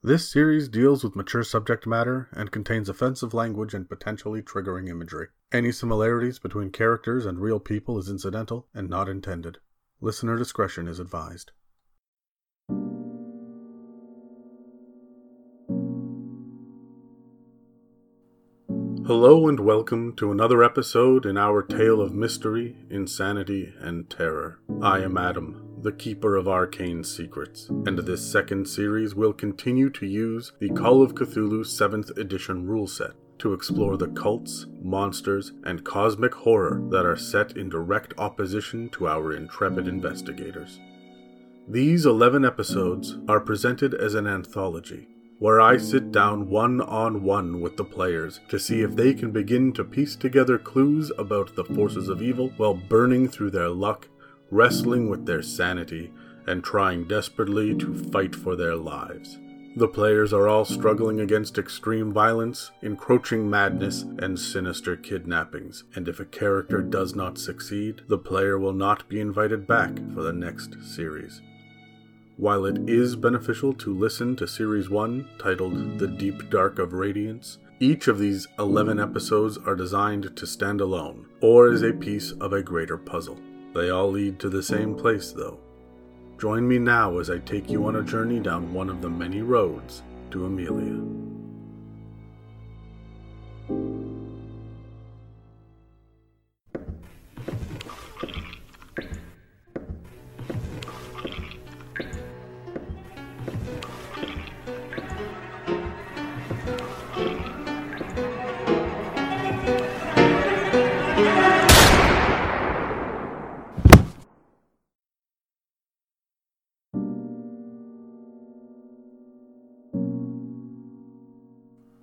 This series deals with mature subject matter and contains offensive language and potentially triggering imagery. Any similarities between characters and real people is incidental and not intended. Listener discretion is advised. Hello and welcome to another episode in our tale of mystery, insanity, and terror. I am Adam, the keeper of arcane secrets, and this second series will continue to use the Call of Cthulhu 7th edition rule set to explore the cults, monsters, and cosmic horror that are set in direct opposition to our intrepid investigators. These 11 episodes are presented as an anthology where I sit down one on one with the players to see if they can begin to piece together clues about the forces of evil while burning through their luck, wrestling with their sanity, and trying desperately to fight for their lives. The players are all struggling against extreme violence, encroaching madness, and sinister kidnappings, and if a character does not succeed, the player will not be invited back for the next series. While it is beneficial to listen to Series 1, titled The Deep Dark of Radiance, each of these 11 episodes are designed to stand alone, or as a piece of a greater puzzle. They all lead to the same place, though. Join me now as I take you on a journey down one of the many roads to Amelia.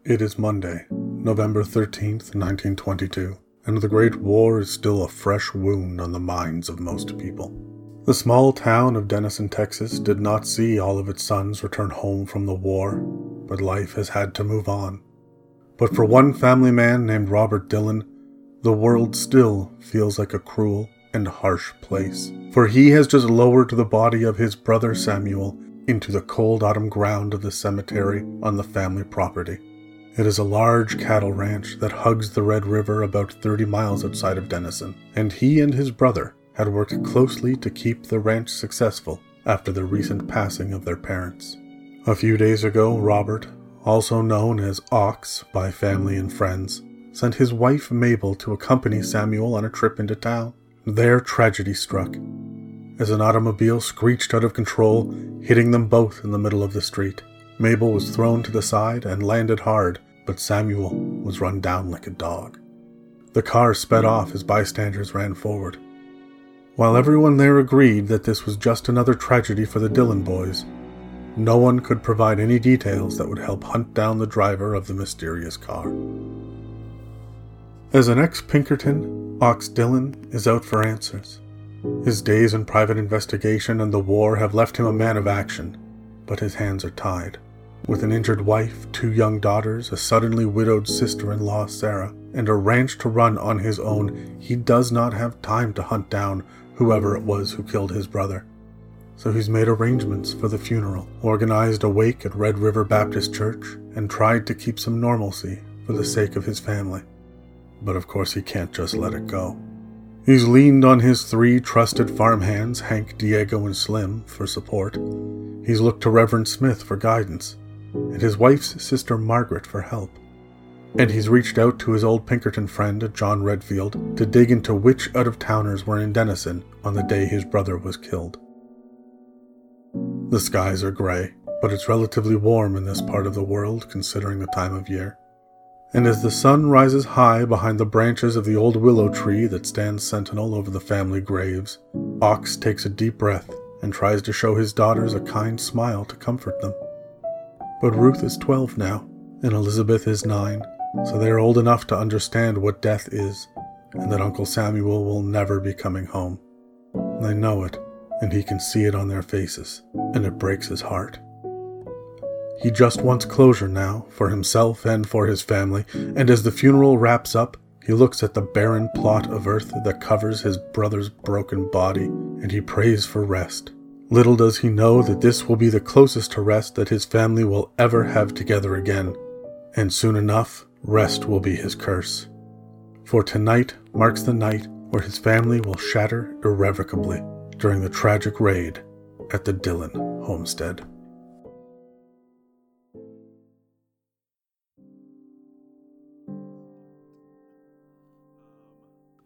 It is Monday, November 13th, 1922, and the Great War is still a fresh wound on the minds of most people. The small town of Denison, Texas did not see all of its sons return home from the war, but life has had to move on. But for one family man named Robert Dillon, the world still feels like a cruel and harsh place, for he has just lowered the body of his brother Samuel into the cold autumn ground of the cemetery on the family property. It is a large cattle ranch that hugs the Red River about 30 miles outside of Denison, and he and his brother had worked closely to keep the ranch successful after the recent passing of their parents. A few days ago, Robert, also known as Ox by family and friends, sent his wife Mabel to accompany Samuel on a trip into town. There, tragedy struck, as an automobile screeched out of control, hitting them both in the middle of the street. Mabel was thrown to the side and landed hard, but Samuel was run down like a dog. The car sped off as bystanders ran forward. While everyone there agreed that this was just another tragedy for the Dillon boys, no one could provide any details that would help hunt down the driver of the mysterious car. As an ex Pinkerton, Ox Dillon is out for answers. His days in private investigation and the war have left him a man of action, but his hands are tied. With an injured wife, two young daughters, a suddenly widowed sister in law, Sarah, and a ranch to run on his own, he does not have time to hunt down whoever it was who killed his brother. So he's made arrangements for the funeral, organized a wake at Red River Baptist Church, and tried to keep some normalcy for the sake of his family. But of course, he can't just let it go. He's leaned on his three trusted farmhands, Hank, Diego, and Slim, for support. He's looked to Reverend Smith for guidance and his wife's sister Margaret for help. And he's reached out to his old Pinkerton friend, John Redfield, to dig into which out of towners were in Denison on the day his brother was killed. The skies are grey, but it's relatively warm in this part of the world considering the time of year. And as the sun rises high behind the branches of the old willow tree that stands sentinel over the family graves, Ox takes a deep breath and tries to show his daughters a kind smile to comfort them. But Ruth is 12 now, and Elizabeth is 9, so they are old enough to understand what death is, and that Uncle Samuel will never be coming home. They know it, and he can see it on their faces, and it breaks his heart. He just wants closure now, for himself and for his family, and as the funeral wraps up, he looks at the barren plot of earth that covers his brother's broken body, and he prays for rest, Little does he know that this will be the closest to rest that his family will ever have together again, and soon enough, rest will be his curse. For tonight marks the night where his family will shatter irrevocably during the tragic raid at the Dillon homestead.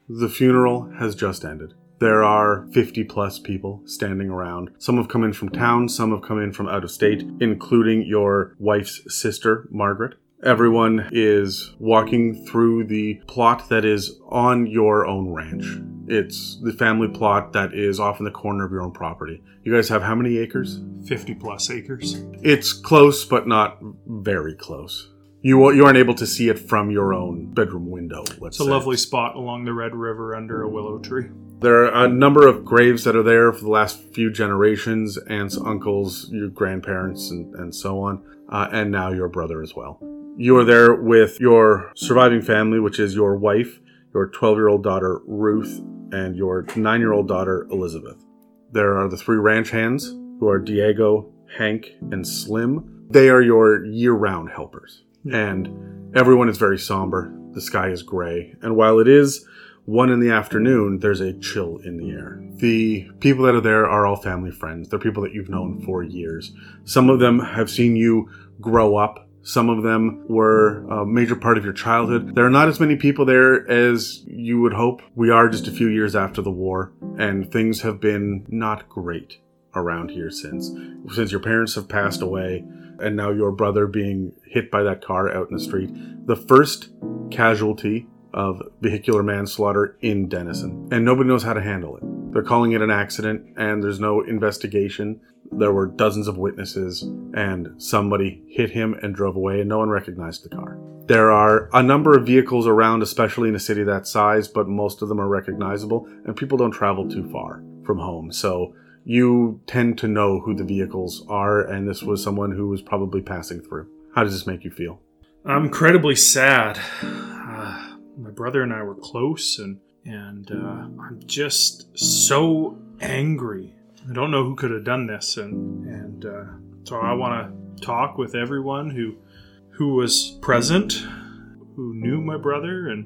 The funeral has just ended. There are 50 plus people standing around. Some have come in from town, some have come in from out of state, including your wife's sister, Margaret. Everyone is walking through the plot that is on your own ranch. It's the family plot that is off in the corner of your own property. You guys have how many acres? 50 plus acres. It's close, but not very close. You you aren't able to see it from your own bedroom window. Let's It's a say. lovely spot along the Red River under a willow tree. There are a number of graves that are there for the last few generations aunts, uncles, your grandparents, and, and so on, uh, and now your brother as well. You are there with your surviving family, which is your wife, your 12 year old daughter, Ruth, and your 9 year old daughter, Elizabeth. There are the three ranch hands, who are Diego, Hank, and Slim. They are your year round helpers. And everyone is very somber. The sky is gray. And while it is one in the afternoon, there's a chill in the air. The people that are there are all family friends. They're people that you've known for years. Some of them have seen you grow up. Some of them were a major part of your childhood. There are not as many people there as you would hope. We are just a few years after the war, and things have been not great around here since. Since your parents have passed away, and now your brother being hit by that car out in the street. The first casualty of vehicular manslaughter in Denison, and nobody knows how to handle it. They're calling it an accident, and there's no investigation. There were dozens of witnesses, and somebody hit him and drove away, and no one recognized the car. There are a number of vehicles around, especially in a city that size, but most of them are recognizable, and people don't travel too far from home. So you tend to know who the vehicles are, and this was someone who was probably passing through. How does this make you feel? I'm incredibly sad. Uh, my brother and I were close, and and uh, I'm just so angry. I don't know who could have done this, and and uh, so I want to talk with everyone who who was present, who knew my brother, and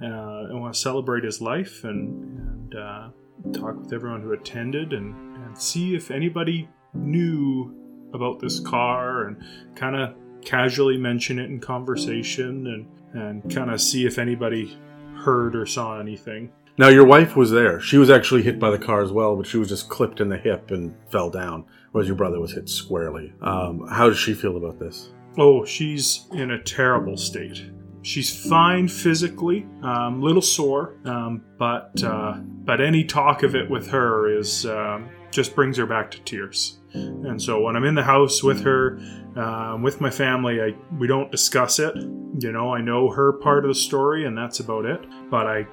uh, want to celebrate his life, and and uh, talk with everyone who attended, and and see if anybody knew about this car, and kind of casually mention it in conversation and and kind of see if anybody heard or saw anything. Now, your wife was there. She was actually hit by the car as well, but she was just clipped in the hip and fell down, whereas your brother was hit squarely. Um, how does she feel about this? Oh, she's in a terrible state. She's fine physically, um, little sore, um, but uh, but any talk of it with her is um, just brings her back to tears. And so when I'm in the house with her, um, with my family, I we don't discuss it. You know, I know her part of the story, and that's about it. But I,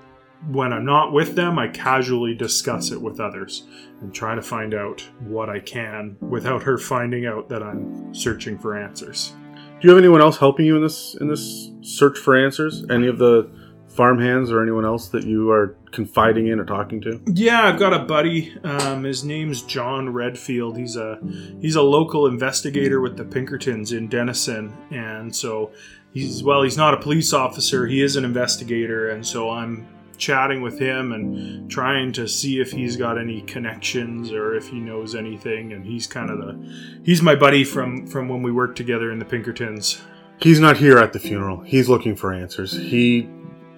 when I'm not with them, I casually discuss it with others and try to find out what I can without her finding out that I'm searching for answers. Do you have anyone else helping you in this in this search for answers? Any of the farmhands or anyone else that you are confiding in or talking to? Yeah, I've got a buddy. Um, his name's John Redfield. He's a he's a local investigator with the Pinkertons in Denison, and so he's well, he's not a police officer. He is an investigator, and so I'm chatting with him and trying to see if he's got any connections or if he knows anything. And he's kind of the he's my buddy from from when we worked together in the Pinkertons. He's not here at the funeral. He's looking for answers. He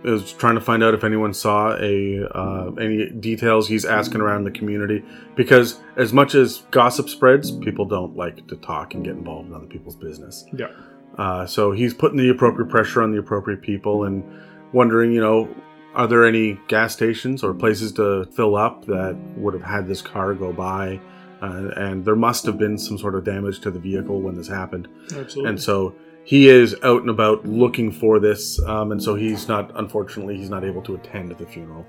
is trying to find out if anyone saw a uh, any details. He's asking around the community because as much as gossip spreads, people don't like to talk and get involved in other people's business. Yeah. Uh, so he's putting the appropriate pressure on the appropriate people and wondering, you know, are there any gas stations or places to fill up that would have had this car go by? Uh, and there must have been some sort of damage to the vehicle when this happened. Absolutely. And so he is out and about looking for this, um, and so he's not. Unfortunately, he's not able to attend the funeral,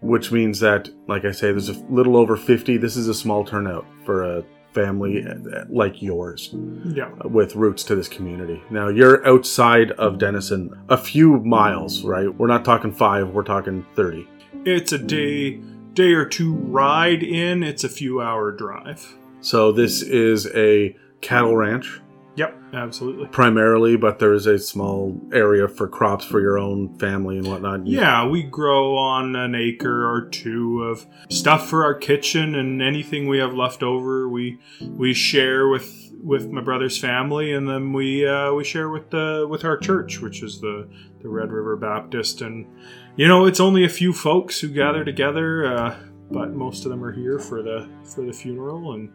which means that, like I say, there's a little over fifty. This is a small turnout for a family uh, like yours yeah. with roots to this community. Now you're outside of Denison, a few miles, right? We're not talking five. We're talking thirty. It's a day day or two ride in. It's a few hour drive. So this is a cattle ranch Yep, absolutely. primarily, but there is a small area for crops for your own family and whatnot. Yeah, we grow on an acre or two of stuff for our kitchen, and anything we have left over, we we share with with my brother's family, and then we uh, we share with the with our church, which is the the Red River Baptist, and you know it's only a few folks who gather together, uh, but most of them are here for the for the funeral, and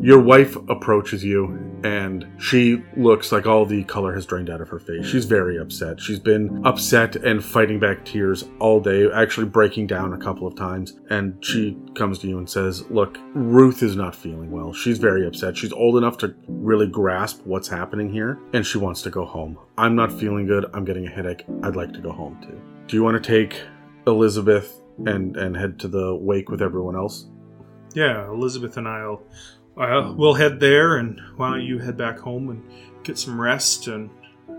Your wife approaches you, and she looks like all the color has drained out of her face. She's very upset. She's been upset and fighting back tears all day, actually breaking down a couple of times. And she comes to you and says, Look, Ruth is not feeling well. She's very upset. She's old enough to really grasp what's happening here, and she wants to go home. I'm not feeling good. I'm getting a headache. I'd like to go home too. Do you want to take Elizabeth and, and head to the wake with everyone else? yeah, Elizabeth and I'll uh, we'll head there, and why don't you head back home and get some rest, and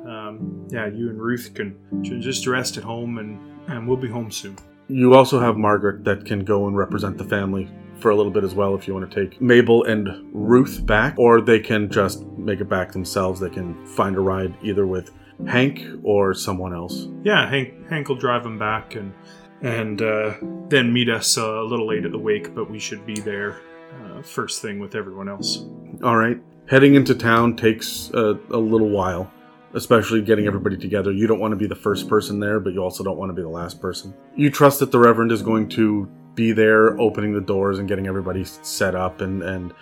um, yeah, you and Ruth can just rest at home, and and we'll be home soon. You also have Margaret that can go and represent the family for a little bit as well if you want to take Mabel and Ruth back, or they can just make it back themselves. They can find a ride either with Hank or someone else. Yeah, Hank Hank will drive them back, and and uh, then meet us uh, a little late at the wake, but we should be there uh, first thing with everyone else. All right. Heading into town takes a, a little while, especially getting everybody together. You don't want to be the first person there, but you also don't want to be the last person. You trust that the Reverend is going to be there, opening the doors and getting everybody set up and and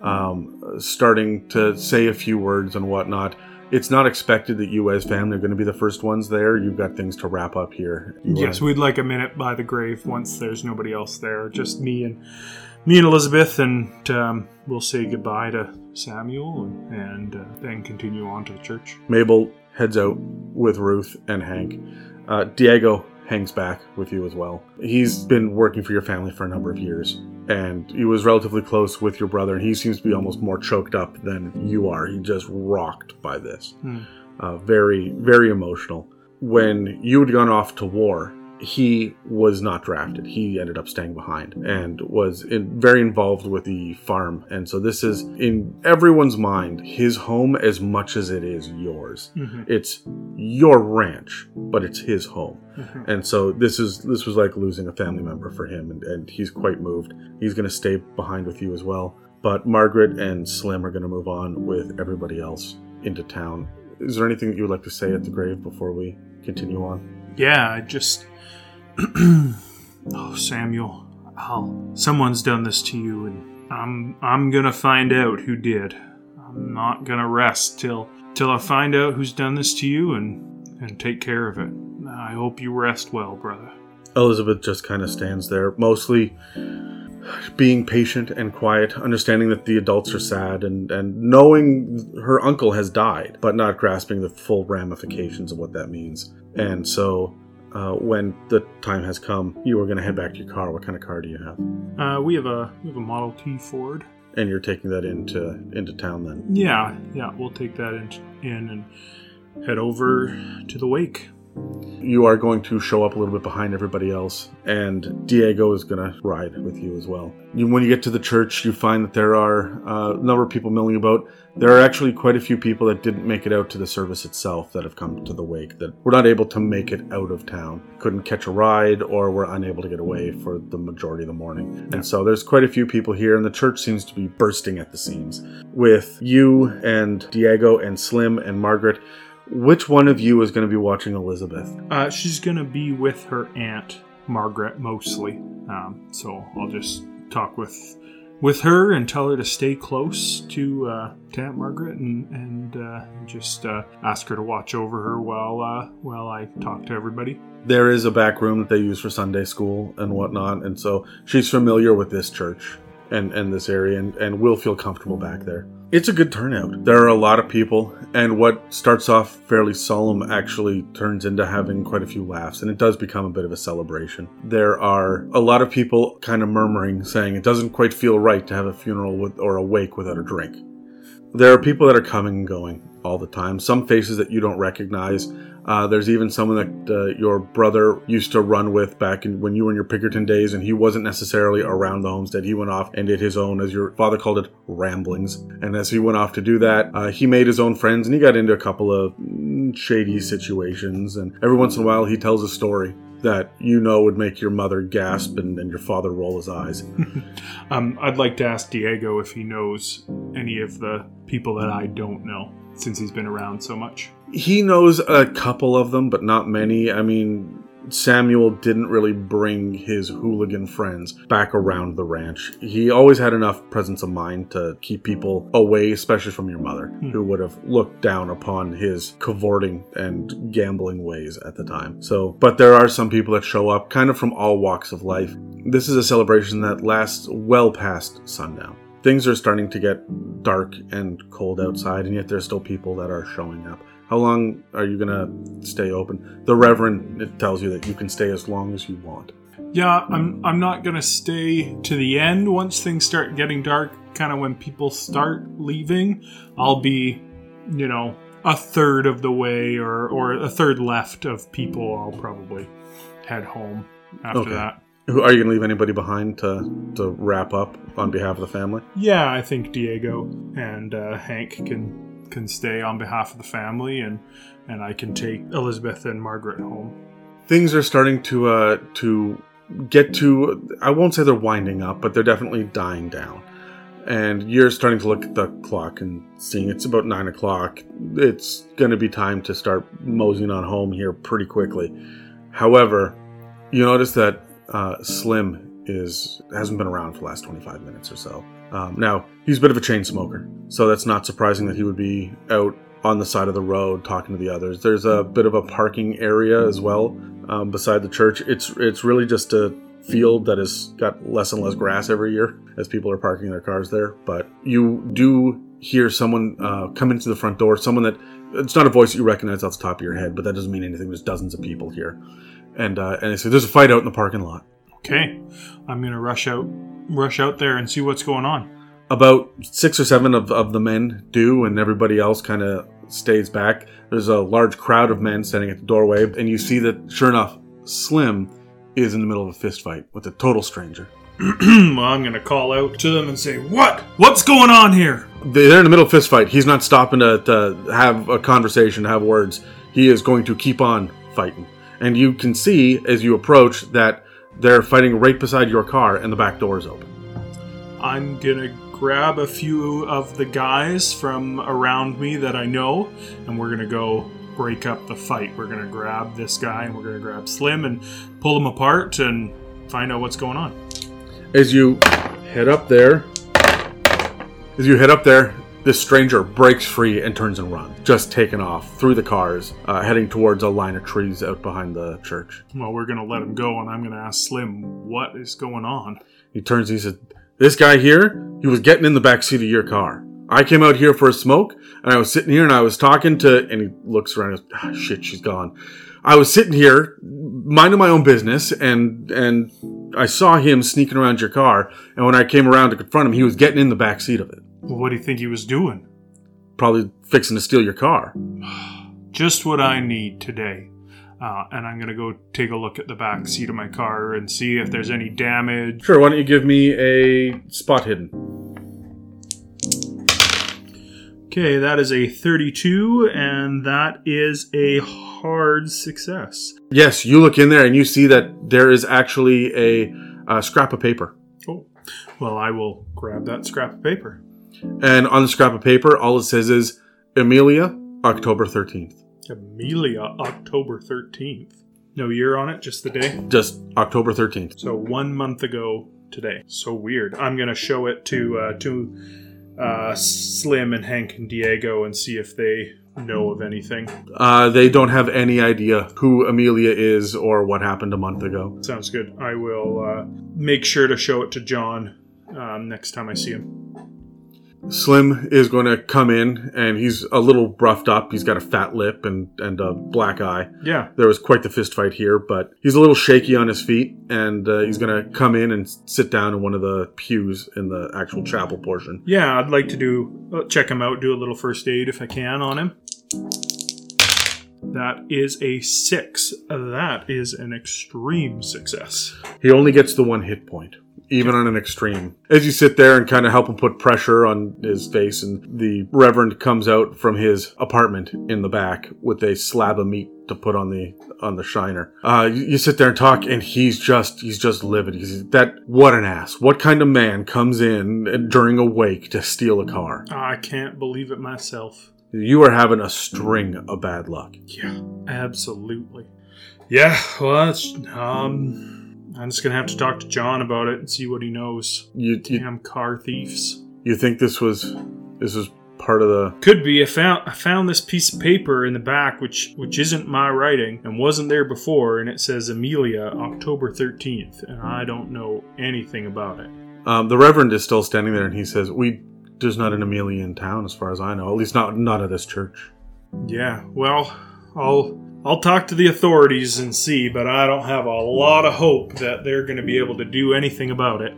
um, starting to say a few words and whatnot. It's not expected that you, as family, are going to be the first ones there. You've got things to wrap up here. You Yes, wanna- we'd like a minute by the grave once there's nobody else there, just me and me and Elizabeth, and um, we'll say goodbye to Samuel, and, and uh, then continue on to the church. Mabel heads out with Ruth and Hank. Uh, Diego hangs back with you as well. He's been working for your family for a number of years, and he was relatively close with your brother, and he seems to be almost more choked up than you are. He just rocked by this. Hmm. Uh, very, very emotional. When you had gone off to war, he was not drafted. He ended up staying behind and was in, very involved with the farm. And so this is in everyone's mind his home as much as it is yours. Mhm. It's your ranch, but it's his home. Mhm. And so this is this was like losing a family member for him, and, and he's quite moved. He's going to stay behind with you as well. But Margaret and Slim are going to move on with everybody else into town. Is there anything that you would like to say at the grave before we continue on? Yeah, I just. oh, Samuel, I'll, someone's done this to you, and I'm I'm gonna find out who did. I'm not gonna rest till till I find out who's done this to you and and take care of it. I hope you rest well, brother. Elizabeth just kind of stands there, mostly being patient and quiet, understanding that the adults are sad and, and knowing her uncle has died, but not grasping the full ramifications of what that means. And so, uh, when the time has come, you are going to head back to your car. What kind of car do you have? Uh, we have a we have a Model T Ford. And you're taking that into into town then. Yeah, yeah, we'll take that in, in and head over to the wake. You are going to show up a little bit behind everybody else, and Diego is going to ride with you as well. You, when you get to the church, you find that there are uh, a number of people milling about. There are actually quite a few people that didn't make it out to the service itself that have come to the wake that were not able to make it out of town, couldn't catch a ride, or were unable to get away for the majority of the morning. And so there's quite a few people here, and the church seems to be bursting at the seams. With you and Diego and Slim and Margaret, which one of you is going to be watching Elizabeth? Uh, she's gonna be with her aunt Margaret mostly, um, so I'll just talk with with her and tell her to stay close to, uh, to Aunt Margaret and and uh, just uh, ask her to watch over her while uh, while I talk to everybody. There is a back room that they use for Sunday school and whatnot, and so she's familiar with this church and, and this area and, and will feel comfortable back there. It's a good turnout. There are a lot of people, and what starts off fairly solemn actually turns into having quite a few laughs, and it does become a bit of a celebration. There are a lot of people kind of murmuring, saying it doesn't quite feel right to have a funeral with, or a wake without a drink. There are people that are coming and going all the time. Some faces that you don't recognize, Uh, there's even someone that uh, your brother used to run with back in, when you were in your Pinkerton days, and he wasn't necessarily around the homestead. He went off and did his own, as your father called it, ramblings. And as he went off to do that, uh, he made his own friends, and he got into a couple of mm, shady situations. And every once in a while, he tells a story that you know would make your mother gasp and, and your father roll his eyes. um, I'd like to ask Diego if he knows any of the people that I don't know, since he's been around so much. He knows a couple of them, but not many. I mean, Samuel didn't really bring his hooligan friends back around the ranch. He always had enough presence of mind to keep people away, especially from your mother, Hmm. who would have looked down upon his cavorting and gambling ways at the time. So, but there are some people that show up kind of from all walks of life. This is a celebration that lasts well past sundown. Things are starting to get dark and cold outside, and yet there's still people that are showing up. How long are you gonna stay open? The Reverend tells you that you can stay as long as you want. Yeah, I'm I'm not gonna stay to the end once things start getting dark. Kind of when people start leaving, I'll be, you know, a third of the way or or a third left of people. I'll probably head home after Okay. that. Who- Are you gonna leave anybody behind to to wrap up on behalf of the family? Yeah, I think Diego and uh, Hank can can stay on behalf of the family, and and I can take Elizabeth and Margaret home. Things are starting to uh to get to I won't say they're winding up, but they're definitely dying down. And you're starting to look at the clock and seeing it's about nine o'clock. It's going to be time to start moseying on home here pretty quickly. However, you notice that uh, Slim is hasn't been around for the last 25 minutes or so. Um, now he's a bit of a chain smoker, so that's not surprising that he would be out on the side of the road talking to the others. There's a bit of a parking area as well um, beside the church. It's it's really just a field that has got less and less grass every year as people are parking their cars there. But you do hear someone uh, come into the front door. Someone that it's not a voice that you recognize off the top of your head, but that doesn't mean anything. There's dozens of people here, and uh, and they say there's a fight out in the parking lot. Okay, I'm gonna rush out, rush out there and see what's going on. about six or seven of, of the men do, and everybody else kind of stays back. There's a large crowd of men standing at the doorway, and you see that, sure enough, Slim is in the middle of a fist fight with a total stranger. well, I'm gonna call out to them and say, "What? What's going on here?" They're in the middle of a fist fight. He's not stopping to, to have a conversation, to have words. He is going to keep on fighting. And you can see as you approach that they're fighting right beside your car, and the back door is open. I'm gonna grab a few of the guys from around me that I know, and we're gonna go break up the fight. We're gonna grab this guy and we're gonna grab Slim and pull them apart and find out what's going on. As you head up there, as you head up there, this stranger breaks free and turns and runs, just taking off through the cars, uh, heading towards a line of trees out behind the church. Well, we're gonna let him go, and I'm gonna ask Slim what is going on. He turns and he says, This guy here, he was getting in the back seat of your car. I came out here for a smoke, and I was sitting here and I was talking to, and he looks around and goes, ah, shit, she's gone. I was sitting here, minding my own business, and and I saw him sneaking around your car, and when I came around to confront him, he was getting in the back seat of it. Well, what do you think he was doing? Probably fixing to steal your car. Just what I need today. Uh, and I'm gonna go take a look at the back seat of my car and see if there's any damage. Sure, why don't you give me a spot hidden? Okay, that is a 32, and that is a hard success. Yes, you look in there and you see that there is actually a, uh scrap of paper. Oh, well, I will grab that scrap of paper. And on the scrap of paper, all it says is Amelia, October 13th. Amelia, October 13th. No year on it, just the day. Just October 13th. So one month ago today. So weird. I'm gonna show it to uh, to uh, Slim and Hank and Diego and see if they know of anything. Uh, they don't have any idea who Amelia is or what happened a month ago. Sounds good. I will uh, make sure to show it to John um, next time I see him. Slim is going to come in and he's a little roughed up. He's got a fat lip and, and a black eye. Yeah. There was quite the fist fight here, but he's a little shaky on his feet and uh, he's going to come in and sit down in one of the pews in the actual chapel portion. Yeah, I'd like to do uh, check him out, do a little first aid if I can on him. That is a six. That is an extreme success. He only gets the one hit point, even on an extreme. As you sit there and kind of help him put pressure on his face, and the Reverend comes out from his apartment in the back with a slab of meat to put on the on the shiner. Uh, you, you sit there and talk, and he's just he's just livid. He's that what an ass. What kind of man comes in during a wake to steal a car? I can't believe it myself. You are having a string of bad luck. Yeah, absolutely. Yeah, well, that's um, I'm just gonna have to talk to John about it and see what he knows. You you, Damn car thieves. you think this was this was part of the Could be. I found I found this piece of paper in the back, which which isn't my writing and wasn't there before, and it says Amelia, October thirteenth, and I don't know anything about it. um, the Reverend is still standing there, and he says, "We there's not an Amelia in town, as far as I know. At least not not at this church." Yeah, well, I'll I'll talk to the authorities and see, but I don't have a lot of hope that they're going to be able to do anything about it.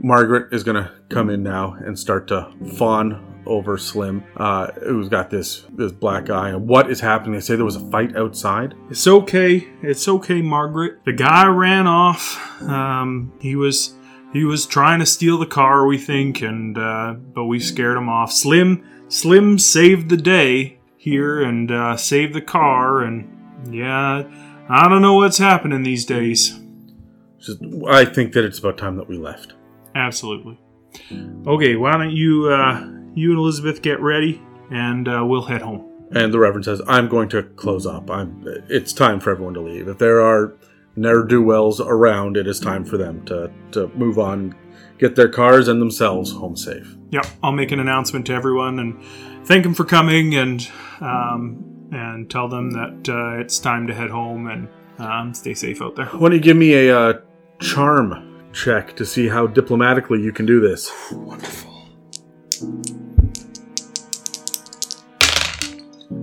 Margaret is gonna come in now and start to fawn over Slim, uh, who's got this this black eye. And what is happening? They say there was a fight outside. It's okay. It's okay, Margaret. The guy ran off. Um, he was he was trying to steal the car, we think, and uh, but we scared him off. Slim Slim saved the day here and uh, saved the car, and yeah, I don't know what's happening these days. Just, I think that it's about time that we left. Absolutely. Okay, why don't you uh, you and Elizabeth get ready, and uh, we'll head home. And the Reverend says, "I'm going to close up. I'm. It's time for everyone to leave. If there are ne'er do wells around, it is time for them to to move on, get their cars and themselves home safe." Yep, I'll make an announcement to everyone and thank them for coming, and um, and tell them that uh, it's time to head home and um, stay safe out there. Why don't you give me a uh, charm check to see how diplomatically you can do this? Wonderful.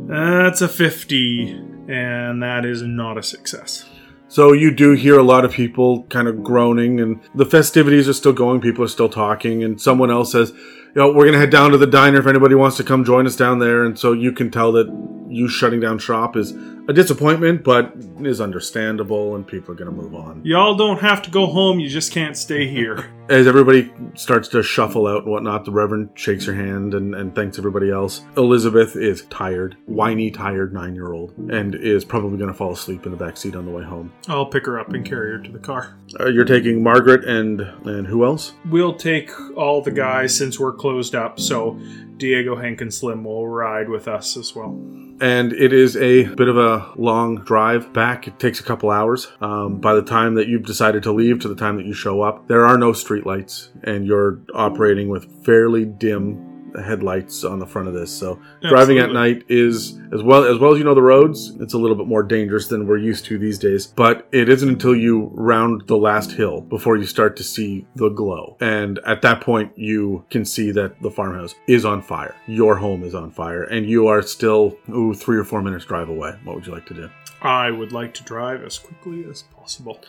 That's a 50, and that is not a success. So you do hear a lot of people kind of groaning, and the festivities are still going. People are still talking, and someone else says, "You know, we're to head down to the diner if anybody wants to come join us down there." And so you can tell that you shutting down shop is a disappointment, but is understandable, and people are going to move on. Y'all don't have to go home, you just can't stay here. As everybody starts to shuffle out and whatnot, the Reverend shakes her hand and, and thanks everybody else. Elizabeth is tired, whiny, tired nine year old, and is probably going to fall asleep in the back seat on the way home. I'll pick her up and carry her to the car. Uh, you're taking Margaret and and who else? We'll take all the guys since we're closed up, so Diego, Hank, and Slim will ride with us as well. And it is a bit of a long drive back. It takes a couple hours. Um, by the time that you've decided to leave to the time that you show up, there are no streetlights, and you're operating with fairly dim headlights on the front of this. So driving at night is as well as well as you know the roads. It's a little bit more dangerous than we're used to these days. But it isn't until you round the last hill before you start to see the glow, and at that point you can see that the farmhouse is on fire. Your home is on fire, and you are still ooh three or four minutes drive away. What would you like to do? I would like to drive as quickly as possible.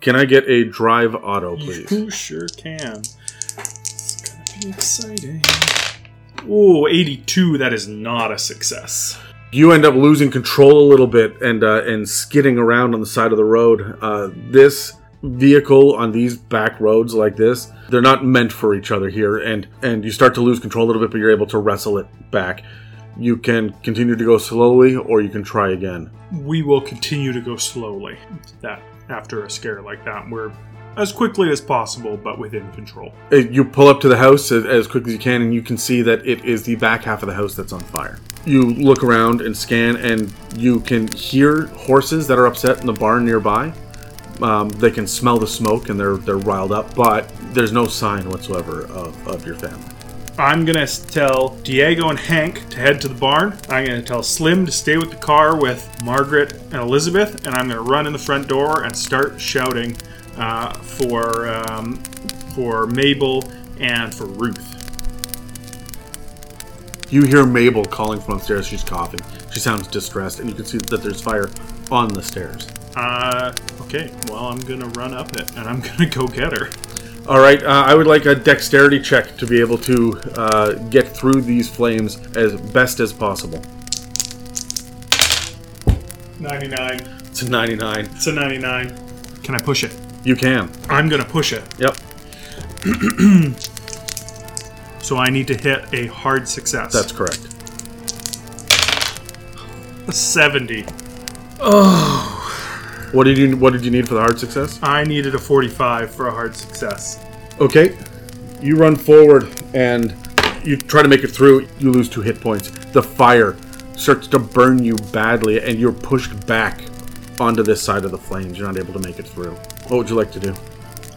Can I get a drive auto, please? You sure can. It's gonna be exciting. Ooh, 82, that is not a success. you end up losing control a little bit and uh, and skidding around on the side of the road. Uh, this vehicle on these back roads like this, they're not meant for each other here, and and you start to lose control a little bit, but you're able to wrestle it back. You can continue to go slowly, or you can try again. We will continue to go slowly. That after a scare like that, we're as quickly as possible, but within control. Uh, You pull up to the house as, as quick as you can, and you can see that it is the back half of the house that's on fire. You look around and scan, and you can hear horses that are upset in the barn nearby. Um, they can smell the smoke, and they're they're riled up, but there's no sign whatsoever of, of your family. I'm gonna tell Diego and Hank to head to the barn. I'm gonna tell Slim to stay with the car with Margaret and Elizabeth, and I'm gonna run in the front door and start shouting uh, for um, for Mabel and for Ruth. You hear Mabel calling from upstairs. She's coughing. She sounds distressed, and you can see that there's fire on the stairs. Uh, okay, well I'm gonna run up it and I'm gonna go get her. All right, uh, I would like a dexterity check to be able to uh, get through these flames as best as possible. 99. It's a 99. It's a 99. Can I push it? You can. I'm gonna push it. Yep. So I need to hit a hard success. That's correct. a 70. What did you What did you need for the hard success? I needed a 45 for a hard success. Okay. You run forward and you try to make it through. You lose two hit points. The fire starts to burn you badly, and you're pushed back onto this side of the flames. You're not able to make it through. What would you like to do?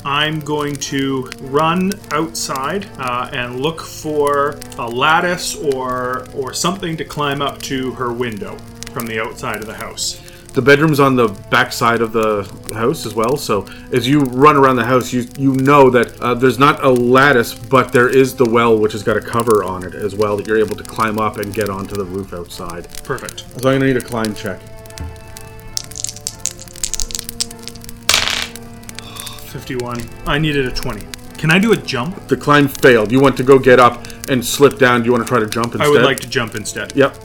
I'm going to run outside uh, and look for a lattice or or something to climb up to her window from the outside of the house. The bedroom's on the back side of the house as well. So as you run around the house, you you know that uh, there's not a lattice, but there is the well, which has got a cover on it as well that you're able to climb up and get onto the roof outside. Perfect. So I'm gonna need a climb check. 51. I needed a 20. Can I do a jump? The climb failed. You want to go get up and slip down. Do you want to try to jump instead? I would like to jump instead. Yep.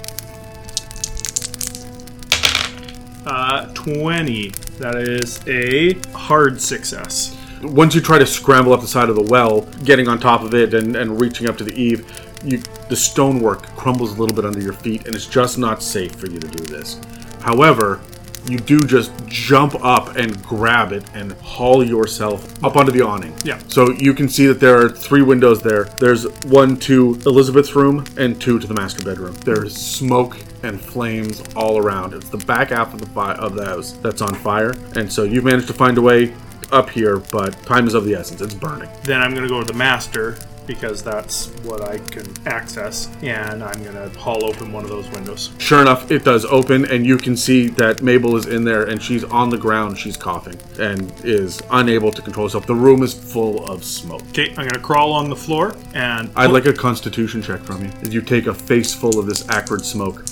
Uh, 20. That is a hard success. Once you try to scramble up the side of the well, getting on top of it and, and reaching up to the eave, you, the stonework crumbles a little bit under your feet, and it's just not safe for you to do this. However, you do just jump up and grab it and haul yourself up onto the awning. Yeah. So you can see that there are three windows there. There's one to Elizabeth's room and two to the master bedroom. There's smoke and flames all around. It's the back half of the fi- of the house that's on fire, and so you've managed to find a way up here, but time is of the essence. It's burning. Then I'm going to go to the master because that's what I can access, and I'm to haul open one of those windows. Sure enough, it does open, and you can see that Mabel is in there, and she's on the ground. She's coughing and is unable to control herself. The room is full of smoke. Okay, I'm to crawl on the floor and I'd like a Constitution check from you. As you take a face full of this acrid smoke.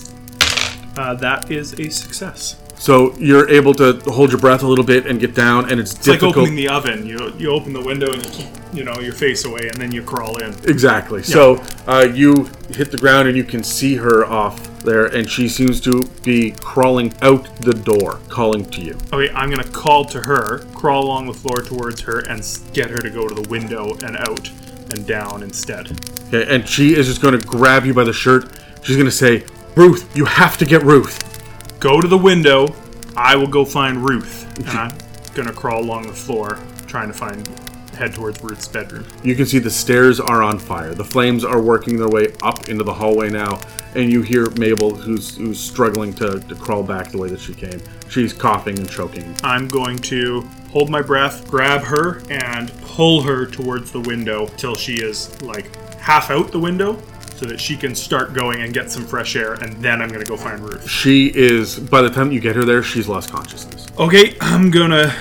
uh, that is a success. So you're able to hold your breath a little bit and get down, and it's, It's like difficult. opening the oven. You you open the window and you keep you know your face away, and then you crawl in. Exactly. So uh, you hit the ground and you can see her off there, and she seems to be crawling out the door, calling to you. Okay, I'm to call to her, crawl along the floor towards her, and get her to go to the window and out and down instead. Okay, and she is just to grab you by the shirt. She's to say, "Ruth, you have to get Ruth." Go to the window. I will go find Ruth, and I'm going to crawl along the floor, trying to find head towards Ruth's bedroom. You can see the stairs are on fire. The flames are working their way up into the hallway now, and you hear Mabel, who's who's struggling to, to crawl back the way that she came. She's coughing and choking. I'm going to hold my breath, grab her, and pull her towards the window till she is like half out the window so that she can start going and get some fresh air, and then I'm to go find Ruth. She is. By the time you get her there, she's lost consciousness. Okay, I'm to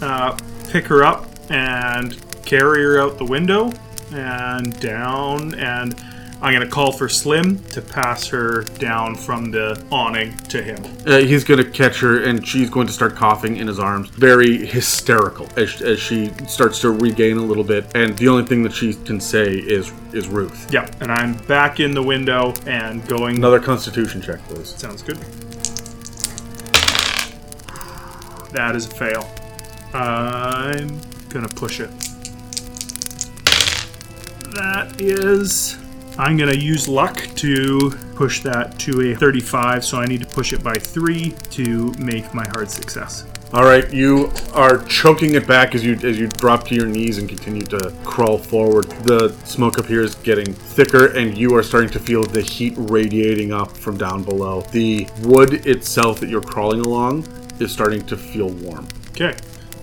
uh, pick her up and carry her out the window and down, and I'm going to call for Slim to pass her down from the awning to him. Uh, he's going to catch her, and she's going to start coughing in his arms, very hysterical as, as she starts to regain a little bit. And the only thing that she can say is is Ruth. Yeah, and I'm back in the window and going. Another Constitution check, please. Sounds good. That is a fail. I'm gonna push it. That is. I'm gonna use luck to push that to a 35, so I need to push it by three to make my hard success. All right, you are choking it back as you as you drop to your knees and continue to crawl forward. The smoke up here is getting thicker, and you are starting to feel the heat radiating up from down below. The wood itself that you're crawling along is starting to feel warm. Okay,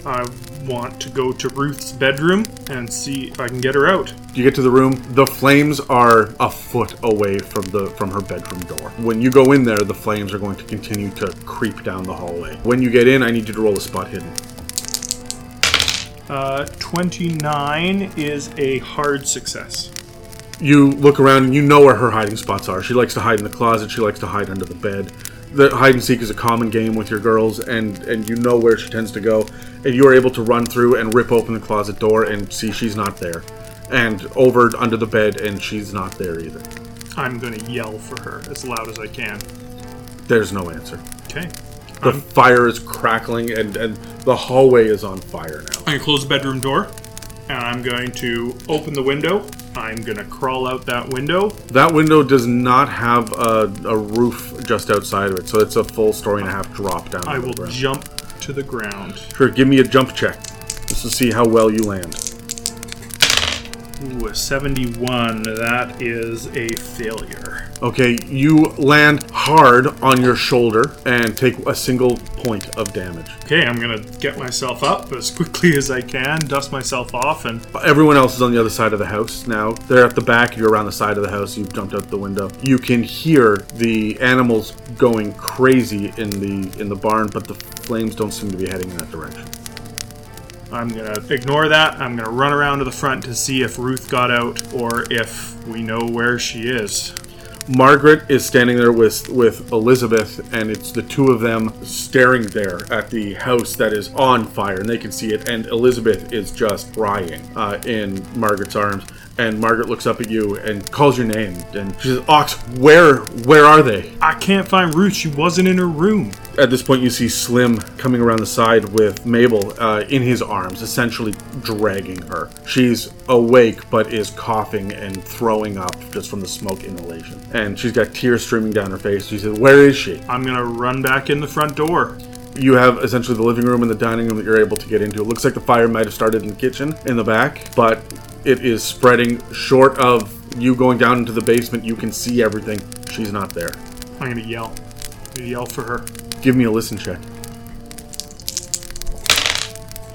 I want to go to Ruth's bedroom and see if I can get her out. You get to the room. The flames are a foot away from the from her bedroom door. When you go in there, the flames are going to continue to creep down the hallway. When you get in, I need you to roll a spot hidden. Uh, 29 is a hard success. you look around and you know where her hiding spots are. She likes to hide in the closet. She likes to hide under the bed. The hide and seek is a common game with your girls, and and you know where she tends to go. And you are able to run through and rip open the closet door and see she's not there, and over under the bed and she's not there either. I'm going to yell for her as loud as I can. There's no answer. Okay. The fire is crackling, and, and the hallway is on fire now. I'm gonna close the bedroom door, and I'm going to open the window. I'm gonna crawl out that window. That window does not have a, a roof just outside of it, so it's a full story and a half drop down. I will jump to the ground. Sure, give me a jump check just to see how well you land. Ooh, a 71. That is a failure. Okay, you land hard on your shoulder and take a single point of damage. Okay, I'm gonna get myself up as quickly as I can, dust myself off, and Everyone else is on the other side of the house now. They're at the back, you're around the side of the house, you've jumped out the window. You can hear the animals going crazy in the in the barn, but the flames don't seem to be heading in that direction. I'm gonna ignore that. I'm gonna run around to the front to see if Ruth got out or if we know where she is. Margaret is standing there with with Elizabeth, and it's the two of them staring there at the house that is on fire, and they can see it. And Elizabeth is just crying uh, in Margaret's arms. And Margaret looks up at you and calls your name, and she says, "Ox, where where are they?" I can't find Ruth. She wasn't in her room. At this point, you see Slim coming around the side with Mabel uh, in his arms, essentially dragging her. She's awake, but is coughing and throwing up just from the smoke inhalation. And she's got tears streaming down her face. She says, Where is she? I'm gonna run back in the front door. You have essentially the living room and the dining room that you're able to get into. It looks like the fire might have started in the kitchen in the back, but it is spreading short of you going down into the basement. You can see everything. She's not there. I'm gonna yell. I'm gonna yell for her. Give me a listen check.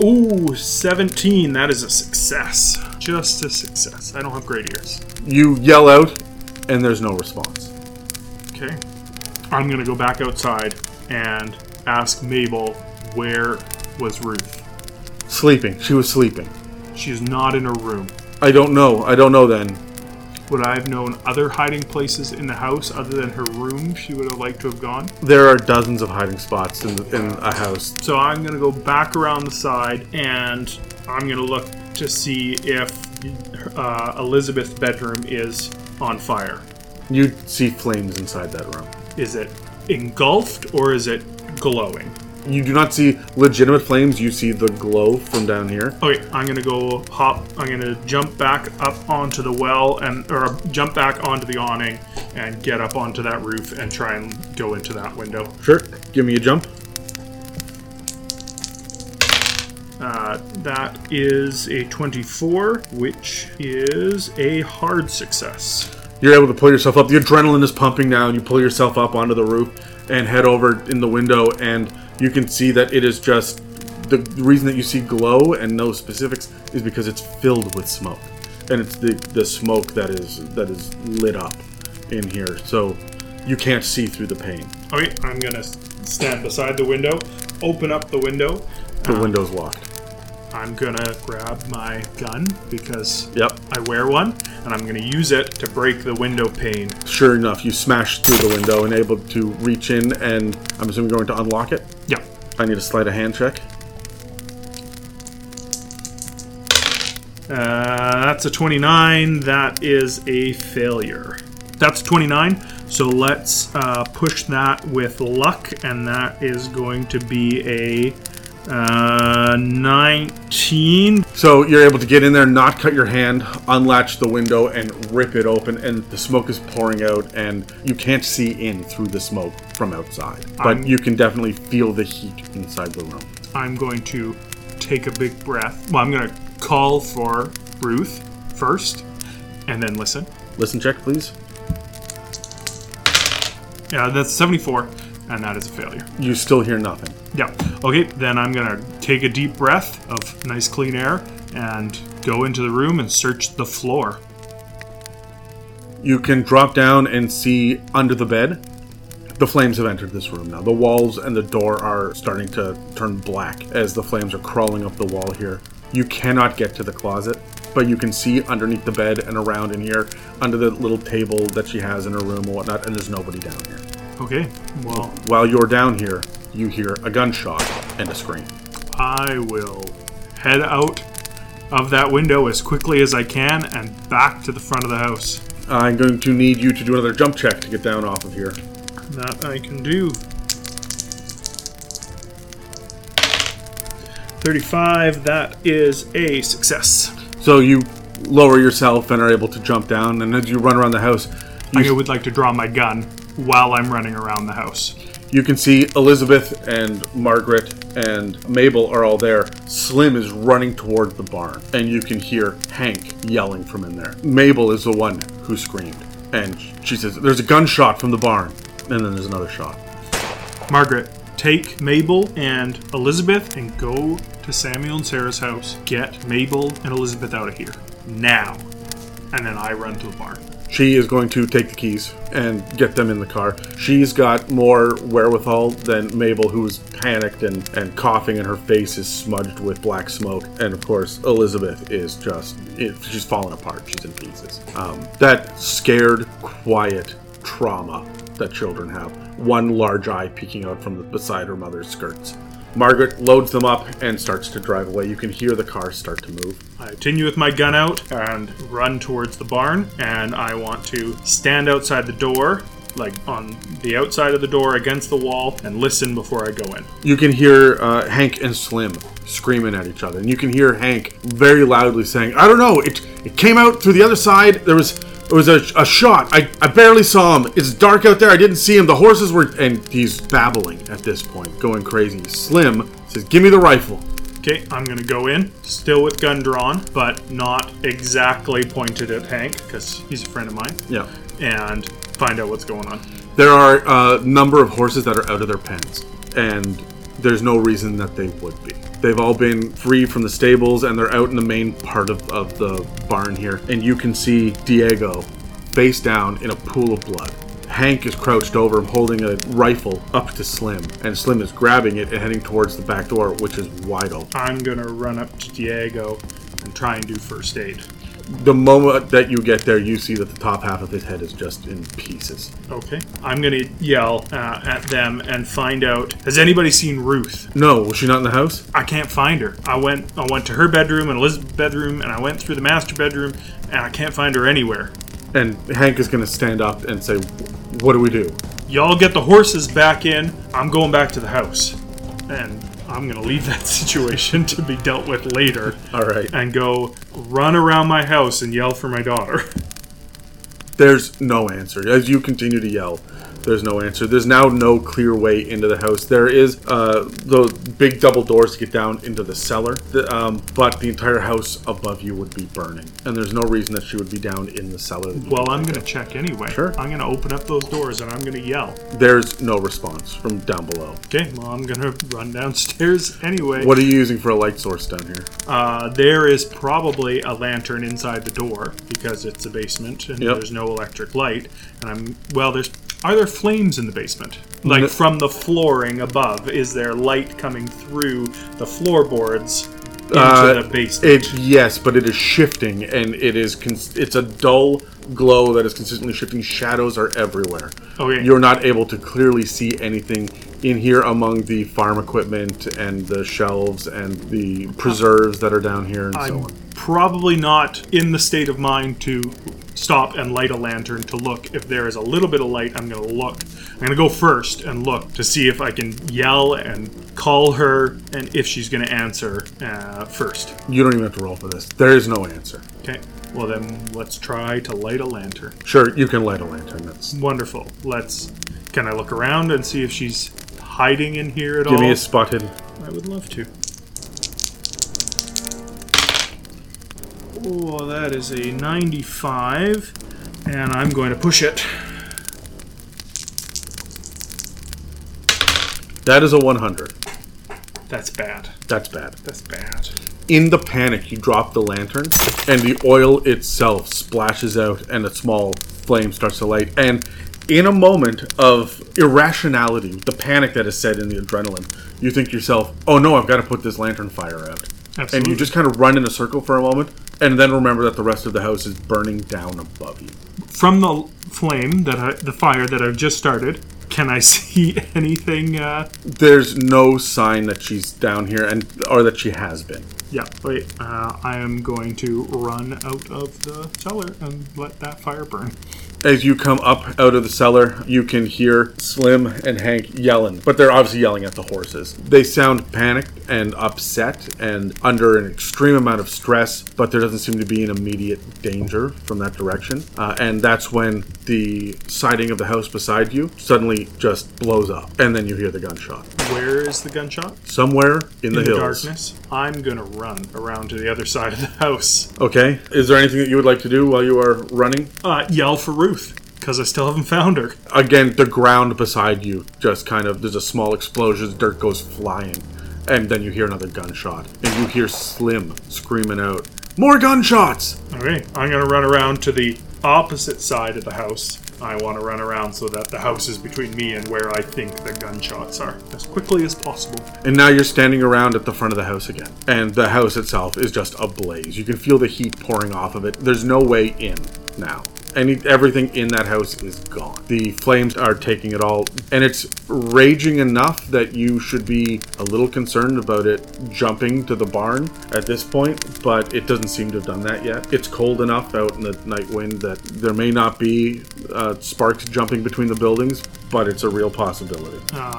Ooh, 17. That is a success. Just a success. I don't have great ears. You yell out, and there's no response. Okay. I'm gonna go back outside and ask Mabel where was Ruth. Sleeping. She was sleeping. She's not in her room. I don't know. I don't know then. Would I have known other hiding places in the house other than her room she would have liked to have gone? There are dozens of hiding spots in, in a house. So I'm gonna go back around the side and I'm gonna look to see if uh, Elizabeth's bedroom is on fire. You see flames inside that room. Is it engulfed or is it glowing? You do not see legitimate flames. You see the glow from down here. Okay, I'm gonna go hop. I'm gonna jump back up onto the well and or jump back onto the awning and get up onto that roof and try and go into that window. Sure. Give me a jump. Uh, that is a 24, which is a hard success. You're able to pull yourself up. The adrenaline is pumping now, and you pull yourself up onto the roof and head over in the window, and you can see that it is just the reason that you see glow and no specifics is because it's filled with smoke, and it's the the smoke that is that is lit up in here, so you can't see through the pane. Okay, I'm gonna stand beside the window, open up the window. The um, window's locked. I'm gonna grab my gun because Yep. I wear one, and I'm gonna use it to break the window pane. Sure enough, you smash through the window and able to reach in, and I'm assuming you're going to unlock it. Yeah. I need a sleight of hand check. Uh, that's a 29. That is a failure. That's 29. So let's uh, push that with luck, and that is going to be a uh, 19. So you're able to get in there, not cut your hand, unlatch the window, and rip it open. And the smoke is pouring out, and you can't see in through the smoke from outside, but I'm- you can definitely feel the heat inside the room. I'm going to take a big breath. Well, I'm going to call for Ruth first, and then listen. Listen check, please. Yeah, that's 74, and that is a failure. You still hear nothing. Yeah. Okay, then I'm gonna take a deep breath of nice clean air and go into the room and search the floor. You can drop down and see under the bed. The flames have entered this room now. The walls and the door are starting to turn black as the flames are crawling up the wall here. You cannot get to the closet, but you can see underneath the bed and around in here, under the little table that she has in her room and whatnot, and there's nobody down here. Okay. Well, While you're down here, you hear a gunshot and a scream. I will head out of that window as quickly as I can and back to the front of the house. I'm going to need you to do another jump check to get down off of here. That I can do. 35, that is a success. So you lower yourself and are able to jump down, and as you run around the house, I would like to draw my gun while I'm running around the house. You can see Elizabeth and Margaret and Mabel are all there. Slim is running toward the barn, and you can hear Hank yelling from in there. Mabel is the one who screamed, and she says, There's a gunshot from the barn. And then there's another shot. Margaret, take Mabel and Elizabeth and go to Samuel and Sarah's house. Get Mabel and Elizabeth out of here. Now. And then I run to the barn. She is going to take the keys and get them in the car. She's got more wherewithal than Mabel, who's panicked and, and coughing, and her face is smudged with black smoke. And of course, Elizabeth is just, it, she's falling apart. She's in pieces. Um, that scared, quiet trauma that children have. One large eye peeking out from the, beside her mother's skirts. Margaret loads them up and starts to drive away. You can hear the car start to move. I continue with my gun out and run towards the barn. And I want to stand outside the door, like on the outside of the door against the wall, and listen before I go in. you can hear uh, Hank and Slim screaming at each other, and you can hear Hank very loudly saying, "I don't know. It it came out through the other side. There was." It was a, a shot. I, I barely saw him. It's dark out there. I didn't see him. The horses were. And he's babbling at this point, going crazy. Slim says, Give me the rifle. Okay, I'm gonna go in, still with gun drawn, but not exactly pointed at Hank, because he's a friend of mine, Yeah. and find out what's going on. There are a number of horses that are out of their pens, and there's no reason that they would be. They've all been free from the stables, and they're out in the main part of, of the barn here. And you can see Diego face down in a pool of blood. Hank is crouched over him, holding a rifle up to Slim, and Slim is grabbing it and heading towards the back door, which is wide open. I'm gonna run up to Diego and try and do first aid. The moment that you get there, you see that the top half of his head is just in pieces. Okay. I'm gonna yell uh, at them and find out. Has anybody seen Ruth? No, was she not in the house? I can't find her. I went. I went to her bedroom and Elizabeth's bedroom, and I went through the master bedroom, and I can't find her anywhere. And Hank is going to stand up and say, What do we do? Y'all get the horses back in. I'm going back to the house, and I'm gonna leave that situation to be dealt with later, All right. and go run around my house and yell for my daughter. There's no answer. As you continue to yell, there's no answer. There's now no clear way into the house. There is uh, those big double doors to get down into the cellar, the, um, but the entire house above you would be burning, and there's no reason that she would be down in the cellar. Well, I'm gonna check anyway. Sure. I'm gonna open up those doors and I'm gonna yell. There's no response from down below. Okay. Well, I'm gonna run downstairs anyway. What are you using for a light source down here? Uh, there is probably a lantern inside the door because it's a basement and Yep. there's no electric light. And I'm well. There's are there flames in the basement? Like No. from the flooring above, is there light coming through the floorboards into Uh, the? It yes, but it is shifting, and it is cons- it's a dull glow that is consistently shifting. Shadows are everywhere. Okay. You're not able to clearly see anything in here among the farm equipment and the shelves and the preserves that are down here and so I'm on. probably not in the state of mind to stop and light a lantern to look if there is a little bit of light. I'm going to look. I'm going to go first and look to see if I can yell and call her and if she's going to answer uh, first. You don't even have to roll for this. There is no answer. Okay. Well, then let's try to light a lantern. Sure, you can light a lantern. That's Wonderful. Let's. Can I look around and see if she's hiding in here at all? give me a spot hidden. I would love to. Oh, that is a 95, and I'm going to push it. That is a 100. That's bad. That's bad. That's bad. In the panic, you drop the lantern, and the oil itself splashes out, and a small flame starts to light. And in a moment of irrationality, the panic that is set in the adrenaline, you think to yourself, "Oh no, I've got to put this lantern fire out." And you just kind of run in a circle for a moment, and then remember that the rest of the house is burning down above you. From the flame that I, the fire that I've just started, can I see anything? Uh, There's no sign that she's down here, and or that she has been. yeah, wait. Uh, I am going to run out of the cellar and let that fire burn. As you come up out of the cellar, you can hear Slim and Hank yelling, but they're obviously yelling at the horses. They sound panicked and upset and under an extreme amount of stress, but there doesn't seem to be an immediate danger from that direction. Uh, and that's when the siding of the house beside you suddenly just blows up, and then you hear the gunshot. Where is the gunshot? Somewhere in the In the hills. darkness. I'm gonna run around to the other side of the house. Okay. Is there anything that you would like to do while you are running? Uh, yell for Ruth because I still haven't found her. Again, the ground beside you just kind of there's a small explosion, dirt goes flying, and then you hear another gunshot, and you hear Slim screaming out, "More gunshots!" Okay, I'm gonna run around to the opposite side of the house. I want to run around so that the house is between me and where I think the gunshots are as quickly as possible. And now you're standing around at the front of the house again, and the house itself is just ablaze. You can feel the heat pouring off of it. There's no way in now. Any everything in that house is gone. The flames are taking it all, and it's raging enough that you should be a little concerned about it jumping to the barn at this point. But it doesn't seem to have done that yet. It's cold enough out in the night wind that there may not be uh, sparks jumping between the buildings, but it's a real possibility.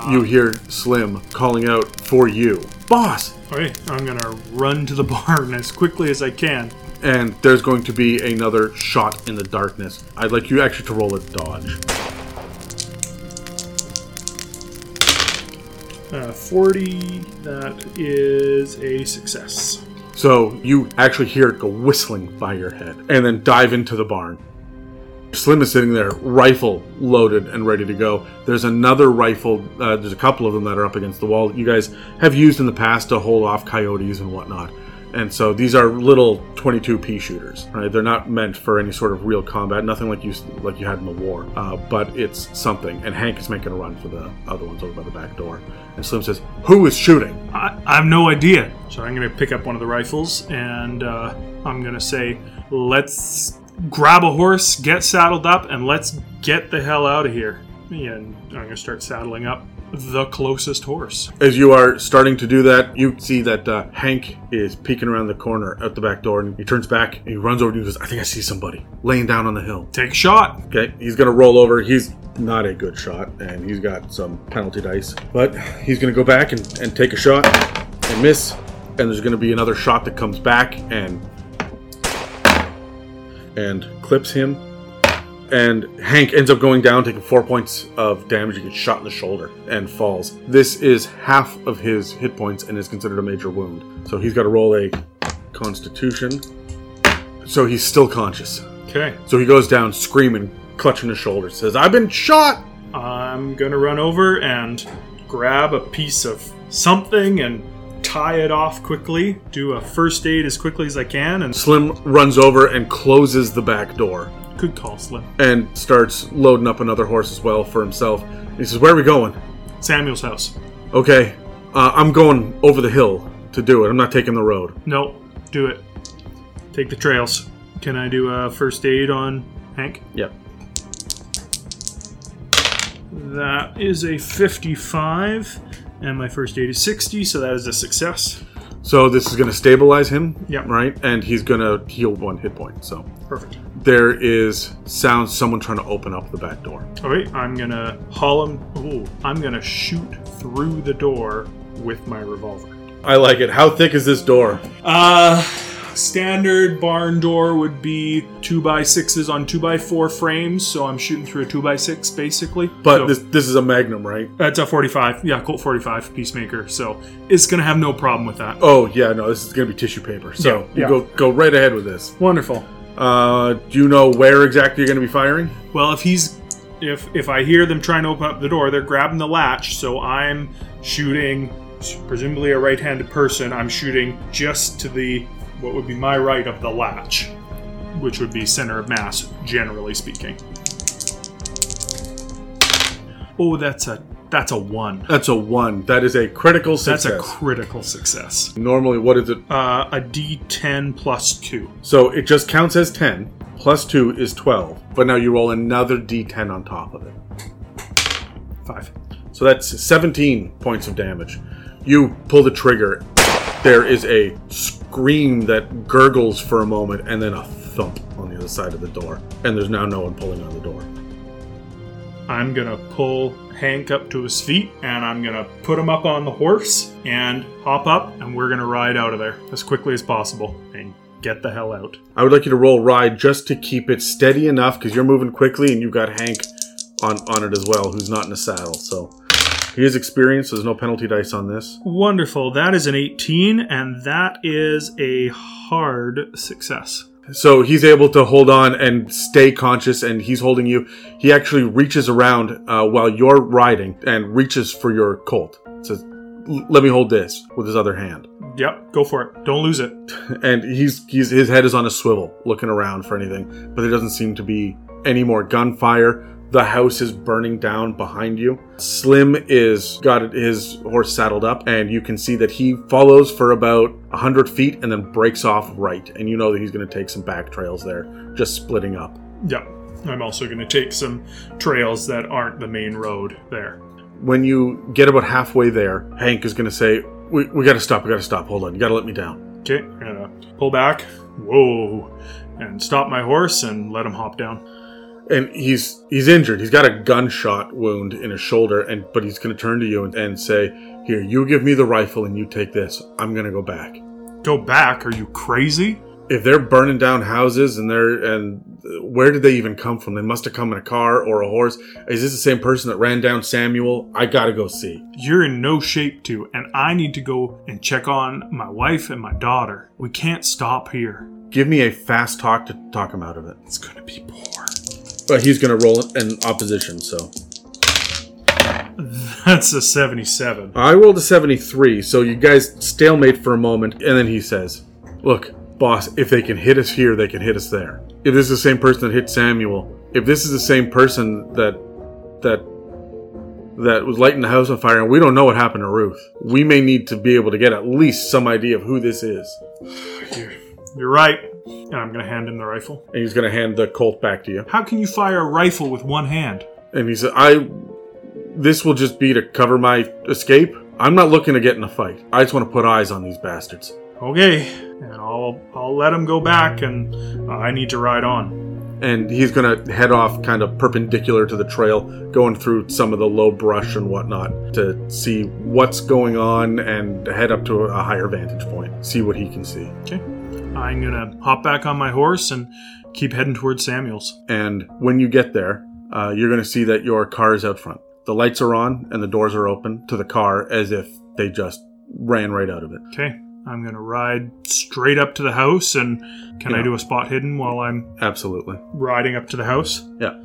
you hear Slim calling out for you, boss. Okay, I'm gonna run to the barn as quickly as I can. And there's going to be another shot in the darkness. I'd like you actually to roll a dodge. Uh, 40, that is a success. So you actually hear it go whistling by your head and then dive into the barn. Slim is sitting there, rifle loaded and ready to go. There's another rifle, uh, there's a couple of them that are up against the wall that you guys have used in the past to hold off coyotes and whatnot. And so these are little 22 pea shooters, right? They're not meant for any sort of real combat, nothing like you like you had in the war. Uh, but it's something. And Hank is making a run for the other ones over by the back door. And Slim says, "Who is shooting?" I, I have no idea. So I'm gonna pick up one of the rifles and uh, I'm gonna say, let's grab a horse, get saddled up, and let's get the hell out of here. And I'm gonna start saddling up the closest horse. As you are starting to do that, you see that uh, Hank is peeking around the corner out the back door, and he turns back and he runs over to you and goes, "I think I see somebody laying down on the hill." Take a shot. Okay, he's gonna roll over. He's not a good shot, and he's got some penalty dice, but he's gonna go back and, and take a shot and miss, and there's gonna be another shot that comes back and and clips him. And Hank ends up going down, taking four points of damage. He gets shot in the shoulder and falls. This is half of his hit points and is considered a major wound. So he's got to roll a Constitution. So he's still conscious. Okay. So he goes down screaming, clutching his shoulder, says, I've been shot! I'm gonna run over and grab a piece of something and tie it off quickly. Do a first aid as quickly as I can, and Slim runs over and closes the back door good call, Slim. and starts loading up another horse as well for himself. He says, Where are we going? Samuel's house. Okay, uh, I'm going over the hill to do it. I'm not taking the road. No, do it. Take the trails. Can I do a first aid on Hank? Yep. That is a 55, and my first aid is 60, so that is a success. So this is going to stabilize him, Yep. right? And he's going to heal one hit point. So Perfect. there is sounds someone trying to open up the back door. All right, I'm gonna haul him. Ooh, I'm gonna shoot through the door with my revolver. I like it. How thick is this door? Uh, standard barn door would be two by sixes on two by four frames, so I'm shooting through a two by six basically. But So- this this is a Magnum, right? That's a 45. Yeah, Colt 45 Peacemaker. So it's going to have no problem with that. Oh yeah, no, this is gonna be tissue paper. So Yeah, you yeah. go go right ahead with this. Wonderful. Uh, do you know where exactly you're gonna be firing? Well, if he's if if I hear them trying to open up the door, they're grabbing the latch, so I'm shooting presumably a right-handed person. I'm shooting just to the what would be my right of the latch, which would be center of mass generally speaking. Oh, that's a that's a 1. That's a one. That is a critical success. That's a critical success. Normally, what is it? Uh, a D10 plus 2. So it just counts as ten. Plus two is twelve. But now you roll another d10 on top of it. 5. So that's 17 points of damage. You pull the trigger. There is a scream that gurgles for a moment and then a thump on the other side of the door, and there's now no one pulling on the door. I'm gonna pull Hank up to his feet and I'm gonna put him up on the horse and hop up and we're gonna ride out of there as quickly as possible and get the hell out. I would like you to roll ride just to keep it steady enough because you're moving quickly and you've got Hank on, on it as well, who's not in a saddle. So he has experience. There's no penalty dice on this. Wonderful. That is an 18 and that is a hard success. So he's able to hold on and stay conscious, and he's holding you. He actually reaches around uh, while you're riding and reaches for your colt. Says, "Let me hold this with his other hand." Yep, go for it. Don't lose it. And he's, he's his head is on a swivel, looking around for anything, but there doesn't seem to be any more gunfire. The house is burning down behind you. Slim is got his horse saddled up, and you can see that he follows for about hundred feet and then breaks off right. And you know that he's going to take some back trails there, just splitting up. Yep. I'm also going to take some trails that aren't the main road there. When you get about halfway there, Hank is going to say, "We, we got to stop. We got to stop. Hold on. You got to let me down." Okay, I'm gonna pull back. Whoa. And stop my horse and let him hop down. And he's he's injured. He's got a gunshot wound in his shoulder, and but he's going to turn to you and, and say, "Here, you give me the rifle, and you take this. I'm going to go back." Go back? Are you crazy? If they're burning down houses and they're and where did they even come from? They must have come in a car or a horse. Is this the same person that ran down Samuel? I gotta go see. You're in no shape to, and I need to go and check on my wife and my daughter. We can't stop here. Give me a fast talk to talk him out of it. It's gonna be poor. But he's gonna roll it in opposition. So That's a 77. I rolled a 73, so you guys stalemate for a moment, and then he says, Look, boss, if they can hit us here, they can hit us there. If this is the same person that hit Samuel, if this is the same person that that that was lighting the house on fire and we don't know what happened to Ruth, we may need to be able to get at least some idea of who this is. You're, you're right. And I'm gonna hand him the rifle. And he's gonna hand the Colt back to you. How can you fire a rifle with one hand? And he said, I this will just be to cover my escape. I'm not looking to get in a fight. I just want to put eyes on these bastards. Okay, and I'll I'll let him go back, and uh, I need to ride on. and he's going to head off kind of perpendicular to the trail, going through some of the low brush and whatnot to see what's going on and head up to a higher vantage point, see what he can see. Okay, I'm gonna hop back on my horse and keep heading towards Samuel's. And when you get there, uh, you're going to see that your car is out front. The lights are on and the doors are open to the car as if they just ran right out of it. Okay, I'm gonna ride straight up to the house, and can I do a spot hidden while I'm Absolutely. riding up to the house? Yeah.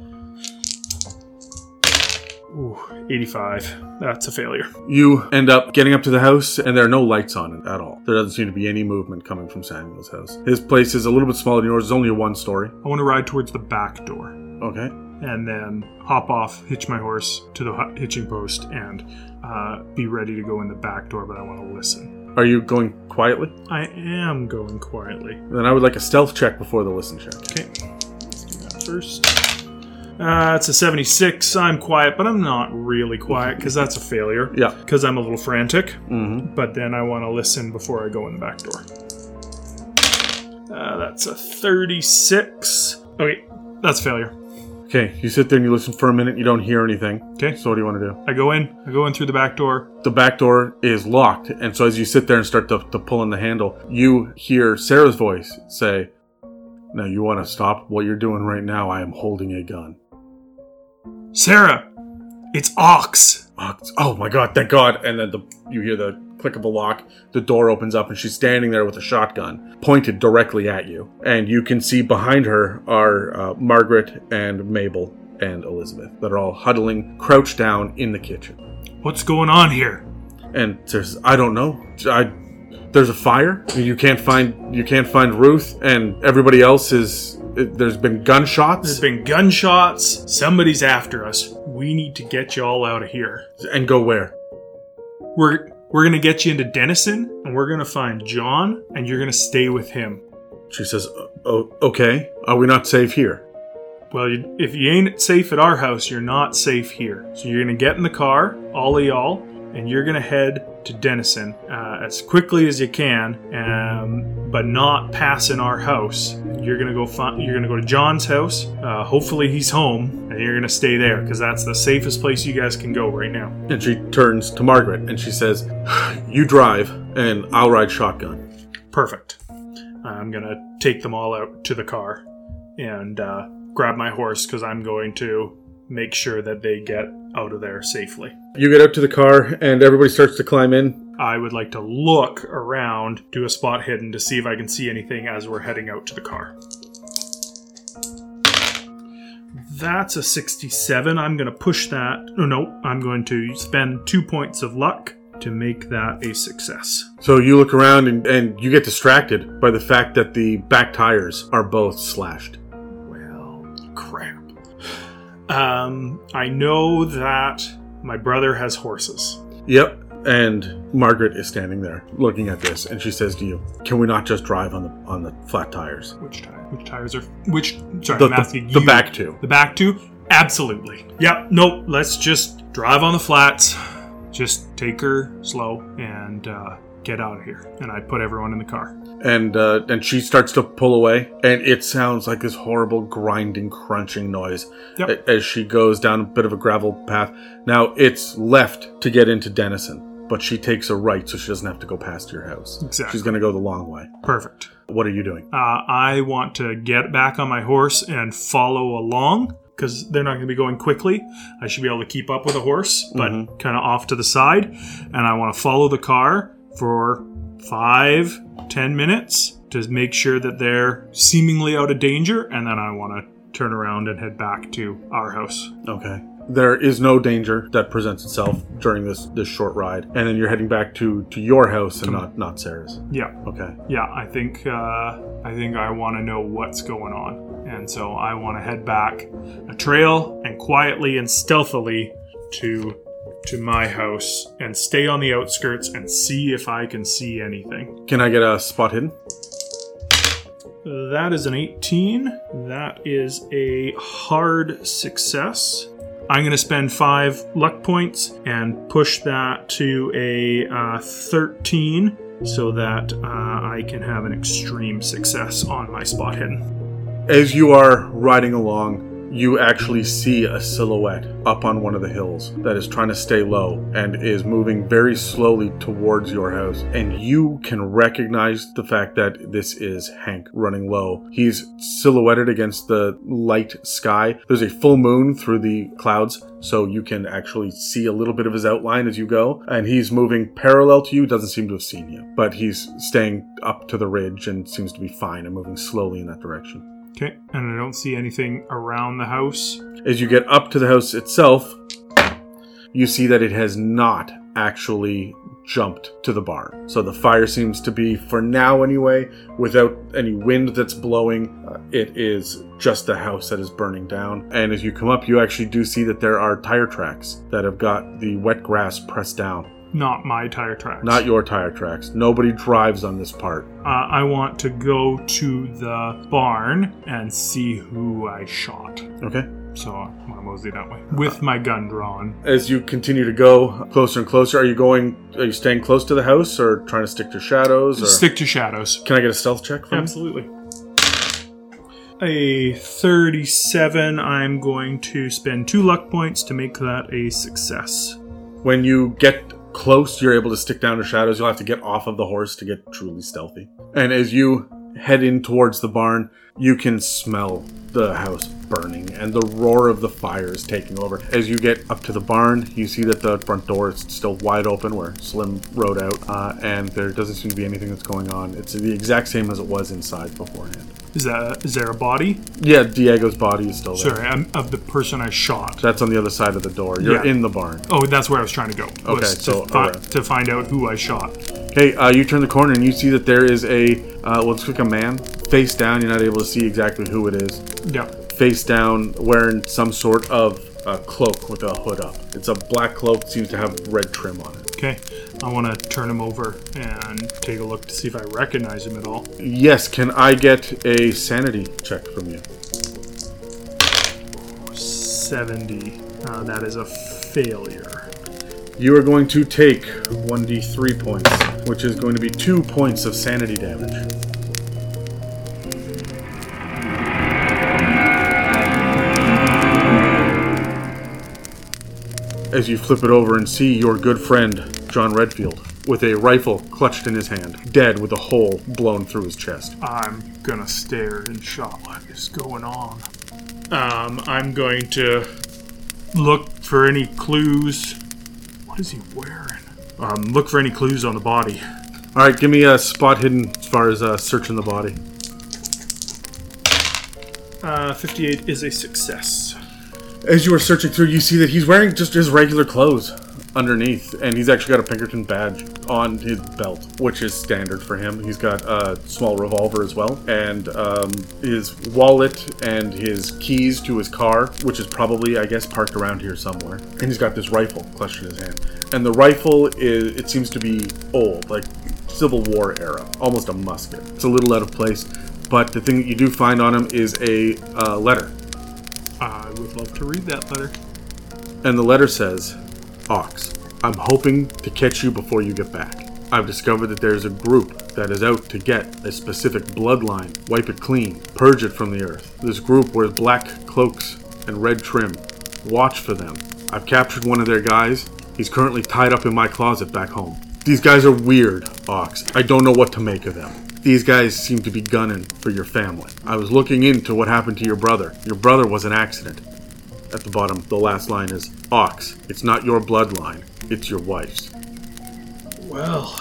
Ooh, 85. That's a failure. You end up getting up to the house, and there are no lights on it at all. There doesn't seem to be any movement coming from Samuel's house. His place is a little bit smaller than yours. It's only a one story. I want to ride towards the back door. Okay. and then hop off, hitch my horse to the hitching post, and uh, be ready to go in the back door. But I want to listen. Are you going quietly? I am going quietly. Then I would like a stealth check before the listen check. Okay, let's do that first. Uh, it's a 76. I'm quiet, but I'm not really quiet because that's a failure. Yeah. Because I'm a little frantic. Mm-hmm. But then I want to listen before I go in the back door. Uh, that's a 36. Okay, that's failure. Okay, you sit there and you listen for a minute. You don't hear anything. Okay, So what do you want to do? I go in. I go in through the back door. The back door is locked, and so as you sit there and start to, to pull on the handle, you hear Sarah's voice say, "Now you want to stop what you're doing right now? I am holding a gun." Sarah, it's Ox. Oh, oh my god! Thank God! And then the you hear the click of a lock. The door opens up, and she's standing there with a shotgun pointed directly at you. And you can see behind her are uh, Margaret and Mabel and Elizabeth that are all huddling, crouched down in the kitchen. What's going on here? And says, "I don't know. I there's a fire. You can't find you can't find Ruth, and everybody else is. There's been gunshots, There's been gunshots. Somebody's after us. We need to get you all out of here. and go where? We're we're gonna get you into Denison, and we're gonna find John, and you're gonna stay with him. She says, "Oh, okay. Are we not safe here?" Well, you, if you ain't safe at our house, you're not safe here. So you're gonna get in the car, all of y'all, and you're gonna head to Denison uh, as quickly as you can, um, but not passing our house. You're gonna go find. You're gonna go to John's house. Uh, hopefully he's home, and you're gonna stay there because that's the safest place you guys can go right now. And she turns to Margaret and she says, You drive, and I'll ride shotgun. Perfect. I'm gonna take them all out to the car and uh, grab my horse because I'm going to make sure that they get out of there safely. You get out to the car, and everybody starts to climb in. I would like to look around, do a spot hidden to see if I can see anything as we're heading out to the car. That's a 67. I'm going to push that. No, no, I'm going to spend two points of luck to make that a success. So you look around and, and you get distracted by the fact that the back tires are both slashed. Um, I know that my brother has horses. Yep. And Margaret is standing there looking at this, and she says to you, "Can we not just drive on the on the flat tires? Which tire? Which tires are? Which? Sorry, The, I'm the, asking the you. back two. The back two? Absolutely. Yep. Nope. Let's just drive on the flats. Just take her slow and uh, get out of here. And I put everyone in the car. and uh, and she starts to pull away, and it sounds like this horrible grinding, crunching noise Yep. as she goes down a bit of a gravel path. Now it's left to get into Denison, but she takes a right, so she doesn't have to go past your house. Exactly. She's going to go the long way. Perfect. What are you doing? Uh, I want to get back on my horse and follow along because they're not going to be going quickly. I should be able to keep up with a horse, but kind of off to the side. And I want to follow the car for five, ten minutes to make sure that they're seemingly out of danger. And then I want to turn around and head back to our house. Okay. There is no danger that presents itself during this this short ride, and then you're heading back to to your house and not not Sarah's. Yeah. Okay. yeah, I think uh, I think I want to know what's going on, and so I want to head back a trail and quietly and stealthily to to my house and stay on the outskirts and see if I can see anything. Can I get a spot hidden? That is an 18. That is a hard success. I'm going to spend five luck points and push that to a uh, 13 so that uh, I can have an extreme success on my spot hidden. As you are riding along, you actually see a silhouette up on one of the hills that is trying to stay low and is moving very slowly towards your house. And you can recognize the fact that this is Hank running low. He's silhouetted against the light sky. There's a full moon through the clouds, so you can actually see a little bit of his outline as you go. And he's moving parallel to you, doesn't seem to have seen you, but he's staying up to the ridge and seems to be fine and moving slowly in that direction. Okay, and I don't see anything around the house. As you get up to the house itself, you see that it has not actually jumped to the barn. So the fire seems to be, for now anyway, without any wind that's blowing, uh, it is just the house that is burning down. And as you come up, you actually do see that there are tire tracks that have got the wet grass pressed down. Not my tire tracks. Not your tire tracks. Nobody drives on this part. Uh, I want to go to the barn and see who I shot. Okay? So I want to mosey that way with my gun drawn. As you continue to go closer and closer, are you going, are you staying close to the house or trying to stick to shadows? Or Stick to shadows. Can I get a stealth check from you? Absolutely. A 37. I'm going to spend two luck points to make that a success. When you get close, you're able to stick down to shadows. You'll have to get off of the horse to get truly stealthy. And as you head in towards the barn, you can smell the house burning and the roar of the fire is taking over. As you get up to the barn, you see that the front door is still wide open where Slim rode out, uh, and there doesn't seem to be anything that's going on. It's the exact same as it was inside beforehand. Is that is there a body? Yeah, Diego's body is still there. Sorry, I'm of the person I shot. That's on the other side of the door. You're Yeah. in the barn. Oh, that's where I was trying to go. was Okay, to, so fi- to find out who I shot. Okay, uh, you turn the corner and you see that there is a, uh, it's like a man, face down. You're not able to see exactly who it is. Yeah. Face down, wearing some sort of uh, cloak with a hood up. It's a black cloak, seems to have red trim on it. Okay. I want to turn him over and take a look to see if I recognize him at all. Yes, can I get a sanity check from you? 70. Uh, that is a failure. You are going to take 1d3 points, which is going to be 2 points of sanity damage. As you flip it over and see your good friend, John Redfield, with a rifle clutched in his hand, dead with a hole blown through his chest. I'm gonna stare in shock. What is going on? Um, I'm going to look for any clues. What is he wearing? Um, look for any clues on the body. All right, give me a spot hidden as far as uh, searching the body. Uh, 58 is a success. As you are searching through, you see that he's wearing just his regular clothes underneath, and he's actually got a Pinkerton badge on his belt, which is standard for him. He's got a small revolver as well, and um, his wallet and his keys to his car, which is probably, I guess, parked around here somewhere. And he's got this rifle clutched in his hand, and the rifle is it seems to be old, like Civil War era, almost a musket. It's a little out of place, but the thing that you do find on him is a uh, letter. I would love to read that letter. And the letter says, Ox, I'm hoping to catch you before you get back. I've discovered that there's a group that is out to get a specific bloodline, wipe it clean, purge it from the earth. This group wears black cloaks and red trim. Watch for them. I've captured one of their guys. He's currently tied up in my closet back home. These guys are weird, Ox. I don't know what to make of them. These guys seem to be gunning for your family. I was looking into what happened to your brother. Your brother was an accident. At the bottom, the last line is Ox, it's not your bloodline, it's your wife's. Well,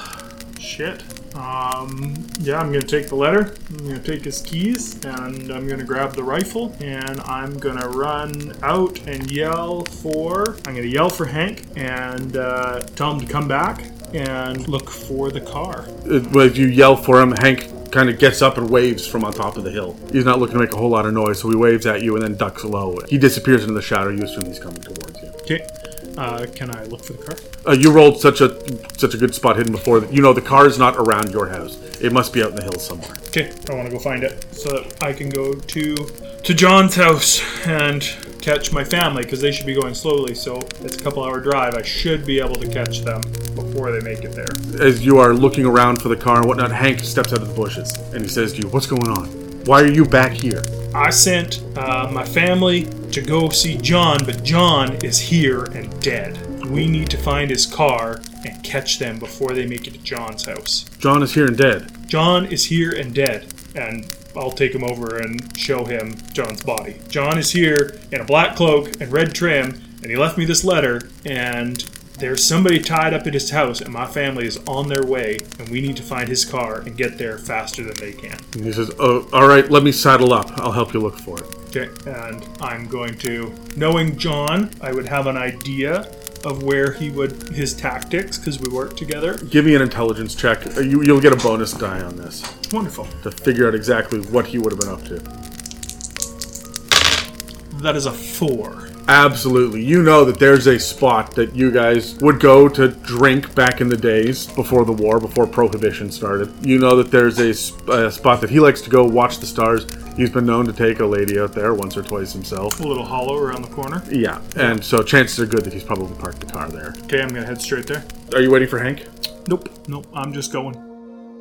shit. Um, yeah, I'm gonna take the letter. I'm gonna take his keys, and I'm gonna grab the rifle, and I'm gonna run out and yell for. I'm gonna yell for Hank and uh, tell him to come back and look for the car. As you yell for him, Hank kind of gets up and waves from on top of the hill. He's not looking to make a whole lot of noise, so he waves at you and then ducks low. He disappears into the shadow. You assume he's coming towards you. Okay. Uh, can I look for the car? Uh, you rolled such a such a good spot hidden before that you know the car is not around your house. It must be out in the hills somewhere. Okay, I want to go find it so that I can go to to John's house and catch my family because they should be going slowly. So it's a couple hour drive. I should be able to catch them before they make it there. As you are looking around for the car and whatnot, Hank steps out of the bushes and he says to you, "What's going on? Why are you back here?" I sent uh, my family to go see John, but John is here and dead. We need to find his car and catch them before they make it to John's house. John is here and dead. John is here and dead, and I'll take him over and show him John's body. John is here in a black cloak and red trim, and he left me this letter, and there's somebody tied up at his house, and my family is on their way, and we need to find his car and get there faster than they can. And he says, "Oh, all right. Let me saddle up. I'll help you look for it." Okay, and I'm going to, knowing John, I would have an idea of where he would his tactics because we work together. Give me an intelligence check. Uh, You, you'll get a bonus die on this Wonderful. to figure out exactly what he would have been up to. That is a four. Absolutely. You know that there's a spot that you guys would go to drink back in the days before the war, before Prohibition started. You know that there's a, sp- a spot that he likes to go watch the stars. He's been known to take a lady out there once or twice himself. A little hollow around the corner. Yeah, and so chances are good that he's probably parked the car there. Okay, I'm gonna head straight there. Are you waiting for Hank? Nope, nope. I'm just going.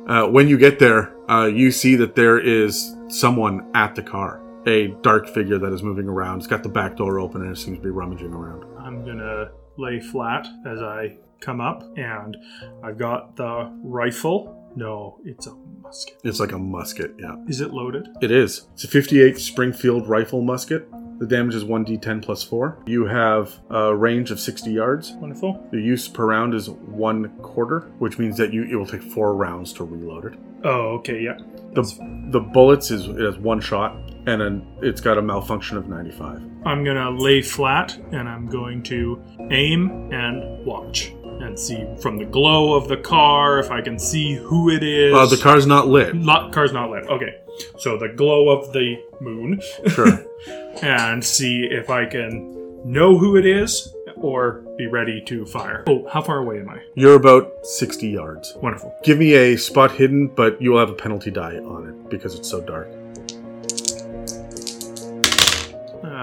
Uh, when you get there, uh, you see that there is someone at the car. A dark figure that is moving around. It's got the back door open and it seems to be rummaging around. I'm gonna lay flat as I come up, and I've got the rifle. No, it's a musket. It's like a musket, yeah. Is it loaded? It is. It's a 58 Springfield rifle musket. The damage is 1d10 plus 4. You have a range of 60 yards. Wonderful. The use per round is one quarter, which means that you it will take four rounds to reload it. Oh, okay, yeah. The, the bullets is it has one shot, and then it's got a malfunction of 95. I'm gonna lay flat and I'm going to aim and watch and see from the glow of the car if I can see who it is. Uh, the car's not lit. Not, car's not lit. Okay, so the glow of the moon. Sure. and see if I can know who it is or be ready to fire. Oh, how far away am I? You're about 60 yards. Wonderful. Give me a spot hidden, but you will have a penalty die on it because it's so dark.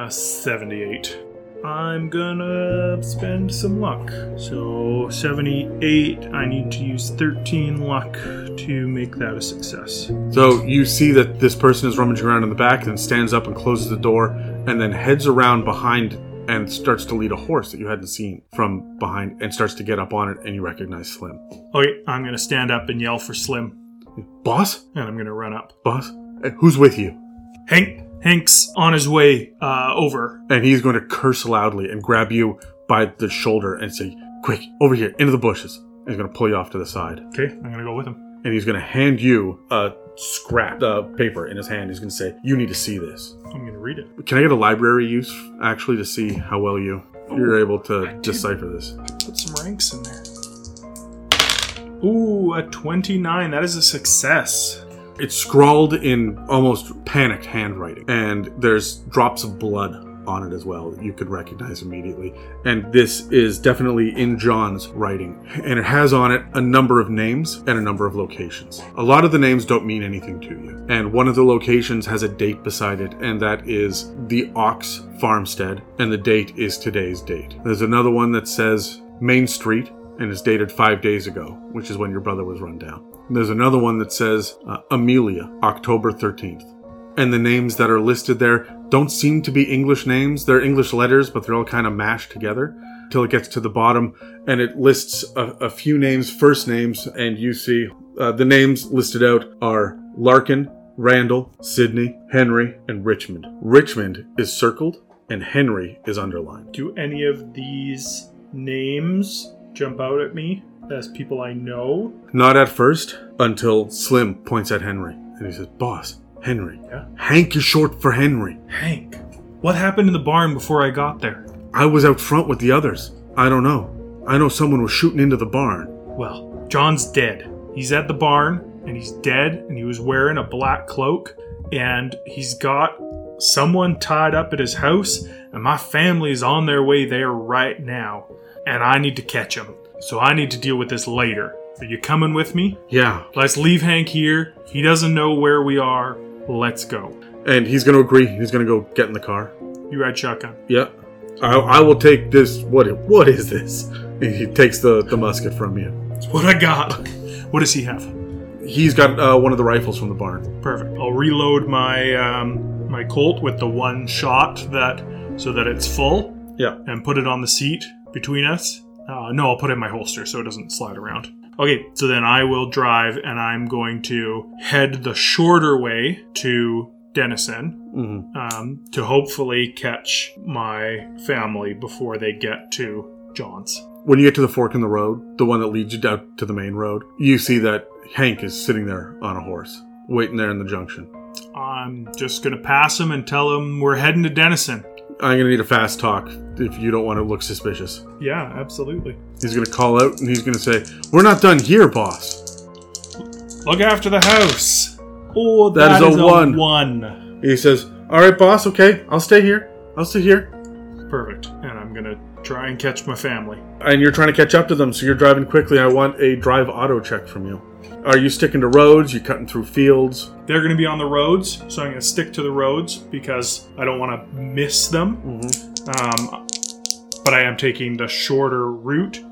Uh, 78. I'm gonna spend some luck. So 78, I need to use 13 luck to make that a success. So you see that this person is rummaging around in the back, then stands up and closes the door, and then heads around behind and starts to lead a horse that you hadn't seen from behind, and starts to get up on it, and you recognize Slim. Okay, I'm gonna stand up and yell for Slim, Boss, and I'm gonna run up. boss, Eh, who's with you? Hank, Hank's on his way uh, over. And he's going to curse loudly and grab you by the shoulder and say, "Quick, over here, into the bushes." And he's going to pull you off to the side, Okay, I'm gonna go with him. and he's going to hand you a scrap uh, paper in his hand. He's going to say, "You need to see this." I'm gonna read it. Can I get a library use actually to see how well you you're able to I decipher this? Put some ranks in there. Ooh, a 29. That is a success. It's scrawled in almost panicked handwriting, and there's drops of blood on it as well that you could recognize immediately. And this is definitely in John's writing, and it has on it a number of names and a number of locations. A lot of the names don't mean anything to you, and one of the locations has a date beside it, and that is the Ox Farmstead, and the date is today's date. There's another one that says Main Street, and is dated five days ago, which is when your brother was run down. There's another one that says uh, Amelia, October 13th. And the names that are listed there don't seem to be English names. They're English letters, but they're all kind of mashed together till it gets to the bottom and it lists a, a few names, first names, and you see uh, the names listed out are Larkin, Randall, Sydney, Henry, and Richmond. Richmond is circled and Henry is underlined. Do any of these names jump out at me as people I know? Not at first, until Slim points at Henry and he says, Boss, Henry. Yeah. Hank is short for Henry. Hank. What happened in the barn before I got there? I was out front with the others. I don't know. I know someone was shooting into the barn. Well, John's dead. He's at the barn and he's dead and he was wearing a black cloak and he's got someone tied up at his house and my family is on their way there right now and I need to catch him. So I need to deal with this later. Are you coming with me? Yeah. Let's leave Hank here. He doesn't know where we are. Let's go. And he's going to agree. He's going to go get in the car. You ride shotgun. Yeah. I, I will take this. What? What is this? He takes the, the musket from you. That's what I got. What does he have? He's got uh, one of the rifles from the barn. Perfect. I'll reload my um, my Colt with the one shot that so that it's full. Yeah. And put it on the seat between us. Uh, no, I'll put it in my holster so it doesn't slide around. Okay, so then I will drive and I'm going to head the shorter way to Denison hmm um, to hopefully catch my family before they get to John's. When you get to the fork in the road, the one that leads you out to the main road, you see that Hank is sitting there on a horse, waiting there in the junction. I'm just gonna pass him and tell him we're heading to Denison. I'm gonna need a fast talk if you don't want to look suspicious. Yeah, absolutely. He's gonna call out and he's gonna say, "We're not done here, boss." Look after the house. Oh, That is a one. one. He says, "All right, boss. Okay, I'll stay here. I'll stay here." Perfect. And I'm gonna try and catch my family. And you're trying to catch up to them, so you're driving quickly. I want a drive auto check from you. Are you sticking to roads? You cutting through fields? They're gonna be on the roads, so I'm gonna stick to the roads because I don't want to miss them. Mm-hmm. Um, but I am taking the shorter route.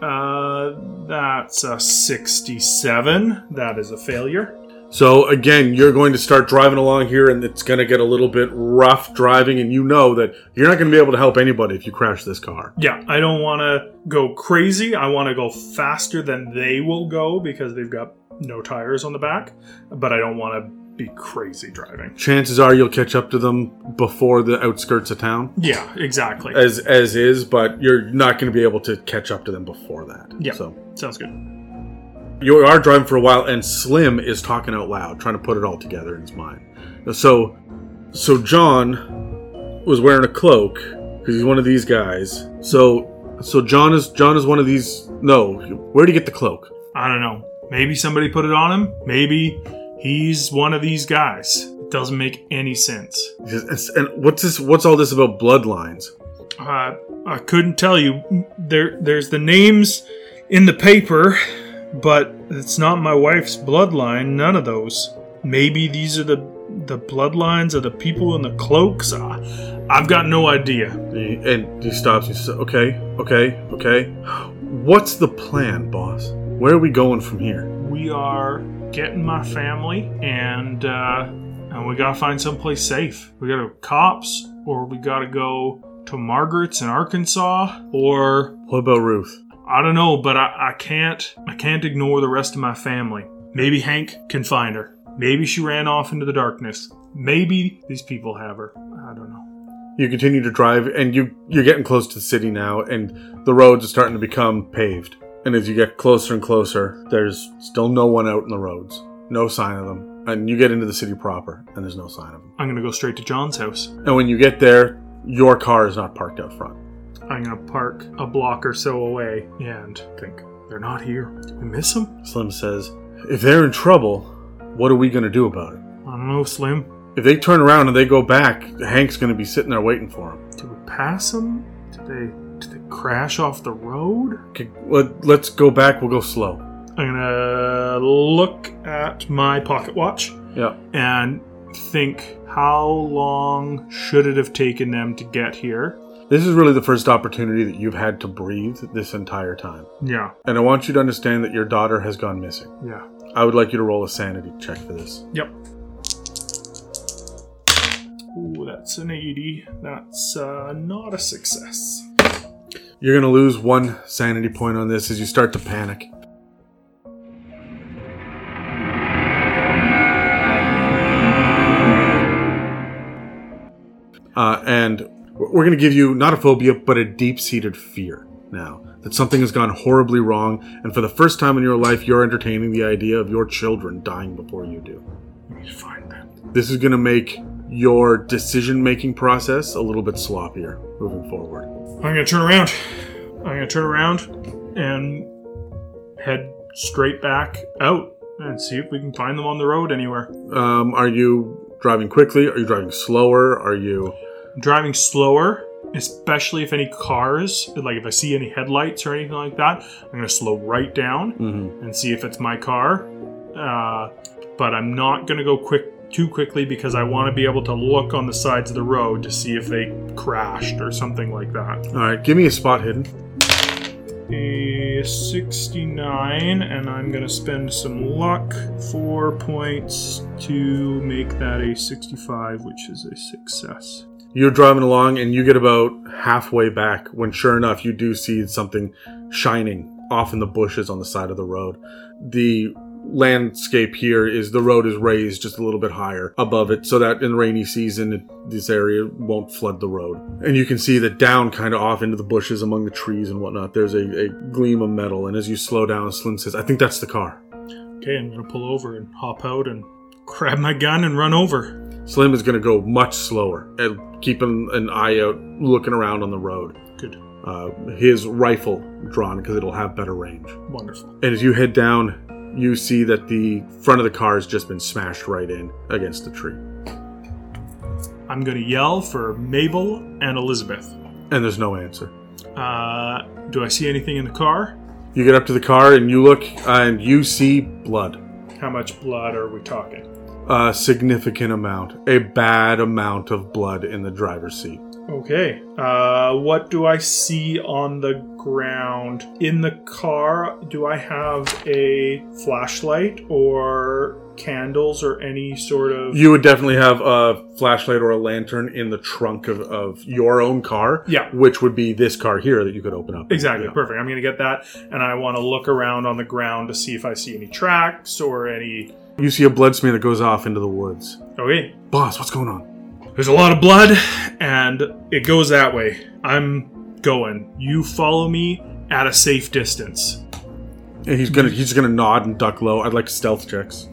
Uh, that's a 67. That is a failure. So again, you're going to start driving along here, and it's going to get a little bit rough driving, and you know that you're not going to be able to help anybody if you crash this car. Yeah, I don't want to go crazy. I want to go faster than they will go because they've got no tires on the back. But I don't want to be crazy driving. Chances are you'll catch up to them before the outskirts of town, Yeah, exactly. as as is, but you're not going to be able to catch up to them before that. Yeah. So Sounds good. You are driving for a while, and Slim is talking out loud, trying to put it all together in his mind. So, so John was wearing a cloak because he's one of these guys. So, so John is John is one of these. No, where would he get the cloak? I don't know. Maybe somebody put it on him. Maybe he's one of these guys. It doesn't make any sense. And what's this? What's all this about bloodlines? Uh, I couldn't tell you. There, there's the names in the paper, but it's not my wife's bloodline. None of those. Maybe these are the the bloodlines of the people in the cloaks. Uh, I've got no idea. And he stops. He says, "Okay, okay, okay. What's the plan, boss? Where are we going from here?" We are getting my family, and uh, and we gotta find someplace safe. We gotta go cops, or we gotta go to Margaret's in Arkansas, or What about Ruth? I don't know. But I, I can't I can't ignore the rest of my family. Maybe Hank can find her. Maybe she ran off into the darkness. Maybe these people have her. I don't know. You continue to drive, and you you're getting close to the city now, and the roads are starting to become paved. And as you get closer and closer, there's still no one out in the roads, no sign of them. And you get into the city proper, and there's no sign of them. I'm gonna go straight to John's house. And when you get there, your car is not parked out front. I'm gonna park a block or so away and think they're not here. Did we miss them? Slim says, "If they're in trouble, what are we going to do about it? I don't know, Slim. If they turn around and they go back, Hank's going to be sitting there waiting for him." Did we pass them? Did they did they crash off the road? Okay, let, let's go back. We'll go slow. I'm gonna look at my pocket watch Yeah. and think how long should it have taken them to get here? This is really the first opportunity that you've had to breathe this entire time. Yeah, And I want you to understand that your daughter has gone missing. yeah. I would like you to roll a sanity check for this. Yep. Ooh, that's an 80. That's uh, not a success. You're going to lose one sanity point on this as you start to panic. Uh, and we're going to give you not a phobia, but a deep seated fear now that something has gone horribly wrong. And for the first time in your life, you're entertaining the idea of your children dying before you do. We need to find them. This is going to make your decision making process a little bit sloppier moving forward. I'm gonna turn around. I'm gonna turn around and head straight back out and see if we can find them on the road anywhere. Um, are you driving quickly? Are you driving slower? Are you. I'm driving slower, especially if any cars, like if I see any headlights or anything like that, I'm gonna slow right down Mhm. and see if it's my car. Uh, but I'm not gonna go quick too quickly because I want to be able to look on the sides of the road to see if they crashed or something like that. All right, give me a spot hidden. A 69, and I'm gonna spend some luck, four points to make that a 65, which is a success. You're driving along and you get about halfway back when, sure enough, you do see something shining off in the bushes on the side of the road. The landscape here is the road is raised just a little bit higher above it so that in rainy season it, this area won't flood the road and you can see that down kind of off into the bushes among the trees and whatnot there's a, a gleam of metal and as you slow down slim says i think that's the car Okay, I'm gonna pull over and hop out and grab my gun and run over. Slim is going to go much slower and keeping an eye out looking around on the road Good. uh, his rifle drawn because it'll have better range. Wonderful. And as you head down, you see that the front of the car has just been smashed right in against the tree. I'm gonna yell for Mabel and Elizabeth. And there's no answer. Uh, do I see anything in the car? You get up to the car and you look and you see blood. How much blood are we talking? A significant amount, a bad amount of blood in the driver's seat. Okay. Uh, what do I see on the ground in the car? Do I have a flashlight or candles or any sort of? You would definitely have a flashlight or a lantern in the trunk of, of your own car, Yeah. which would be this car here that you could open up. Exactly. Yeah. Perfect. I'm gonna get that, and I want to look around on the ground to see if I see any tracks or any. You see a blood smear that goes off into the woods. Okay. Boss, what's going on? There's a lot of blood, and it goes that way. I'm going. You follow me at a safe distance. And he's gonna he's gonna nod and duck low. I'd like stealth checks.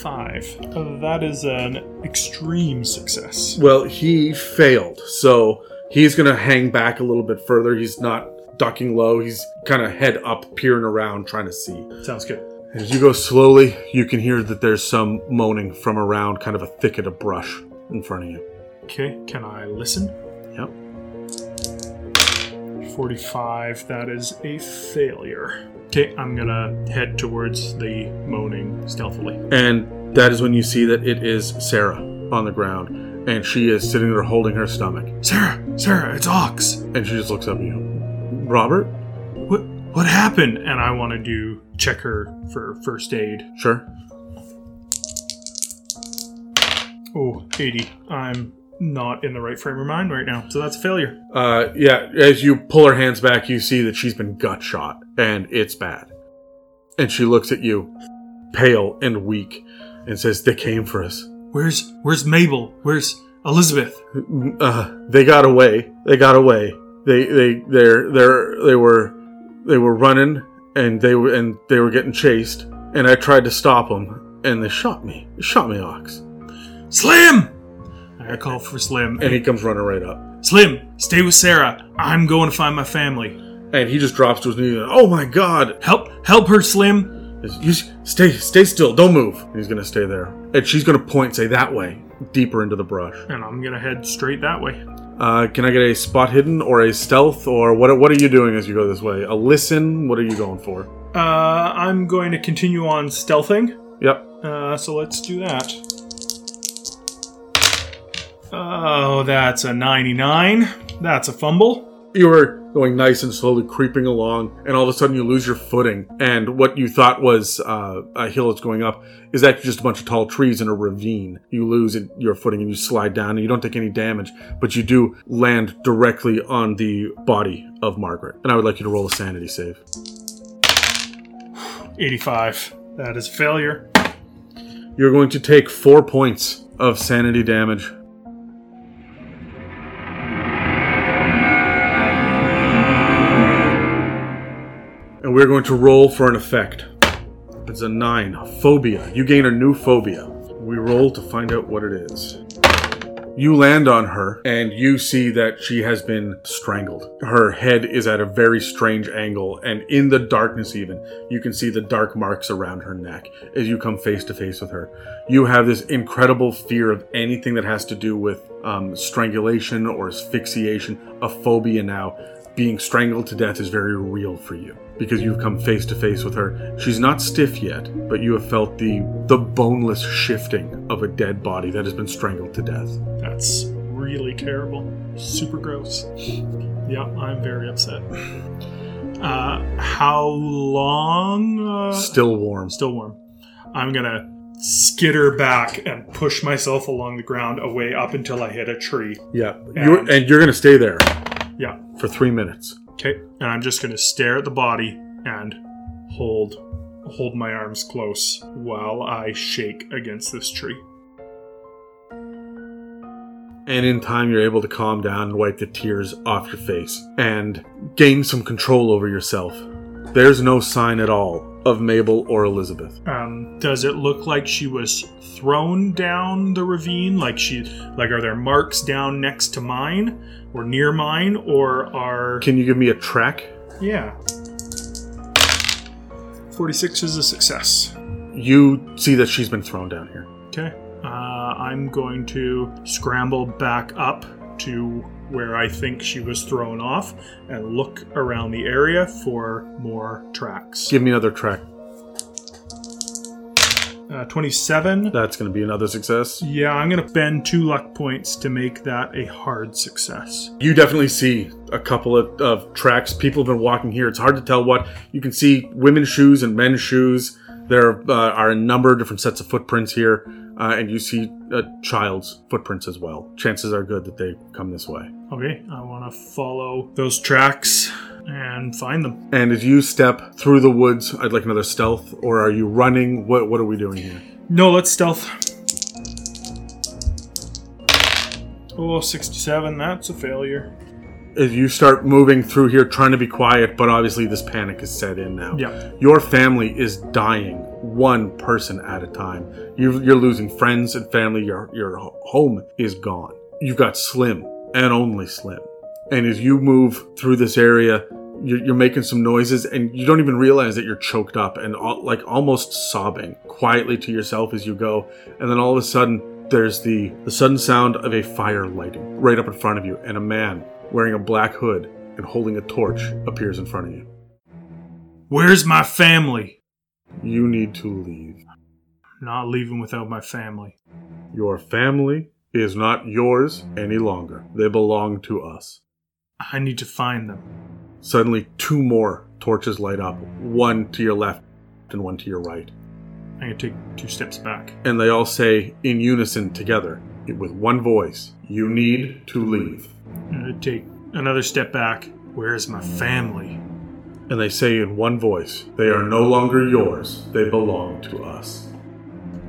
Five. Uh, that is an extreme success. Well, he failed, so he's gonna hang back a little bit further. He's not ducking low. He's kind of head up, peering around, trying to see. Sounds good. As you go slowly, you can hear that there's some moaning from around, kind of a thicket of brush in front of you. Okay, can I listen? Yep. 45, that is a failure. Okay, I'm gonna head towards the moaning stealthily. And that is when you see that it is Sarah on the ground, and she is sitting there holding her stomach, Sarah, Sarah, it's Ox. and she just looks up at you. Robert, What what happened? And I want to do check her for first aid. sure. Oh, 80. I'm not in the right frame of mind right now, so that's a failure. Uh, yeah, as you pull her hands back, you see that she's been gut shot, and it's bad. And she looks at you, pale and weak, and says, "They came for us. Where's where's Mabel? Where's Elizabeth? Uh, they got away. They got away. They they they're they're they were they were running, and they were and they were getting chased. And I tried to stop them, and they shot me. They shot me, Ox. Slim! I call for Slim. And he comes running right up, Slim, stay with Sarah. I'm going to find my family. and he just drops to his knees And, oh my God! Help help her, Slim. You stay, stay still. Don't move. And he's gonna stay there, and she's gonna point, say that way, deeper into the brush. And I'm gonna head straight that way. Uh, can I get a spot hidden or a stealth or what? What are you doing as you go this way? A listen? What are you going for? Uh, I'm going to continue on stealthing. Yep. Uh, so let's do that. Oh, that's a 99. That's a fumble. You were going nice and slowly creeping along, and all of a sudden you lose your footing. And what you thought was uh, a hill that's going up is actually just a bunch of tall trees in a ravine. You lose your footing and you slide down, and you don't take any damage, but you do land directly on the body of Margaret. And I would like you to roll a sanity save. 85. That is failure. You're going to take four points of sanity damage. We're going to roll for an effect. It's a nine. Phobia. You gain a new phobia. We roll to find out what it is. You land on her, and you see that she has been strangled. Her head is at a very strange angle, and in the darkness, even, you can see the dark marks around her neck as you come face to face with her. You have this incredible fear of anything that has to do with um, strangulation or asphyxiation, a phobia now. Being strangled to death is very real for you because you've come face to face with her. She's not stiff yet, but you have felt the the boneless shifting of a dead body that has been strangled to death. That's really terrible. Super gross. Yeah, I'm very upset. Uh, how long? Uh, Still warm. still warm. I'm gonna skitter back and push myself along the ground away up until I hit a tree. Yeah, you're, And- and you're going to stay there. For three minutes. Okay. And I'm just gonna stare at the body and hold hold my arms close while I shake against this tree. And in time, you're able to calm down and wipe the tears off your face and gain some control over yourself. There's no sign at all of Mabel or Elizabeth. Um, does it look like she was thrown down the ravine? Like she, like, are there marks down next to mine or near mine, or are Can you give me a track? yeah? Forty-six is a success. You see that she's been thrown down here. Okay. Uh, I'm going to scramble back up to where I think she was thrown off and look around the area for more tracks. Give me another track. Uh, 27. That's going to be another success. Yeah, I'm going to bend two luck points to make that a hard success. You definitely see a couple of, of tracks. People have been walking here. It's hard to tell what. You can see women's shoes and men's shoes. There uh, are a number of different sets of footprints here, uh, and you see a child's footprints as well. Chances are good that they come this way. Okay, I want to follow those tracks and find them. And as you step through the woods, I'd like another stealth, or are you running? What What are we doing here? No, let's stealth. Oh, 67, that's a failure. As you start moving through here, trying to be quiet, but obviously this panic is set in now. Yeah. Your family is dying, one person at a time. You, you're losing friends and family. Your your home is gone. You've got Slim and only Slim. And as you move through this area, you're, you're making some noises, and you don't even realize that you're choked up and all, like almost sobbing quietly to yourself as you go. And then all of a sudden, there's the the sudden sound of a fire lighting right up in front of you, and a man wearing a black hood and holding a torch appears in front of you. Where's my family? You need to leave. not leaving without my family. Your family is not yours any longer. They belong to us. I need to find them. Suddenly, two more torches light up one to your left and one to your right. I'm gonna take two steps back. And they all say in unison together, with one voice, You need to leave. I'm gonna take another step back. Where's my family? And they say in one voice, They are no longer yours, they belong to us.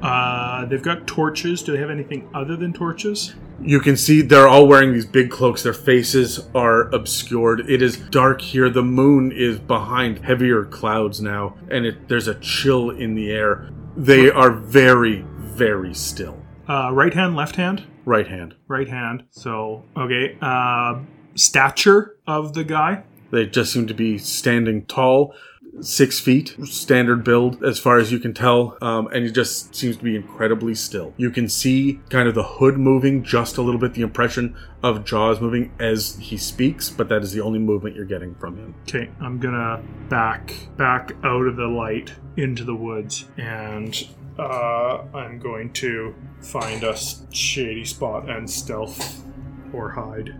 Uh, they've got torches. Do they have anything other than torches? You can see they're all wearing these big cloaks. Their faces are obscured. It is dark here. The moon is behind heavier clouds now, and it, there's a chill in the air. They are very, very still. Uh, right hand, left hand? Right hand. Right hand. So, okay. Uh, stature of the guy? They just seem to be standing tall, six feet, standard build as far as you can tell, um, and he just seems to be incredibly still. You can see kind of the hood moving just a little bit, the impression of jaws moving as he speaks, but that is the only movement you're getting from him. Okay, I'm gonna back back out of the light into the woods, and uh, I'm going to find a shady spot and stealth or hide,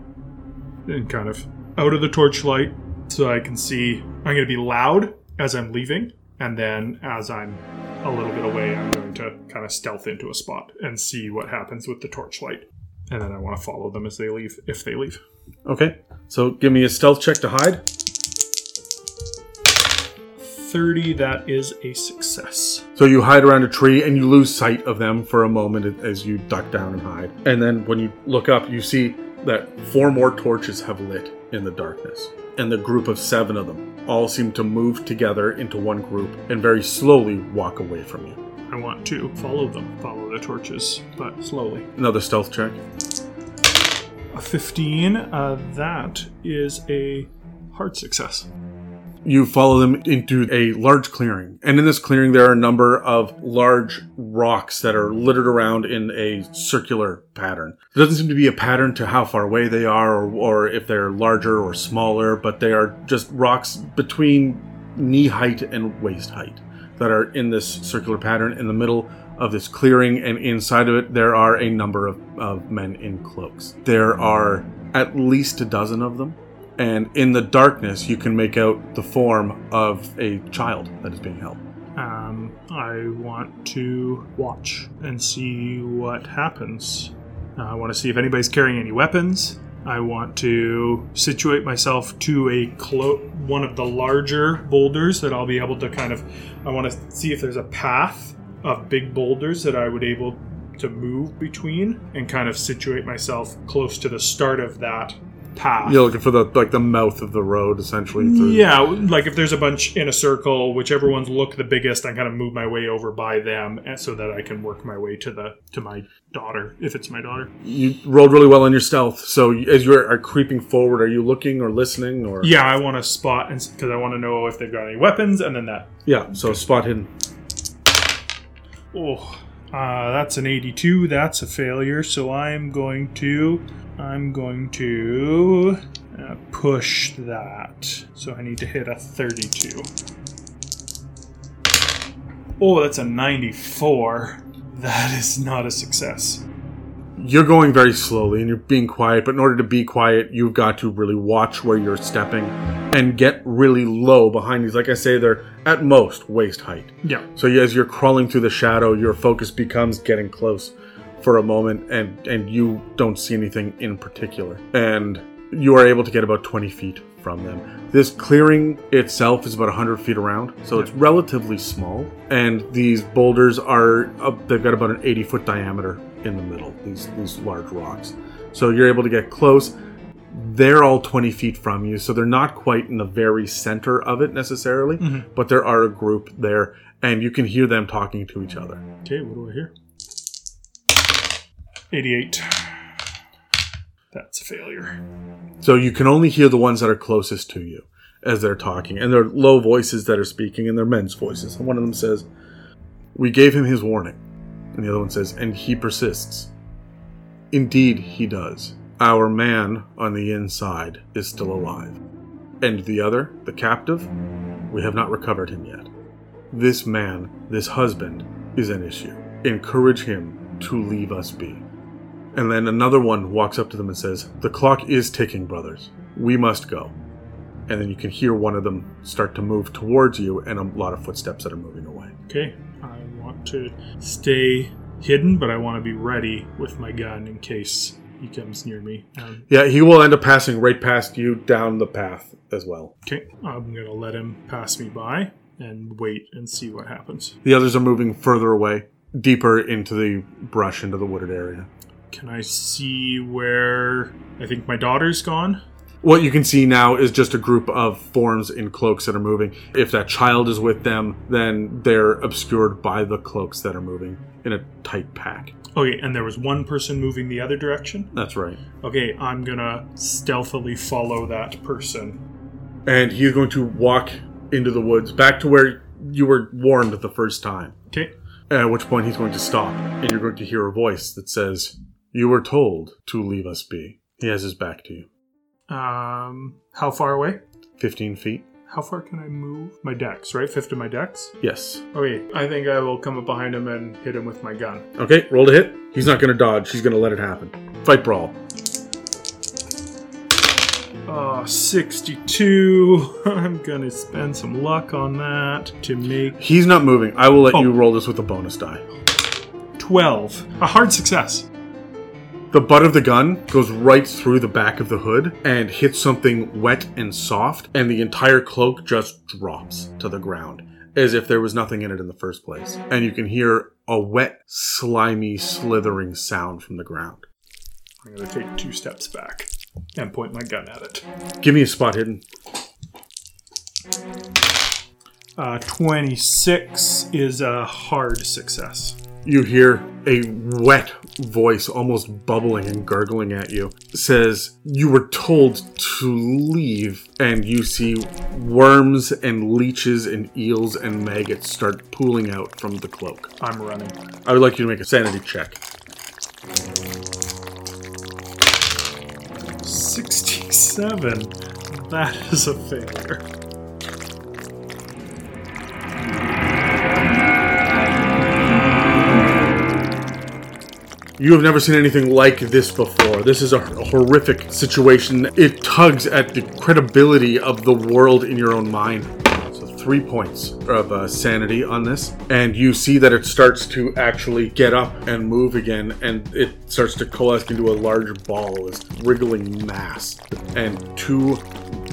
and kind of out of the torchlight so I can see. I'm going to be loud as I'm leaving, and then as I'm a little bit away, I'm going to kind of stealth into a spot and see what happens with the torchlight. And then I want to follow them as they leave, if they leave. Okay, so give me a stealth check to hide. 30, that is a success. So you hide around a tree and you lose sight of them for a moment as you duck down and hide. And then when you look up, you see that four more torches have lit in the darkness. And the group of seven of them all seem to move together into one group and very slowly walk away from you. I want to follow them, follow the torches, but slowly. Another stealth check. A 15, uh, that is a hard success. You follow them into a large clearing, and in this clearing, there are a number of large rocks that are littered around in a circular pattern. There doesn't seem to be a pattern to how far away they are, or, or if they're larger or smaller, but they are just rocks between knee height and waist height that are in this circular pattern in the middle of this clearing, and inside of it, there are a number of, of men in cloaks. There are at least a dozen of them and in the darkness you can make out the form of a child that is being held. Um, I want to watch and see what happens. Uh, I want to see if anybody's carrying any weapons. I want to situate myself to a clo- one of the larger boulders that I'll be able to kind of. I want to see if there's a path of big boulders that I would able to move between and kind of situate myself close to the start of that path. You're looking for the like the mouth of the road, essentially. through- Yeah, like if there's a bunch in a circle, whichever ones look the biggest, I kind of move my way over by them, and so that I can work my way to the to my daughter, if it's my daughter. You rolled really well on your stealth. So as you are creeping forward, are you looking or listening or? Yeah, I want to spot and because I want to know if they've got any weapons, and then that. Yeah. So spot hidden. Oh, uh, that's an 82. That's a failure. So I'm going to, I'm going to uh, push that. So I need to hit a 32. Oh, that's a 94. That is not a success. You're going very slowly and you're being quiet, but in order to be quiet, you've got to really watch where you're stepping and get really low behind these. Like I say, they're at most waist height. Yeah. So as you're crawling through the shadow, your focus becomes getting close for a moment, and and you don't see anything in particular, and you are able to get about 20 feet from them. This clearing itself is about 100 feet around, so it's relatively small, and these boulders are up, they've got about an 80 foot diameter in the middle. These these large rocks, so you're able to get close. They're all 20 feet from you, so they're not quite in the very center of it necessarily, mm-hmm. but there are a group there, and you can hear them talking to each other. Okay, what do I hear? 88. That's a failure. So you can only hear the ones that are closest to you as they're talking, and they're low voices that are speaking, and they're men's voices. And one of them says, We gave him his warning. And the other one says, And he persists. Indeed, he does. Our man on the inside is still alive. And the other, the captive, we have not recovered him yet. This man, this husband, is an issue. Encourage him to leave us be. And then another one walks up to them and says, The clock is ticking, brothers. We must go. And then you can hear one of them start to move towards you and a lot of footsteps that are moving away. Okay, I want to stay hidden, but I want to be ready with my gun in case he comes near me. Um, Yeah, he will end up passing right past you down the path as well. okay, I'm gonna let him pass me by and wait and see what happens. The others are moving further away, deeper into the brush, into the wooded area. Can I see where I think my daughter's gone? What you can see now is just a group of forms in cloaks that are moving. If that child is with them, then they're obscured by the cloaks that are moving in a tight pack. Okay, and there was one person moving the other direction. That's right. Okay, I'm gonna stealthily follow that person. And he's going to walk into the woods back to where you were warned the first time. Okay, At which point he's going to stop, and you're going to hear a voice that says, You were told to leave us be. He has his back to you. um, how far away? 15 feet? How far can I move? My DEX, right? Fifth of my DEX? Yes. Okay, I think I will come up behind him and hit him with my gun. Okay, roll to hit. He's not going to dodge, he's going to let it happen. Fight brawl. Oh, 62. I'm gonna spend some luck on that to make He's not moving. I will let Oh. you roll this with a bonus die. 12. A hard success. The butt of the gun goes right through the back of the hood and hits something wet and soft, and the entire cloak just drops to the ground as if there was nothing in it in the first place. And you can hear a wet, slimy, slithering sound from the ground. I'm gonna take two steps back and point my gun at it. Give me a spot hidden. Uh, 26 is a hard success. You hear a wet voice, almost bubbling and gurgling at you, says, You were told to leave. And you see worms and leeches and eels and maggots start pooling out from the cloak. I'm running. I would like you to make a sanity check. 67. That is a failure. You have never seen anything like this before. This is a horrific situation. It tugs at the credibility of the world in your own mind. So, three points of uh, sanity on this. And you see that it starts to actually get up and move again, and it starts to coalesce into a large ball, this wriggling mass. And two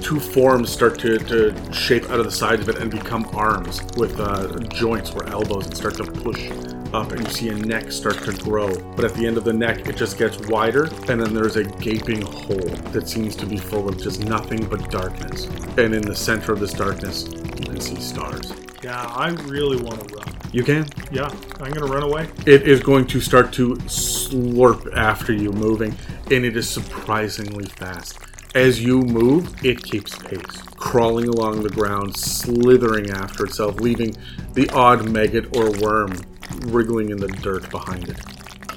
two forms start to, to shape out of the sides of it and become arms with uh, joints or elbows and start to push up and you see a neck start to grow. But at the end of the neck it just gets wider and then there's a gaping hole that seems to be full of just nothing but darkness. And in the center of this darkness you can see stars. Yeah, I really want to run. you can? Yeah, I'm gonna run away. it is going to start to slurp after you moving and it is surprisingly fast. As you move it keeps pace crawling along the ground slithering after itself leaving the odd maggot or worm wriggling in the dirt behind it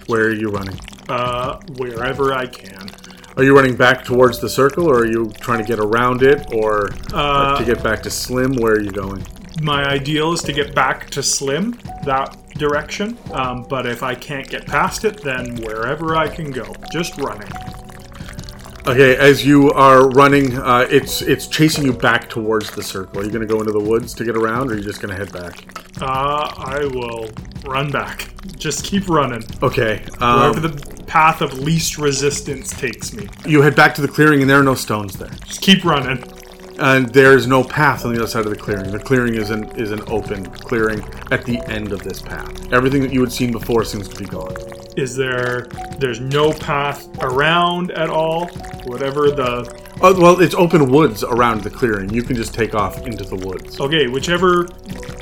where are you running Uh, wherever I can. are you running back towards the circle or are you trying to get around it or Uh, to get back to slim where are you going My ideal is to get back to Slim, that direction. Um, but if I can't get past it, then wherever I can go, just running. Okay, as you are running, uh, it's it's chasing you back towards the circle. Are you going to go into the woods to get around, or are you just going to head back? Uh, I will run back. Just keep running. Okay, Wherever um, the path of least resistance takes me. you head back to the clearing, and there are no stones there, Just keep running. and there is no path on the other side of the clearing. The clearing is an is an open clearing at the end of this path. Everything that you had seen before seems to be gone. Is there. There's no path around at all? Whatever the. Oh, well, it's open woods around the clearing. You can just take off into the woods. Okay, whichever.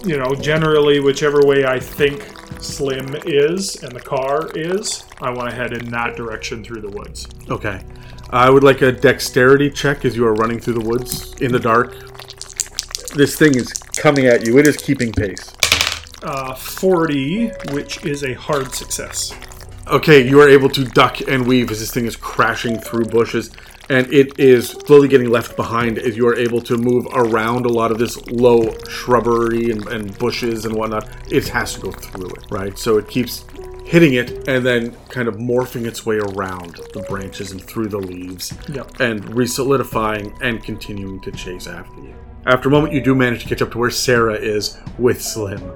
You know, generally, whichever way I think Slim is and the car is, I want to head in that direction through the woods. Okay, I would like a dexterity check as you are running through the woods in the dark. This thing is coming at you. It is keeping pace. Uh, 40, which is a hard success. Okay, you are able to duck and weave as this thing is crashing through bushes and it is slowly getting left behind as you are able to move around a lot of this low shrubbery and, and bushes and whatnot. It has to go through it, right? So it keeps hitting it and then kind of morphing its way around the branches and through the leaves Yep. and resolidifying and continuing to chase after you. After a moment, you do manage to catch up to where Sarah is with Slim,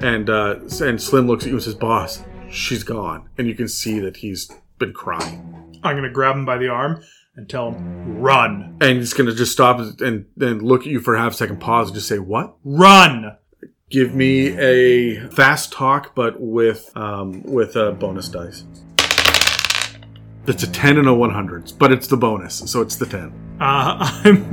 and uh, and Slim looks at you and says, "Boss, she's gone," and you can see that he's been crying, I'm gonna grab him by the arm and tell him, run, and he's gonna just stop and then look at you for a half second pause and just say, "What?" run. Give me a fast talk, but with um, with a bonus dice. That's a ten and a one hundreds, but it's the bonus, so it's the ten. Uh, I'm.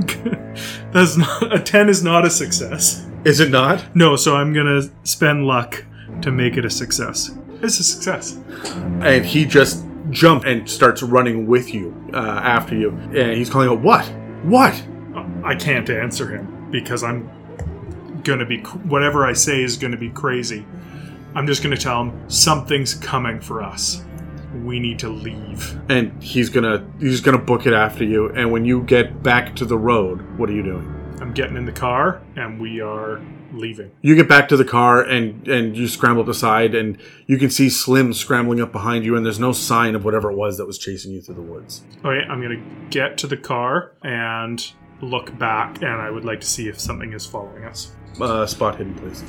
That's not a ten. Is not a success. Is it not? No, so I'm gonna spend luck to make it a success. It's a success. and he just jumps and starts running with you uh, after you and he's calling out what what I can't answer him because I'm gonna be whatever I say is gonna be crazy. I'm just gonna tell him something's coming for us. We need to leave. and he's gonna he's gonna book it after you and when you get back to the road what are you doing I'm getting in the car and we are leaving. you get back to the car and and you scramble up the side and you can see slim scrambling up behind you and there's no sign of whatever it was that was chasing you through the woods Okay, I'm gonna get to the car and look back, and I would like to see if something is following us. uh, spot hidden please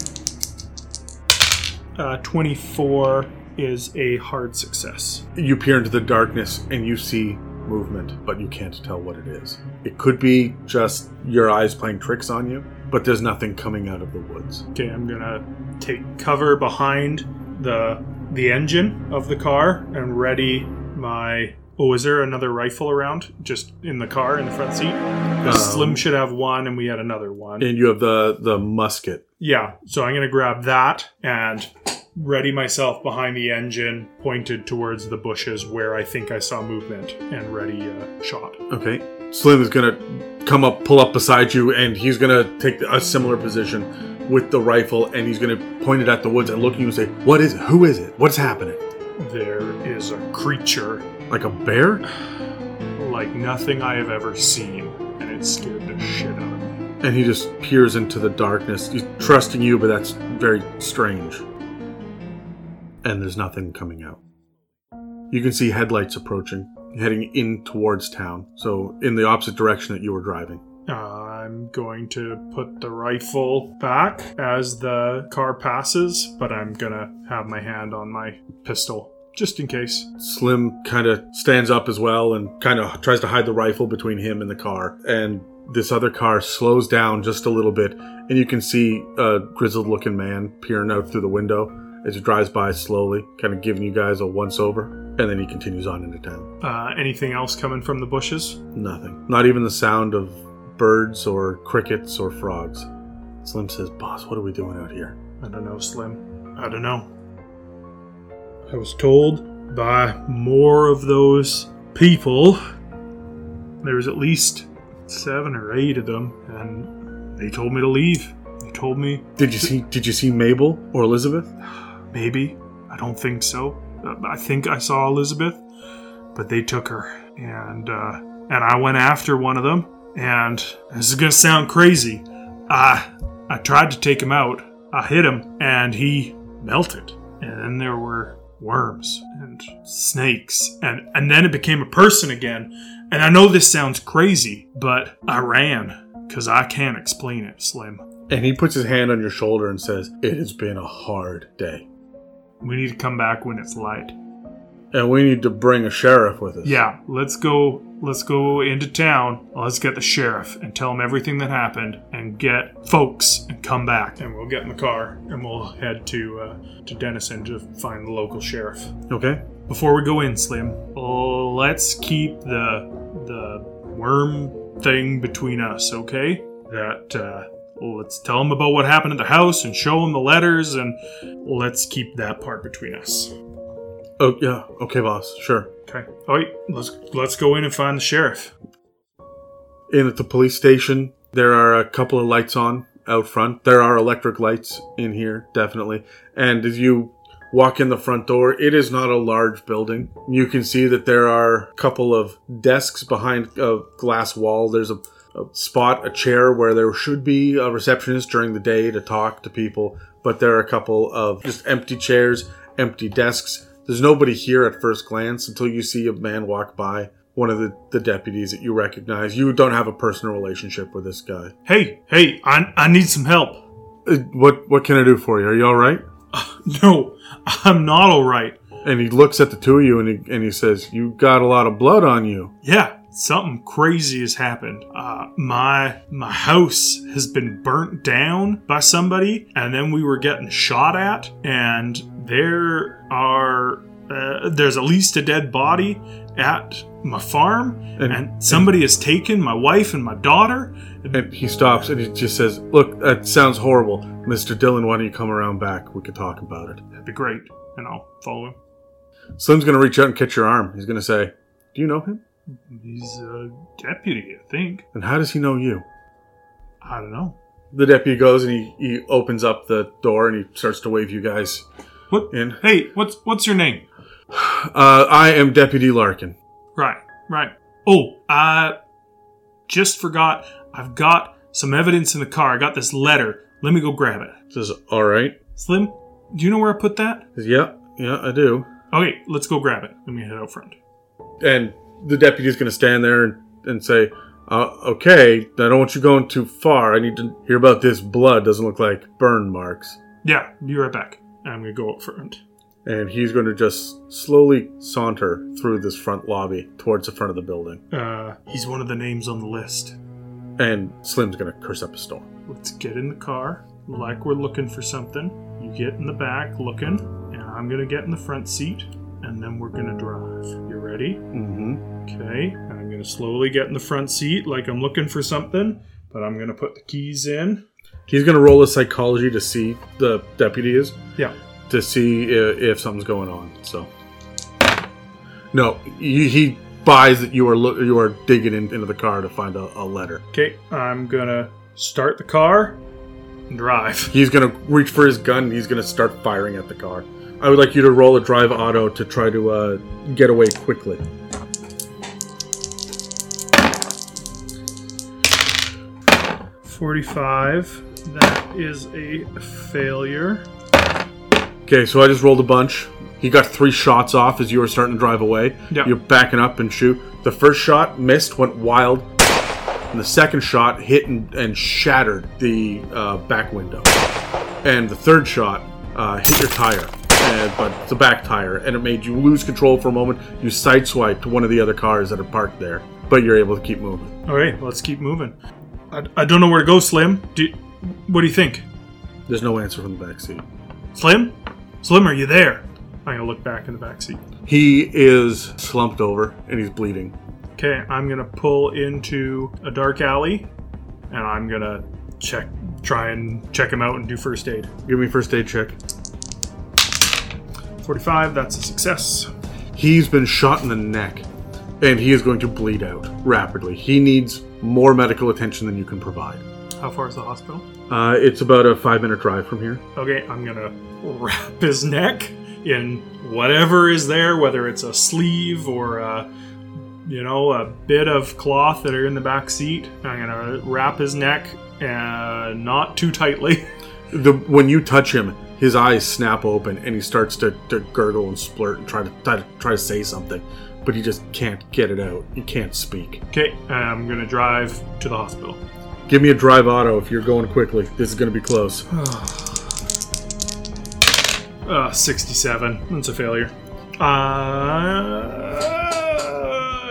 Uh, 24 is a hard success. you peer into the darkness and you see movement, but you can't tell what it is. It could be just your eyes playing tricks on you, but there's nothing coming out of the woods. Okay, I'm gonna take cover behind the the engine of the car and ready my. Oh, is there another rifle around? Just in the car in the front seat? Um, Slim should have one, and we had another one. And you have the the musket. Yeah, so I'm gonna grab that and ready myself behind the engine, pointed towards the bushes where I think I saw movement, and ready uh, shot. Okay. Slim is gonna come up, pull up beside you, and he's gonna take a similar position with the rifle, and he's gonna point it at the woods and look at you and say, "What is it? Who is it? What's happening? There is a creature Like a bear?" like nothing I have ever seen, and it scared the shit out of me. And he just peers into the darkness. He's trusting you, but that's very strange. And there's nothing coming out. You can see headlights approaching, heading in towards town. So, in the opposite direction that you were driving. Uh, I'm going to put the rifle back as the car passes, but I'm gonna have my hand on my pistol just in case. Slim kind of stands up as well and kind of tries to hide the rifle between him and the car. And this other car slows down just a little bit, and you can see a grizzled looking man peering out through the window as he drives by slowly, kind of giving you guys a once over. And then he continues on into town. Uh, anything else coming from the bushes? Nothing. Not even the sound of birds or crickets or frogs. Slim says, Boss, what are we doing out here? I don't know, Slim. I don't know. I was told by more of those people, there was at least seven or eight of them, and they told me to leave. They told me Did you see did you see Mabel or Elizabeth? maybe. I don't think so. Uh, I think I saw Elizabeth, but they took her, and uh, and I went after one of them. And this is gonna sound crazy. I I tried to take him out. I hit him, and he melted. And then there were worms and snakes, and and then it became a person again. And I know this sounds crazy, but I ran because I can't explain it, Slim. And he puts his hand on your shoulder and says, It has been a hard day. We need to come back when it's light. And we need to bring a sheriff with us. Yeah, let's go. Let's go into town. Let's get the sheriff and tell him everything that happened, and get folks and come back. And we'll get in the car and we'll head to uh, to Denison to find the local sheriff. Okay. Before we go in, Slim, let's keep the the worm thing between us, okay? That uh, let's tell them about what happened at the house and show them the letters, and let's keep that part between us. Oh yeah. Okay, boss. Sure. Okay. All right, let's let's go in and find the sheriff. In at the police station, there are a couple of lights on out front. There are electric lights in here, definitely. And as you walk in the front door. It is not a large building. You can see that there are a couple of desks behind a glass wall. There's a spot, a chair where there should be a receptionist during the day to talk to people, but there are a couple of just empty chairs, empty desks. There's nobody here at first glance until you see a man walk by. One of the, the deputies that you recognize. You don't have a personal relationship with this guy. Hey, hey, I, I need some help. Uh, What what can I do for you? Are you all right? No, I'm not all right. And he looks at the two of you and he and he says, "You got a lot of blood on you." Yeah, something crazy has happened. Uh, my my house has been burnt down by somebody, and then we were getting shot at, and there are uh, there's at least a dead body at my farm, And- and, somebody has taken my wife and my daughter. And he stops and he just says, "Look, that sounds horrible, Mister Dillon. Why don't you come around back? We could talk about it." That'd be great, and I'll follow him. Slim's gonna reach out and catch your arm. He's gonna say, "Do you know him? He's a deputy, I think. And how does he know you?" I don't know. The deputy goes and he, he opens up the door and he starts to wave you guys What? in. Hey, what's what's your name? Uh, I am Deputy Larkin. Right, right. Oh, I just forgot. I've got some evidence in the car. I got this letter. Let me go grab it. Says, "All right." Slim, do you know where I put that? Says, "Yeah, yeah, I do." Okay, let's go grab it. Let me head out front. and the deputy's going to stand there and, and say, uh, "Okay, I don't want you going too far. I need to hear about this blood. Doesn't look like burn marks." Yeah, be right back. I'm gonna go up front. And he's going to just slowly saunter through this front lobby towards the front of the building. Uh, he's one of the names on the list. And Slim's going to curse up a storm. Let's get in the car, like we're looking for something. You get in the back looking, and I'm gonna get in the front seat, and then we're gonna drive. You ready? Mm-hmm. Okay, I'm gonna slowly get in the front seat like I'm looking for something, but I'm gonna put the keys in. He's going to roll a psychology to see the deputy is Yeah. to see if, if something's going on. So, no, he, he buys that you are lo- you are digging in, into the car to find a, a letter. Okay, I'm gonna start the car drive. He's gonna reach for his gun. and He's gonna start firing at the car. I would like you to roll a drive auto to try to uh, get away quickly. Forty-five. That is a failure. Okay, so I just rolled a bunch. He got three shots off as you were starting to drive away. Yeah. You're backing up and shoot. The first shot missed, went wild, and the second shot hit and, and shattered the uh, back window. And the third shot uh, hit your tire, but it's a back tire, and it made you lose control for a moment. You sideswiped one of the other cars that are parked there, but you're able to keep moving. All right, let's keep moving. I, I don't know where to go, Slim. Do, what do you think? There's no answer from the back seat. Slim? Slim, are you there? I'm gonna look back in the back seat. He is slumped over and he's bleeding. Okay, I'm gonna pull into a dark alley, and I'm gonna check, try and check him out and do first aid. Give me first aid check. 45, that's a success. He's been shot in the neck and he is going to bleed out rapidly. He needs more medical attention than you can provide. How far is the hospital? Uh, it's about a five minute drive from here. Okay, I'm gonna wrap his neck in whatever is there, whether it's a sleeve or a, you know, a bit of cloth that are in the back seat. I'm gonna wrap his neck, uh, not too tightly. The, when you touch him, his eyes snap open and he starts to, to gurgle and splurt and try to, try to try to say something, but he just can't get it out. He can't speak. Okay, I'm gonna drive to the hospital. Give me a drive auto if you're going quickly. This is to be close. Uh, 67. That's a failure. Uh,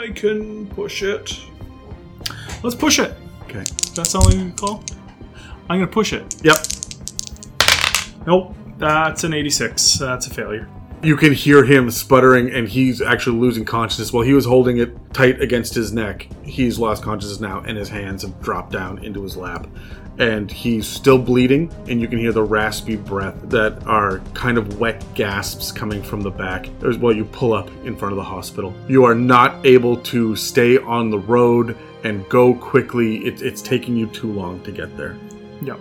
I can push it. Let's push it. Okay. That's all you call? I'm gonna push it. Yep. Nope. That's an 86. That's a failure. You can hear him sputtering, and he's actually losing consciousness. While he was holding it tight against his neck, he's lost consciousness now, and his hands have dropped down into his lap. And he's still bleeding, and you can hear the raspy breath that are kind of wet gasps coming from the back as well. You pull up in front of the hospital. You are not able to stay on the road and go quickly. It, it's taking you too long to get there. Yep.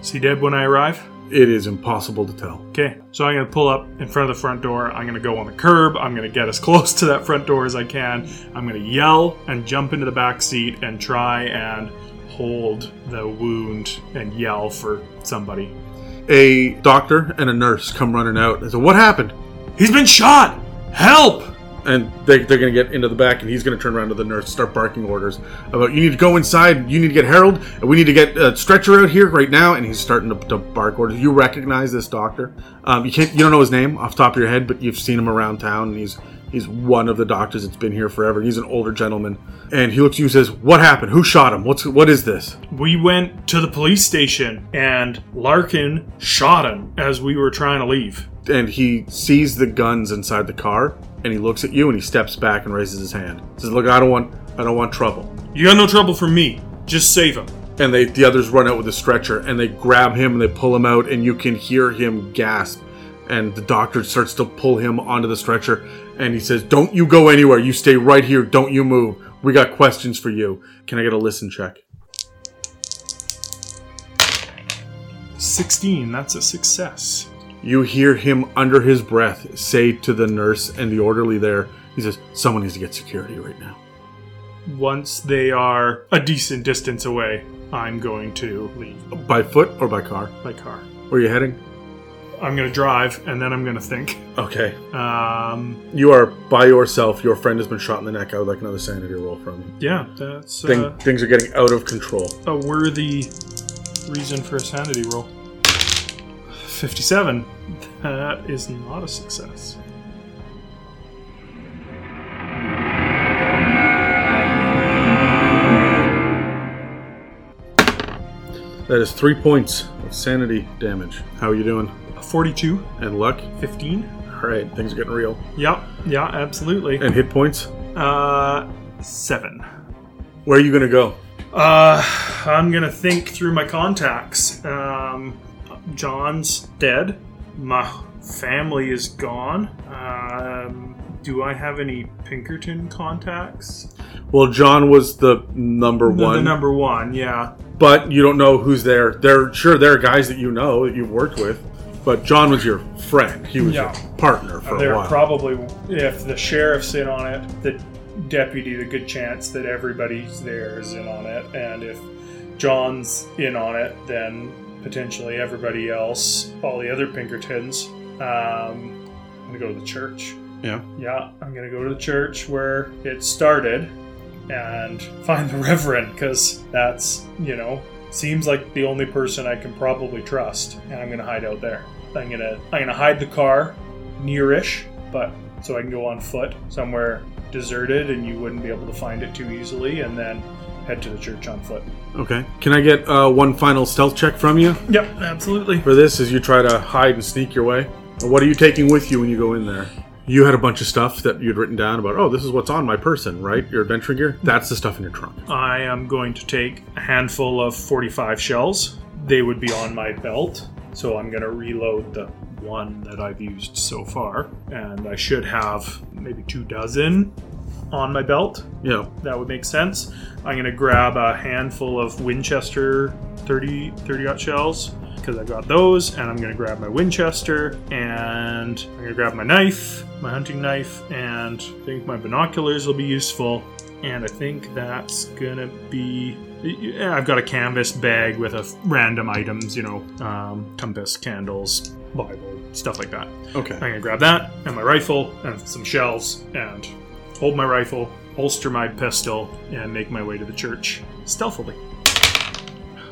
Is he dead when I arrive? It is impossible to tell. Okay, so I'm gonna pull up in front of the front door. I'm gonna go on the curb. I'm gonna get as close to that front door as I can. I'm gonna yell and jump into the back seat and try and hold the wound and yell for somebody. A doctor and a nurse come running out and say, What happened? He's been shot! Help! And they, they're going to get into the back, and he's going to turn around to the nurse, start barking orders about you need to go inside, you need to get Harold, and we need to get a stretcher out here right now. And he's starting to, to bark orders. You recognize this doctor? Um, you can't, you don't know his name off the top of your head, but you've seen him around town, and he's he's one of the doctors that's been here forever. He's an older gentleman, and he looks at you and says, "What happened? Who shot him? What's what is this?" We went to the police station and Larkin shot him as we were trying to leave. And he sees the guns inside the car, and he looks at you, and he steps back and raises his hand. Says, "Look, I don't want I don't want trouble." You got no trouble from me. Just save him. and they the others run out with a stretcher and they grab him and they pull him out and you can hear him gasp and the doctor starts to pull him onto the stretcher and he says don't you go anywhere you stay right here don't you move we got questions for you can i get a listen check 16, that's a success. You hear him under his breath say to the nurse and the orderly there he says someone needs to get security right now. Once they are a decent distance away, I'm going to leave. By foot or by car? By car. where are you heading? I'm going to drive and then I'm going to think. okay. Um, you are by yourself. Your friend has been shot in the neck. I would like another sanity roll from you yeah, that's Thing, uh, things are getting out of control. a worthy reason for a sanity roll. 57. That is not a success. That is three points of sanity damage. How are you doing? 42, And luck? 15. All right, things are getting real. Yeah, yeah, absolutely. And hit points? Uh, 7. Where are you going to go? Uh, I'm gonna think through my contacts. Um, John's dead. My family is gone. Um, do I have any Pinkerton contacts? Well, John was the number The, one, the number one, yeah. but you don't know who's there. There, sure, there are guys that you know that you've worked with, but John was your friend. He was Yeah. your partner for a They're while. probably if the sheriff's in on it, the deputy, the good chance that everybody's there is in on it, and if John's in on it, then potentially everybody else, all the other Pinkertons. Um, I'm gonna go to the church. yeah. Yeah, I'm gonna go to the church where it started and find the reverend because that's you know seems like the only person I can probably trust, and I'm gonna hide out there. I'm gonna I'm gonna hide the car nearish, but so I can go on foot somewhere deserted and you wouldn't be able to find it too easily, and then head to the church on foot. Okay. Can I get uh, one final stealth check from you Yep, absolutely. for this as you try to hide and sneak your way? What are you taking with you when you go in there? You had a bunch of stuff that you'd written down about, oh, this is what's on my person, right? Your adventure gear? That's the stuff in your trunk. I am going to take a handful of 45 shells. They would be on my belt, so I'm going to reload the one that I've used so far. And I should have maybe two dozen on my belt. Yeah. That would make sense. I'm going to grab a handful of Winchester 30 30 aught shells because I got those, and I'm going to grab my Winchester, and I'm going to grab my knife, my hunting knife, and I think my binoculars will be useful. And I think that's gonna be. yeah, I've got a canvas bag with a random items, you know, um, compass, candles, Bible, stuff like that. Okay. I'm gonna grab that and my rifle and some shells and hold my rifle, holster my pistol, and make my way to the church stealthily.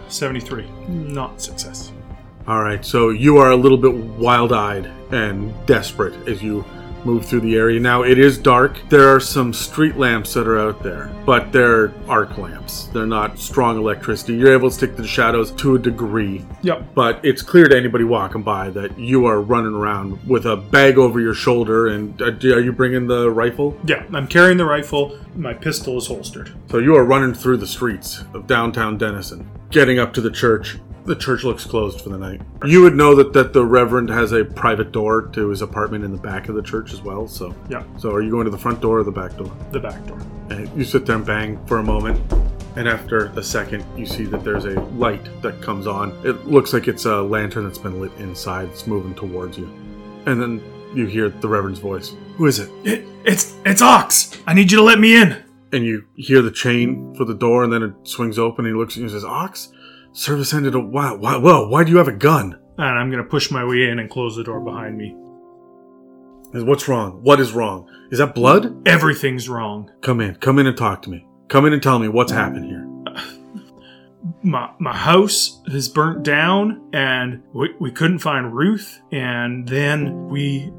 73. Not success. All right, so you are a little bit wild eyed and desperate as you move through the area. Now, it is dark. There are some street lamps that are out there, but they're arc lamps. They're not strong electricity. You're able to stick to the shadows to a degree, Yep. but it's clear to anybody walking by that you are running around with a bag over your shoulder. And uh, are you bringing the rifle? Yeah, I'm carrying the rifle. My pistol is holstered. So you are running through the streets of downtown Denison, getting up to the church. The church looks closed for the night. You would know that, that the Reverend has a private door to his apartment in the back of the church as well. So, Yeah, so are you going to the front door or the back door? the back door. And you sit there and bang for a moment. And after a second, you see that there's a light that comes on. It looks like it's a lantern that's been lit inside. It's moving towards you. And then you hear the Reverend's voice. Who is it? It, it's it's Ox. I need you to let me in. And you hear the chain for the door, and then it swings open, and he looks at you and says, Ox? Service ended a while. Why, whoa, why do you have a gun? And I'm gonna push my way in and close the door behind me. What's wrong? What is wrong? Is that blood? Everything's wrong. Come in. Come in and talk to me. Come in and tell me what's happened here. My my house has burnt down, and we, we couldn't find Ruth. And then we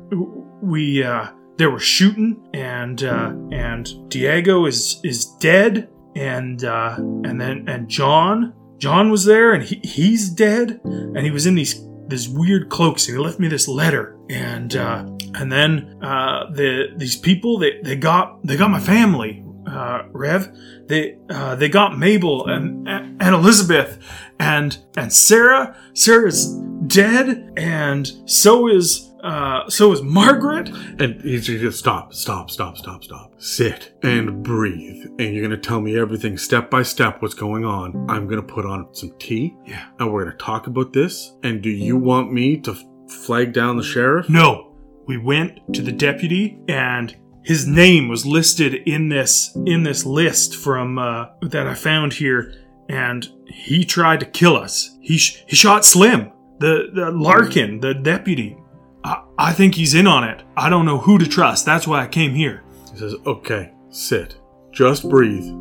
we uh, there was shooting, and uh, and Diego is is dead, and uh, and then and John John was there, and he, he's dead, and he was in these these weird cloaks, and he left me this letter, and uh, and then uh, the these people they, they got they got my family, uh, Rev. They uh, they got Mabel and and Elizabeth and and Sarah. Sarah's dead, and so is uh, so is Margaret. And he's just stop, stop, stop, stop, stop. Sit and breathe. And you're gonna tell me everything step by step what's going on. I'm gonna put on some tea. Yeah. And we're gonna talk about this. And do you want me to flag down the sheriff? No, we went to the deputy and his name was listed in this in this list from uh, that I found here, and he tried to kill us. He sh- he shot Slim, the, the Larkin, the deputy. I, I think he's in on it. I don't know who to trust. That's why I came here. He says, okay, sit. Just breathe.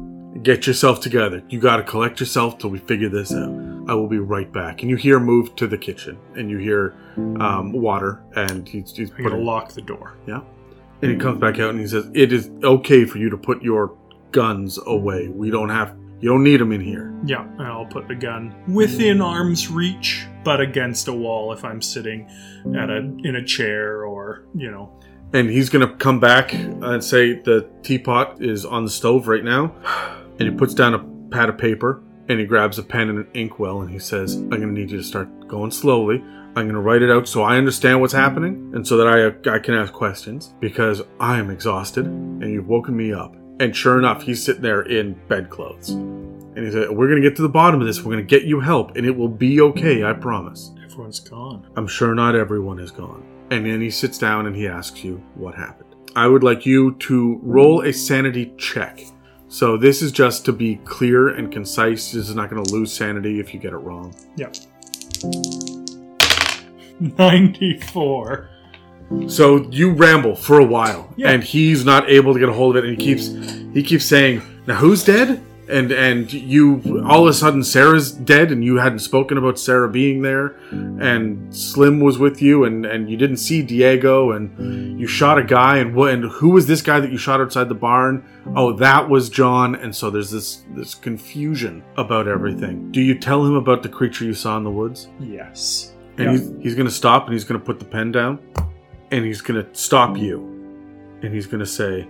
Get yourself together. You gotta collect yourself till we figure this out. I will be right back. And you hear move to the kitchen, and you hear um, water, and he's, he's I'm gonna putting lock the door. Yeah. And he comes back out and he says, It is okay for you to put your guns away. We don't have, you don't need them in here. Yeah, and I'll put the gun within arm's reach, but against a wall if I'm sitting at a in a chair or you know. And he's going to come back and say, The teapot is on the stove right now. And he puts down a pad of paper and he grabs a pen and an inkwell and he says, I'm going to need you to start going slowly. I'm going to write it out so I understand what's happening and so that I, I can ask questions because I am exhausted and you've woken me up. And sure enough, he's sitting there in bedclothes. And he said, We're going to get to the bottom of this. We're going to get you help and it will be okay, I promise. Everyone's gone. I'm sure not everyone is gone. And then he sits down and he asks you what happened. I would like you to roll a sanity check. So this is just to be clear and concise. This is not going to lose sanity if you get it wrong. Yep. 94. So you ramble for a while, Yeah. and he's not able to get a hold of it, and he keeps he keeps saying, "Now who's dead?" And and you all of a sudden Sarah's dead, and you hadn't spoken about Sarah being there, and Slim was with you, and and you didn't see Diego, and you shot a guy, and what? And who was this guy that you shot outside the barn? Oh, that was John, and so there's this this confusion about everything. Do you tell him about the creature you saw in the woods? Yes. And Yeah. he's, he's going to stop and he's going to put the pen down and he's going to stop you. And he's going to say,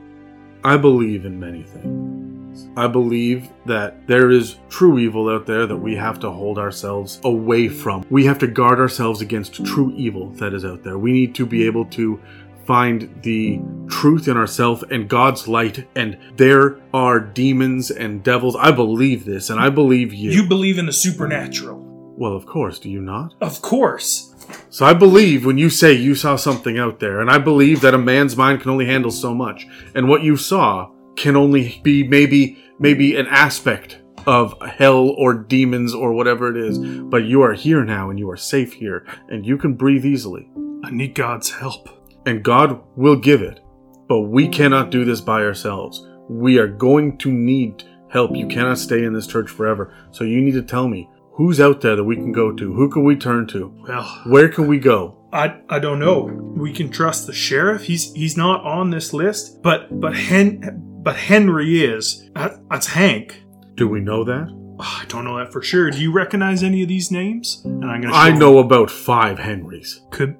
I believe in many things. I believe that there is true evil out there that we have to hold ourselves away from. We have to guard ourselves against true evil that is out there. We need to be able to find the truth in ourselves and God's light. And there are demons and devils. I believe this, and I believe you. You believe in the supernatural. well, of course, do you not? Of course. So I believe when you say you saw something out there, and I believe that a man's mind can only handle so much, and what you saw can only be maybe maybe an aspect of hell or demons or whatever it is. But you are here now, and you are safe here, and you can breathe easily, I need God's help. and God will give it. But we cannot do this by ourselves. We are going to need help. You cannot stay in this church forever. So you need to tell me who's out there that we can go to. Who can we turn to? Well, Where can we go? I I don't know. We can trust the sheriff. He's he's not on this list, but but Hen but Henry is. That, that's Hank. Do we know that? Oh, I don't know that for sure. Do you recognize any of these names? And I'm gonna. I know about five Henrys. Could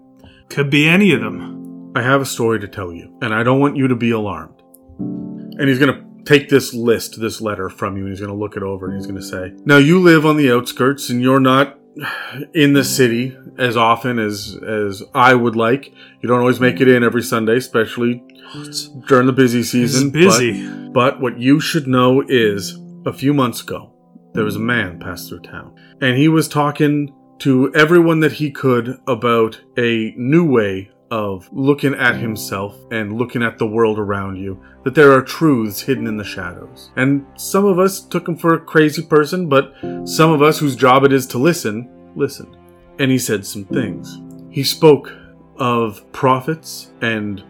could be any of them. I have a story to tell you, and I don't want you to be alarmed. And he's going to take this list, this letter from you, and he's going to look it over, and he's going to say, Now you live on the outskirts, and you're not in the city as often as as I would like. You don't always make it in every Sunday, especially It's, during the busy it's season. but- busy. but what you should know is a few months ago, there was a man passed through town, and he was talking to everyone that he could about a new way of looking at himself and looking at the world around you, that there are truths hidden in the shadows. And some of us took him for a crazy person, but some of us whose job it is to listen, listened. And he said some things. He spoke of prophets and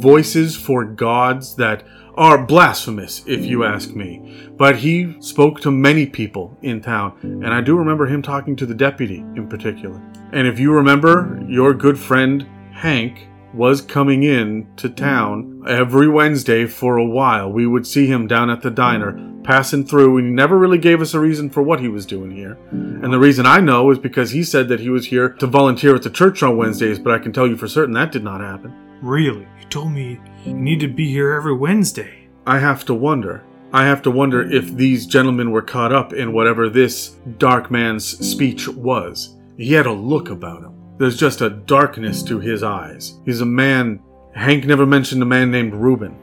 voices for gods that are blasphemous, if you ask me. But he spoke to many people in town, and I do remember him talking to the deputy in particular. And if you remember, your good friend Hank was coming in to town every Wednesday for a while. We would see him down at the diner, passing through, and he never really gave us a reason for what he was doing here. And the reason I know is because he said that he was here to volunteer at the church on Wednesdays, but I can tell you for certain that did not happen. Really? You told me you need to be here every Wednesday. I have to wonder. I have to wonder if these gentlemen were caught up in whatever this dark man's speech was. He had a look about him. There's just a darkness to his eyes. He's a man. Hank never mentioned a man named Reuben.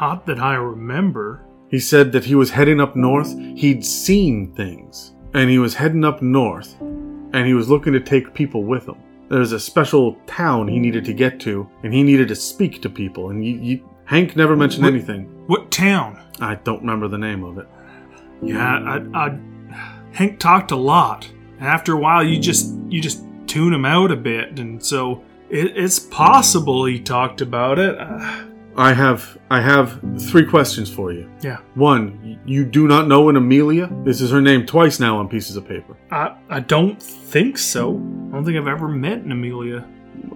Not that I remember. He said that he was heading up north. He'd seen things. And he was heading up north. And he was looking to take people with him. There's a special town he needed to get to, and he needed to speak to people. And you, you, Hank never mentioned What- anything. What town? I don't remember the name of it. Yeah, I, I, Hank talked a lot. And after a while, you just you just tune him out a bit, and so it, it's possible he talked about it. Uh, I have I have three questions for you. yeah, One, you do not know an Amelia? This is her name twice now on pieces of paper. I I don't think so. I don't think I've ever met an Amelia.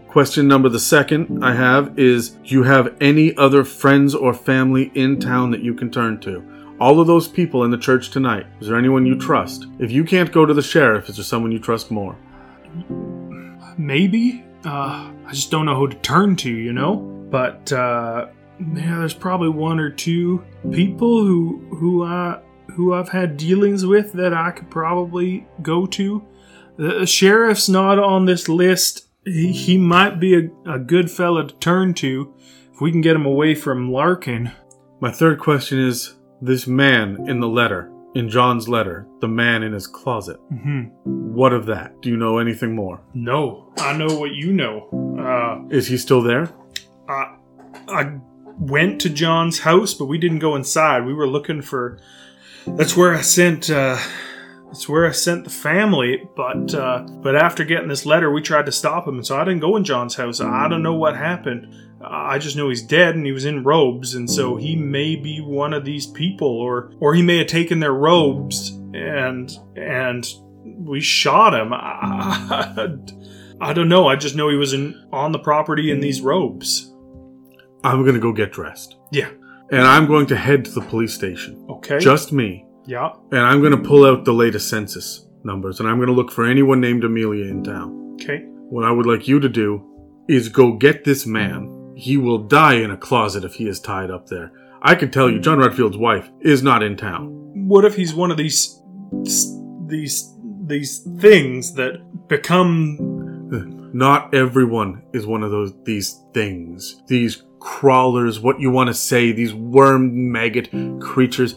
Question number the second I have is do you have any other friends or family in town that you can turn to? All of those people in the church tonight, is there anyone you trust? If you can't go to the sheriff, is there someone you trust more? Maybe. Uh, I just don't know who to turn to, you know. But uh, yeah, there's probably one or two people who who uh, who I've had dealings with that I could probably go to. The, the sheriff's not on this list. He, he might be a, a good fella to turn to if we can get him away from Larkin. My third question is this man in the letter, in John's letter, the man in his closet. hmm What of that? Do you know anything more? No, I know what you know. Uh, Is he still there? I, I went to John's house, but we didn't go inside. We were looking for. That's where I sent. Uh, that's where I sent the family. But uh, but after getting this letter, we tried to stop him, and so I didn't go in John's house. I don't know what happened. I just know he's dead, and he was in robes, and so he may be one of these people, or or he may have taken their robes and and we shot him. I, I don't know. I just know he was in on the property in these robes. I'm going to go get dressed. Yeah. And I'm going to head to the police station. Okay. Just me. yeah. And I'm going to pull out the latest census numbers and I'm going to look for anyone named Amelia in town. Okay. What I would like you to do is go get this man. He will die in a closet if he is tied up there. I can tell you, John Redfield's wife is not in town. What if he's one of these these these things that become Not everyone is one of those these things. These crawlers, what you want to say, these worm maggot creatures.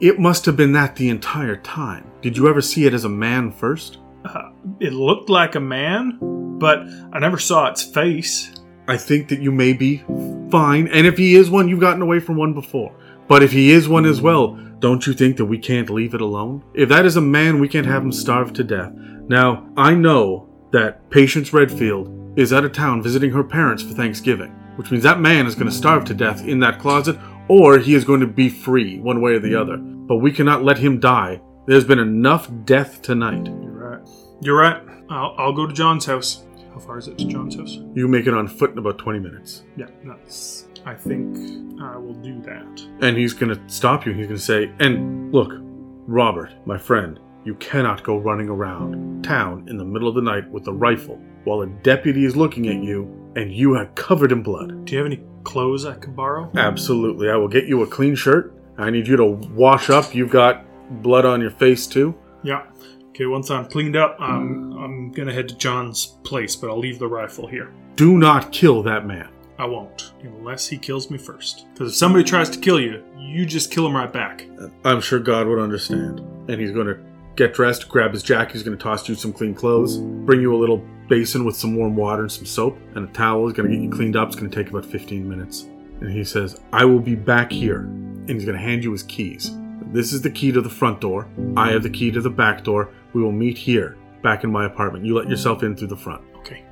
It must have been that the entire time. Did you ever see it as a man first? uh, it looked like a man, but I never saw its face. I think that you may be fine. And if he is one, you've gotten away from one before. But if he is one as well, don't you think that we can't leave it alone? If that is a man, we can't have him starve to death. Now, I know that Patience Redfield is out of town visiting her parents for Thanksgiving, which means that man is going to starve to death in that closet, or he is going to be free, one way or the other. But we cannot let him die. There's been enough death tonight. You're right. You're right. I'll, I'll go to John's house. How far is it to John's house? You make it on foot in about 20 minutes. Yeah, that's. I think I will do that. And he's going to stop you. He's going to say, and look, Robert, my friend, you cannot go running around town in the middle of the night with a rifle while a deputy is looking at you and you are covered in blood. Do you have any clothes I could borrow? Absolutely. I will get you a clean shirt. I need you to wash up. You've got blood on your face, too. Yeah. Okay, once I'm cleaned up, I'm mm. I'm gonna head to John's place, but I'll leave the rifle here. Do not kill that man. I won't. Unless he kills me first. Because if somebody tries to kill you, you just kill him right back. I'm sure God would understand. And he's going to get dressed, grab his jacket, he's going to toss you some clean clothes, bring you a little basin with some warm water and some soap, and a towel. He's going to get you cleaned up. It's going to take about 15 minutes. And he says, I will be back here. And he's going to hand you his keys. This is the key to the front door. I have the key to the back door. We will meet here, back in my apartment. You let hmm. yourself in through the front. Okay.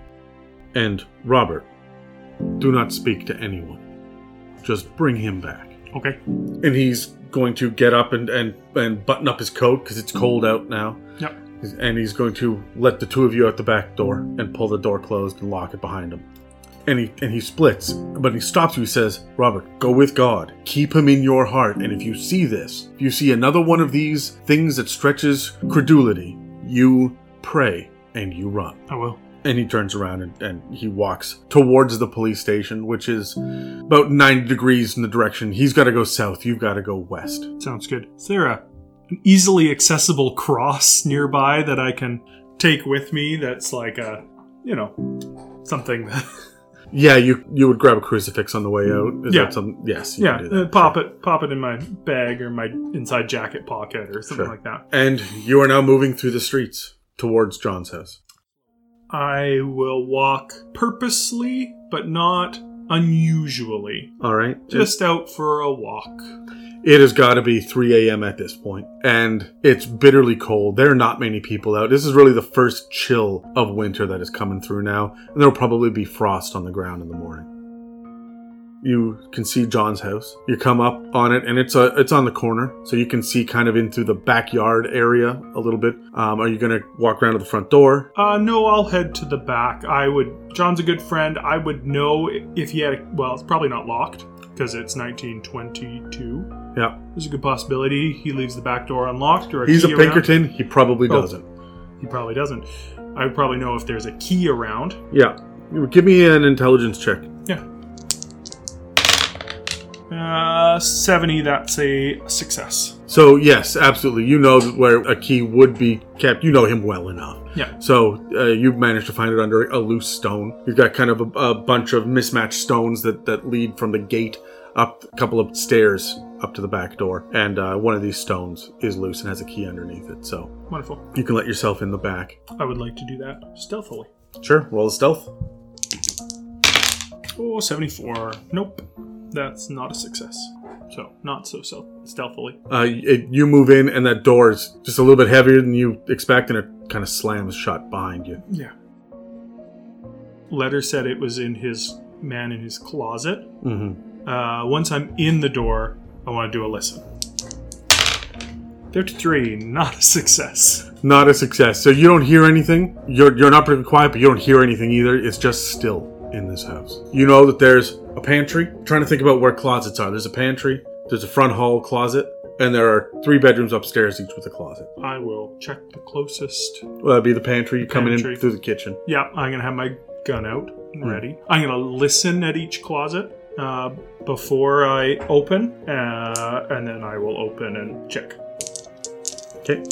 And Robert, do not speak to anyone. Just bring him back. Okay. And he's going to get up and, and, and button up his coat because it's cold out now. Yep. And he's going to let the two of you out the back door and pull the door closed and lock it behind him. And he and he splits, but he stops you. He says, "Robert, go with God. Keep him in your heart. And if you see this, if you see another one of these things that stretches credulity, you pray and you run." I will. And he turns around and, and he walks towards the police station, which is about 90 degrees in the direction. He's got to go south. You've got to go west. Sounds good. Is there a, an easily accessible cross nearby that I can take with me that's like a, you know, something that. Yeah, you you would grab a crucifix on the way out. Is Yeah. that some, yes. You yeah, can do that. uh, pop it, pop it in my bag or my inside jacket pocket or something Sure. like that. And you are now moving through the streets towards John's house. I will walk purposely, but not unusually. All right. Just out for a walk. It has got to be 3 a.m. at this point, and it's bitterly cold. There are not many people out. This is really the first chill of winter that is coming through now, and there'll probably be frost on the ground in the morning. You can see John's house. You come up on it, and it's a it's on the corner, so you can see kind of into the backyard area a little bit. Um, are you gonna walk around to the front door? Uh, no, I'll head to the back. I would. John's a good friend. I would know if he had. A, well, it's probably not locked because it's 1922. Yeah, There's a good possibility he leaves the back door unlocked or a he's a key around. Pinkerton. He probably Oh. doesn't. He probably doesn't. I would probably know if there's a key around. Yeah, give me an intelligence check. Yeah. Uh, 70. That's a success. So yes, absolutely. You know where a key would be kept. You know him well enough. Yeah. So uh, you've managed to find it under a loose stone. You've got kind of a, a bunch of mismatched stones that that lead from the gate up a couple of stairs up to the back door, and uh, one of these stones is loose and has a key underneath it. So Wonderful. you can let yourself in the back. I would like to do that stealthily. Sure. Roll a stealth. Oh, 74. Nope. That's not a success. So, not so stealth- stealthily. Uh, it, you move in, and that door is just a little bit heavier than you expect, and it kind of slams shut behind you. Yeah. Letter said it was in his man in his closet. Mm-hmm. Uh, once I'm in the door, I want to do a listen. 53, not a success. Not a success. So you don't hear anything. You're you're not particularly quiet, but you don't hear anything either. It's just still in this house. You know that there's a pantry. trying to think about where closets are. There's a pantry. There's a front hall closet, and there are three bedrooms upstairs, each with a closet. I will check the closest. Well, that'd be the pantry. Coming in through the kitchen. Yeah, I'm going to have my gun out and hmm. ready. I'm going to listen at each closet uh, before I open, uh, and then I will open and check. Okay.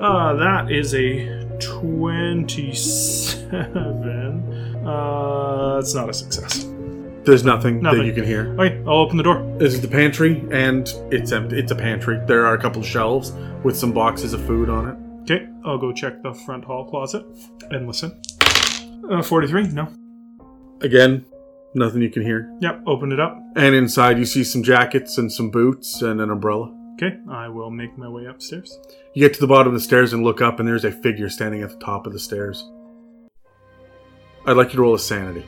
Uh, that is a 27. Uh, it's not a success. There's nothing, that Nothing. you can hear. Okay, I'll open the door. This is the pantry, and it's empty. It's a pantry. There are a couple of shelves with some boxes of food on it. Okay, I'll go check the front hall closet and listen. Uh, 43? No. Again, nothing you can hear. Yep, open it up. And inside, you see some jackets and some boots and an umbrella. Okay, I will make my way upstairs. You get to the bottom of the stairs and look up, and there's a figure standing at the top of the stairs. I'd like you to roll a sanity.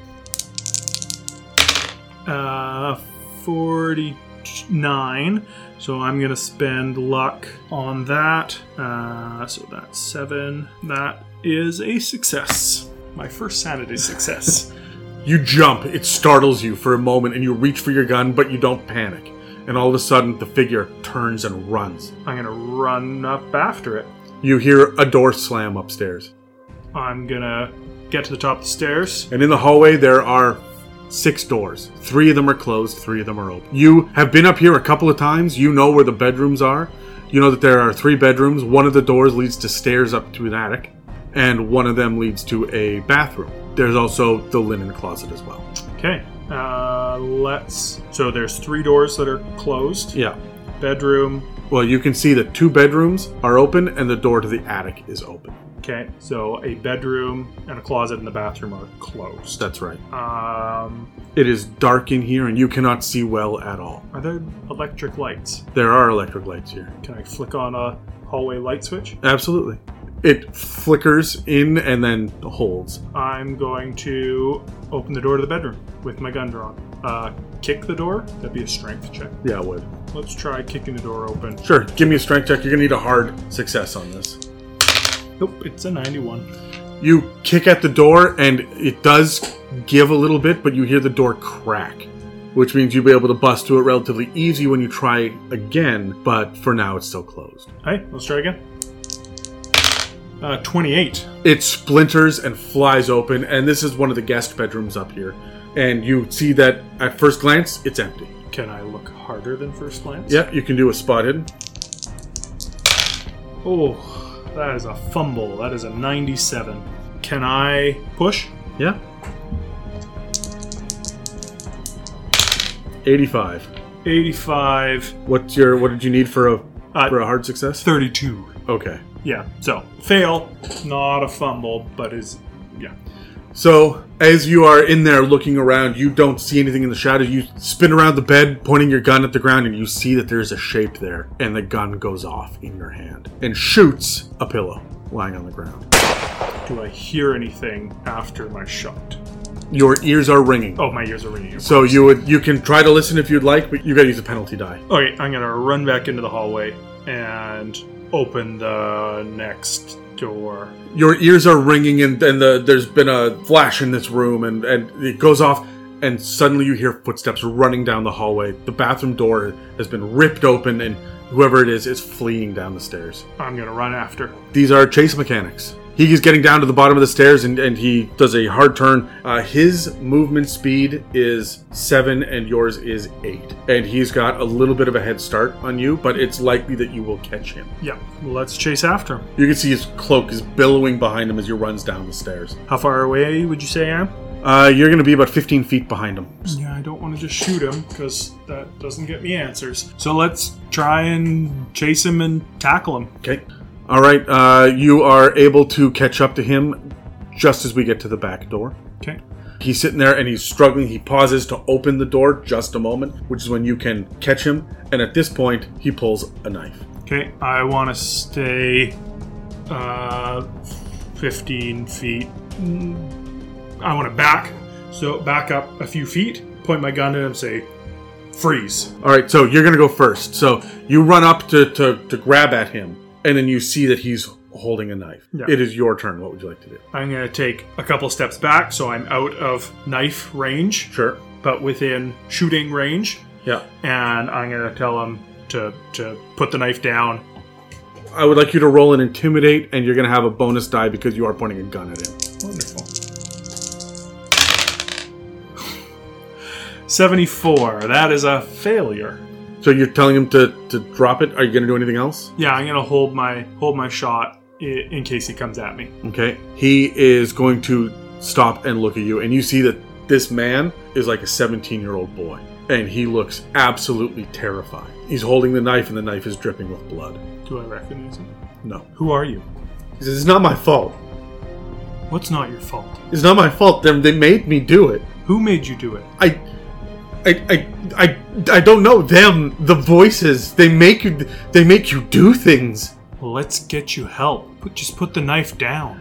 Uh, 49. So I'm going to spend luck on that. Uh, so that's 7. That is a success. My first sanity success. You jump, it startles you for a moment, and you reach for your gun, but you don't panic. And all of a sudden, the figure turns and runs. I'm to run up after it. You hear a door slam upstairs. I'm to get to the top of the stairs. And in the hallway, there are six doors. Three of them are closed, three of them are open. You have been up here a couple of times. You know where the bedrooms are. You know that there are three bedrooms. One of the doors leads to stairs up to an attic. And one of them leads to a bathroom. There's also the linen closet as well. Okay. Uh, let's. So there's three doors that are closed. Yeah. Bedroom. Well, you can see that two bedrooms are open and the door to the attic is open. Okay. So a bedroom and a closet in the bathroom are closed. That's right. Um, It is dark in here and you cannot see well at all. are there electric lights? There are electric lights here. Can I flick on a hallway light switch? Absolutely. It flickers in and then holds. I'm going to open the door to the bedroom with my gun drawn. Uh, kick the door. That'd be a strength check. Yeah, it would. Let's try kicking the door open. Sure, give me a strength check. You're gonna need a hard success on this. Nope, it's a 91. You kick at the door and it does give a little bit, but you hear the door crack, which means you'll be able to bust through it relatively easy when you try again, but for now it's still closed. Hey, let's try again. Uh, 28. It splinters and flies open, and this is one of the guest bedrooms up here. And you see that at first glance, it's empty. Can I look harder than first glance? Yep, you can do a spot hidden. Oh, that is a fumble. That is a 97. Can I push? Yeah. 85. 85. What's your what did you need for a Uh, for a hard success? 32. Okay. Yeah, so fail. Not a fumble, but is. Yeah. So, as you are in there looking around, you don't see anything in the shadow. You spin around the bed, pointing your gun at the ground, and you see that there's a shape there. And the gun goes off in your hand and shoots a pillow lying on the ground. Do I hear anything after my shot? Your ears are ringing. Oh, my ears are ringing. So you would you can try to listen if you'd like, but you got to use a penalty die. Okay, I'm gonna run back into the hallway and open the next door. Your ears are ringing, and, and the, there's been a flash in this room, and, and it goes off, and suddenly you hear footsteps running down the hallway. The bathroom door has been ripped open, and whoever it is is fleeing down the stairs. I'm gonna run after. These are chase mechanics. He is getting down to the bottom of the stairs and, and he does a hard turn. Uh, his movement speed is seven and yours is eight. And he's got a little bit of a head start on you, but it's likely that you will catch him. Yeah, let's chase after him. You can see his cloak is billowing behind him as he runs down the stairs. How far away would you say I am? Uh, you're going to be about 15 feet behind him. Yeah, I don't want to just shoot him because that doesn't get me answers. So let's try and chase him and tackle him. Okay. All right. Uh, you are able to catch up to him just as we get to the back door. Okay. He's sitting there and he's struggling. He pauses to open the door just a moment, which is when you can catch him. And at this point, he pulls a knife. Okay, I want to stay uh, 15 feet. Mm, I want to back. So back up a few feet, point my gun at him, say, freeze. All right, so you're going to go first. So you run up to, to, to grab at him, and then you see that he's holding a knife. Yeah. It is your turn. What would you like to do? I'm going to take a couple steps back so I'm out of knife range, Sure. but within shooting range. Yeah. And I'm going to tell him to, to put the knife down. I would like you to roll an intimidate, and you're going to have a bonus die because you are pointing a gun at him. Wonderful. 74. That is a failure. So you're telling him to, to drop it? Are you going to do anything else? Yeah, I'm gonna hold my hold my shot i- in case he comes at me. Okay. He is going to stop and look at you, and you see that this man is like a 17 year old boy, and he looks absolutely terrified. He's holding the knife, and the knife is dripping with blood. Do I recognize him? No. Who are you? He says, It's not my fault. What's not your fault? It's not my fault. They, they made me do it. Who made you do it? I. I, I, I, I don't know them the voices they make you they make you do things let's get you help. Put, just put the knife down.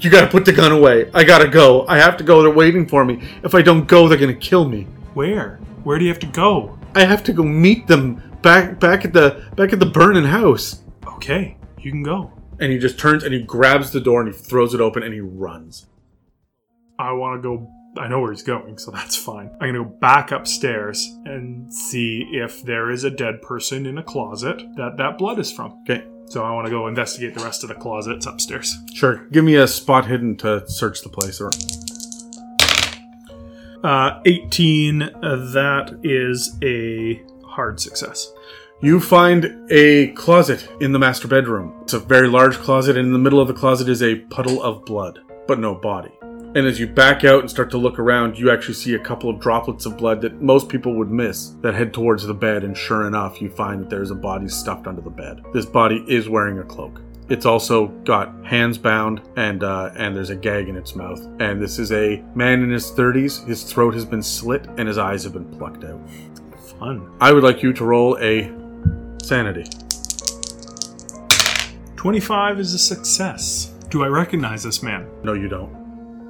you gotta put the gun away i gotta go i have to go they're waiting for me if i don't go they're gonna kill me Where? Where do you have to go? I have to go meet them back back at the back at the burning house. Okay, you can go. And he just turns and he grabs the door and he throws it open and he runs. I want to go. I know where he's going, so that's fine. I'm gonna go back upstairs and see if there is a dead person in a closet that that blood is from. Okay, So I want to go investigate the rest of the closets upstairs. sure. Give me a spot hidden to search the place. Or Uh, 18, uh, that is a hard success. You find a closet in the master bedroom. It's a very large closet, and in the middle of the closet is a puddle of blood, but no body. And as you back out and start to look around, you actually see a couple of droplets of blood that most people would miss that head towards the bed, and sure enough, you find that there's a body stuffed under the bed. This body is wearing a cloak. It's also got hands bound and uh, and there's a gag in its mouth. And this is a man in his 30s. His throat has been slit and his eyes have been plucked out. Fun. I would like you to roll a sanity. 25 is a success. Do I recognize this man? No, you don't.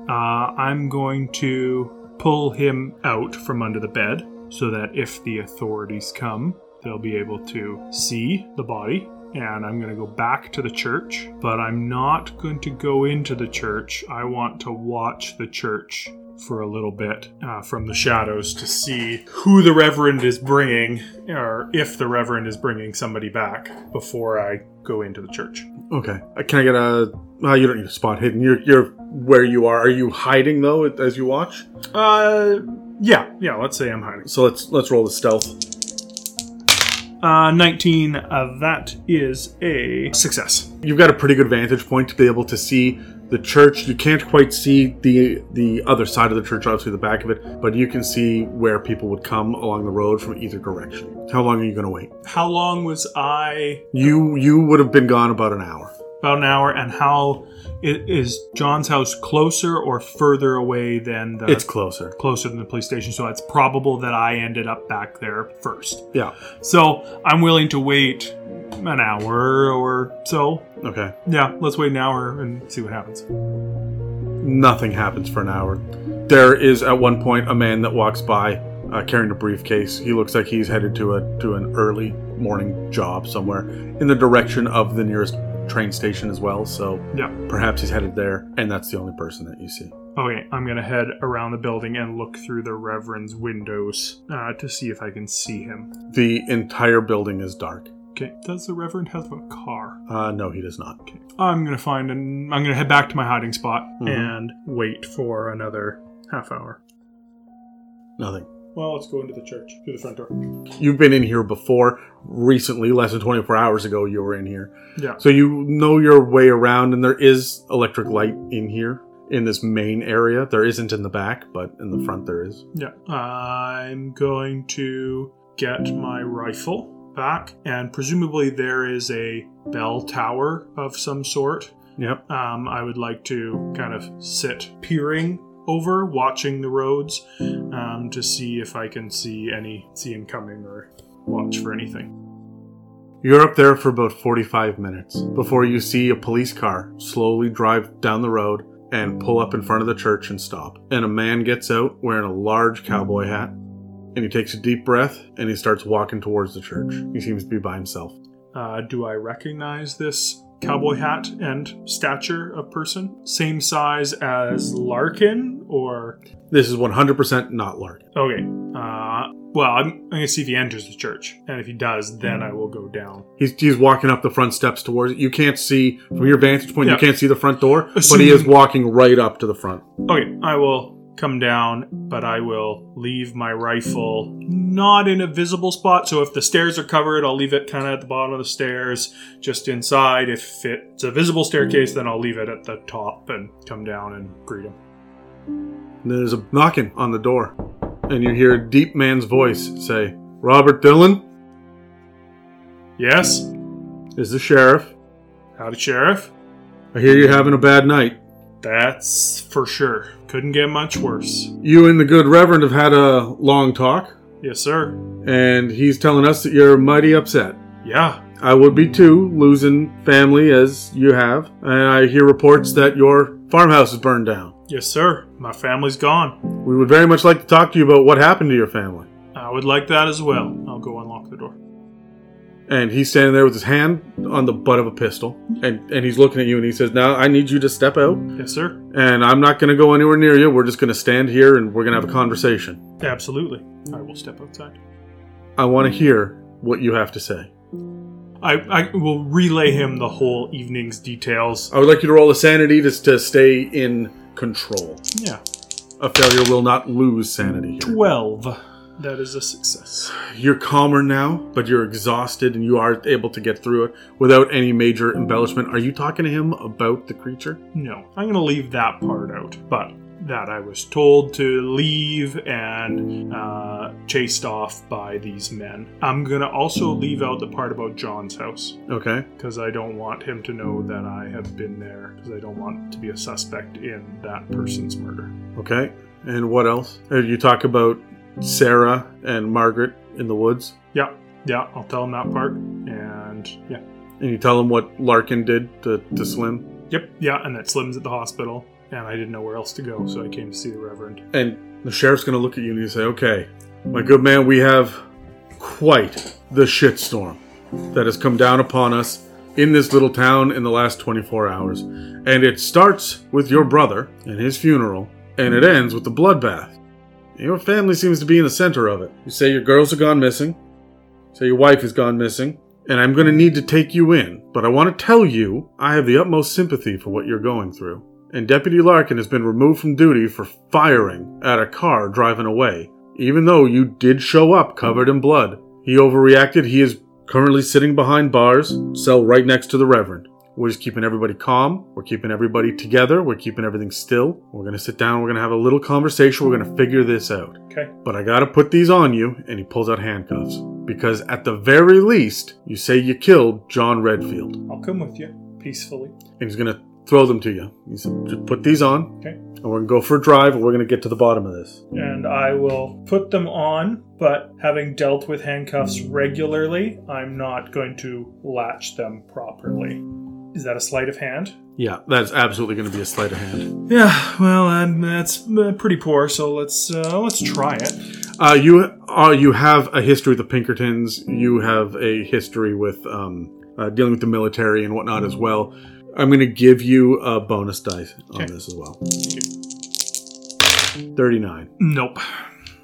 Uh, I'm going to pull him out from under the bed so that if the authorities come, they'll be able to see the body. And I'm going to go back to the church, but I'm not going to go into the church. I want to watch the church for a little bit uh, from the shadows to see who the Reverend is bringing, or if the Reverend is bringing somebody back before I go into the church. Okay. Uh, Can I get a? Uh, you don't need a spot hidden. You're you're where you are. Are you hiding though as you watch? Uh, yeah, yeah. Let's say I'm hiding. So let's let's roll the stealth. Uh, 19. Uh, that is a success. You've got a pretty good vantage point to be able to see the church. You can't quite see the the other side of the church, obviously the back of it, but you can see where people would come along the road from either direction. How long are you going to wait? How long was I? You you would have been gone about an hour. About an hour. And how is John's house closer or further away than the? It's closer. closer than the police station, so it's probable that I ended up back there first. Yeah. So I'm willing to wait an hour or so. Okay. Yeah, let's wait an hour and see what happens. Nothing happens for an hour. There is at one point a man that walks by uh, carrying a briefcase. He looks like he's headed to a to an early morning job somewhere in the direction of the nearest train station as well. So Yeah. perhaps he's headed there, and that's the only person that you see. Okay, I'm gonna head around the building and look through the Reverend's windows uh, to see if I can see him. The entire building is dark. Okay, does the Reverend have a car? Uh, no, he does not. Okay. I'm gonna find an. I'm gonna head back to my hiding spot Mhm. and wait for another half hour. Nothing. Well, let's go into the church through the front door. You've been in here before recently, less than 24 hours ago, you were in here. Yeah. So you know your way around, and there is electric light in here in this main area. There isn't in the back, but in the front there is. Yeah. I'm going to get my rifle back, and presumably there is a bell tower of some sort. Yep. Um, I would like to kind of sit peering over, watching the roads, um, to see if I can see any, see him coming or watch for anything. You're up there for about 45 minutes before you see a police car slowly drive down the road and pull up in front of the church and stop. And a man gets out wearing a large cowboy hat and he takes a deep breath and he starts walking towards the church. He seems to be by himself. Uh, do I recognize this cowboy hat and stature of person? Same size as Larkin, or This is 100% not Larkin. okay? Uh, well, I'm, I'm gonna see if he enters the church, and if he does, then I will go down. He's, he's walking up the front steps towards it. You can't see, from your vantage point, Yeah. you can't see the front door, but he Assuming- is walking right up to the front. Okay, I will come down, but I will leave my rifle not in a visible spot. So if the stairs are covered, I'll leave it kind of at the bottom of the stairs, just inside. If it's a visible staircase, then I'll leave it at the top and come down and greet him. There's a knocking on the door, and you hear a deep man's voice say, Robert Dillon Yes, is the sheriff. howdy, sheriff. I hear you're having a bad night. That's for sure. Couldn't get much worse. You and the good reverend have had a long talk, Yes, sir. and he's telling us that you're mighty upset. Yeah. I would be too, losing family as you have, and I hear reports that your farmhouse is burned down. Yes, sir. My family's gone. We would very much like to talk to you about what happened to your family. I would like that as well. I'll go unlock the door. And he's standing there with his hand on the butt of a pistol, and, and he's looking at you, and he says, Now I need you to step out, Yes, sir. and I'm not going to go anywhere near you. We're just going to stand here and we're going to have a conversation. Absolutely. I will step outside. I want to hear what you have to say. I, I will relay him the whole evening's details. I would like you to roll a sanity to, to stay in control. Yeah. A failure will not lose sanity here. 12. That is a success. You're calmer now, but you're exhausted and you are able to get through it without any major embellishment. Are you talking to him about the creature? No, I'm going to leave that part out. But that I was told to leave and uh, chased off by these men. I'm going to also leave out the part about John's house Okay. because I don't want him to know that I have been there because I don't want to be a suspect in that person's murder. Okay. And what else? Uh, You talk about Sarah and Margaret in the woods, Yeah, yeah, I'll tell him that part. And yeah, and you tell him what Larkin did to, to Slim. yep, yeah, and that Slim's at the hospital. And I didn't know where else to go, so I came to see the Reverend. And the sheriff's going to look at you and you say, Okay, my good man, we have quite the shitstorm that has come down upon us in this little town in the last 24 hours. And it starts with your brother and his funeral, and it ends with the bloodbath. Your family seems to be in the center of it. You say your girls have gone missing, say your wife has gone missing, and I'm going to need to take you in. But I want to tell you, I have the utmost sympathy for what you're going through. And Deputy Larkin has been removed from duty for firing at a car driving away, even though you did show up covered in blood. He overreacted. He is currently sitting behind bars, cell right next to the Reverend. We're just keeping everybody calm. We're keeping everybody together. We're keeping everything still. We're going to sit down. We're going to have a little conversation. We're going to figure this out. Okay. But I got to put these on you. And he pulls out handcuffs. Because at the very least, you say you killed John Redfield. I'll come with you peacefully. And he's going to throw them to you. He said, just put these on. Okay. And we're going to go for a drive. And we're going to get to the bottom of this. and I will put them on, but having dealt with handcuffs regularly, I'm not going to latch them properly. Is that a sleight of hand? Yeah, that's absolutely going to be a sleight of hand. Yeah, well, um, that's uh, pretty poor. So let's uh, let's try it. Uh, you uh, you have a history with the Pinkertons. You have a history with um, uh, dealing with the military and whatnot as well. I'm going to give you a bonus dice on Okay. this as well. 39. Nope,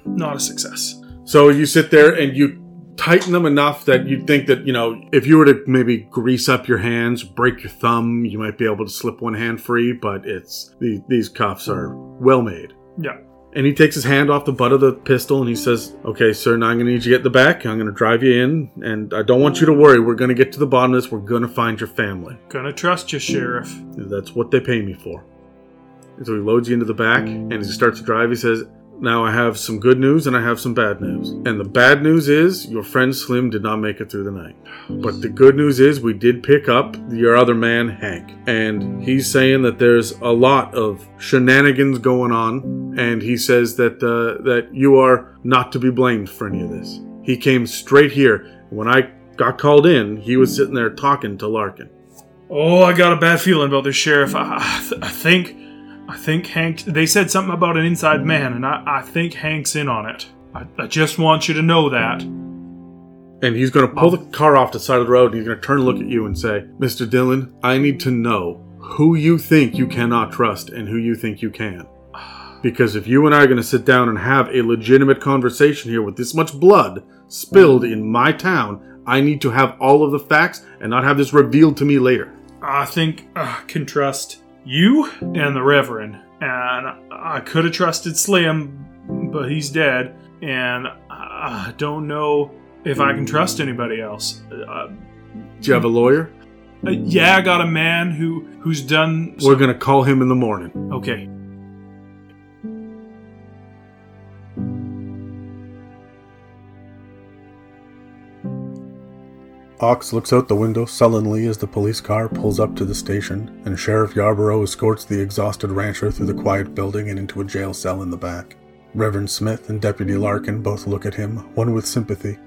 not a success. So you sit there and you tighten them enough that you'd think that, you know, if you were to maybe grease up your hands, break your thumb, you might be able to slip one hand free, but it's the, these cuffs are well made. Yeah. And he takes his hand off the butt of the pistol and he says, Okay, sir, now I'm going to need you get the back. I'm going to drive you in. And I don't want you to worry. We're going to get to the bottom of this. We're going to find your family. Gonna trust you, Sheriff. That's what they pay me for. And so he loads you into the back and as he starts to drive, he says, Now I have some good news and I have some bad news. And the bad news is your friend Slim did not make it through the night. But the good news is we did pick up your other man, Hank. And he's saying that there's a lot of shenanigans going on. And he says that uh, that you are not to be blamed for any of this. He came straight here. When I got called in, he was sitting there talking to Larkin. Oh, I got a bad feeling about this, Sheriff. I, I, th- I think, I think Hank. They said something about an inside man, and I, I think Hank's in on it. I, I just want you to know that. And he's going to pull the car off the side of the road and he's going to turn and look at you and say, Mr. Dillon, I need to know who you think you cannot trust and who you think you can. Because if you and I are going to sit down and have a legitimate conversation here with this much blood spilled in my town, I need to have all of the facts and not have this revealed to me later. I think I can trust you and the Reverend. And I could have trusted Slim, but he's dead. And I don't know if I can trust anybody else. Uh, Do you have a lawyer? uh, yeah, I got a man who who's done. We're going to call him in the morning. okay. Ox looks out the window sullenly as the police car pulls up to the station, and Sheriff Yarborough escorts the exhausted rancher through the quiet building and into a jail cell in the back. Reverend Smith and Deputy Larkin both look at him, one with sympathy,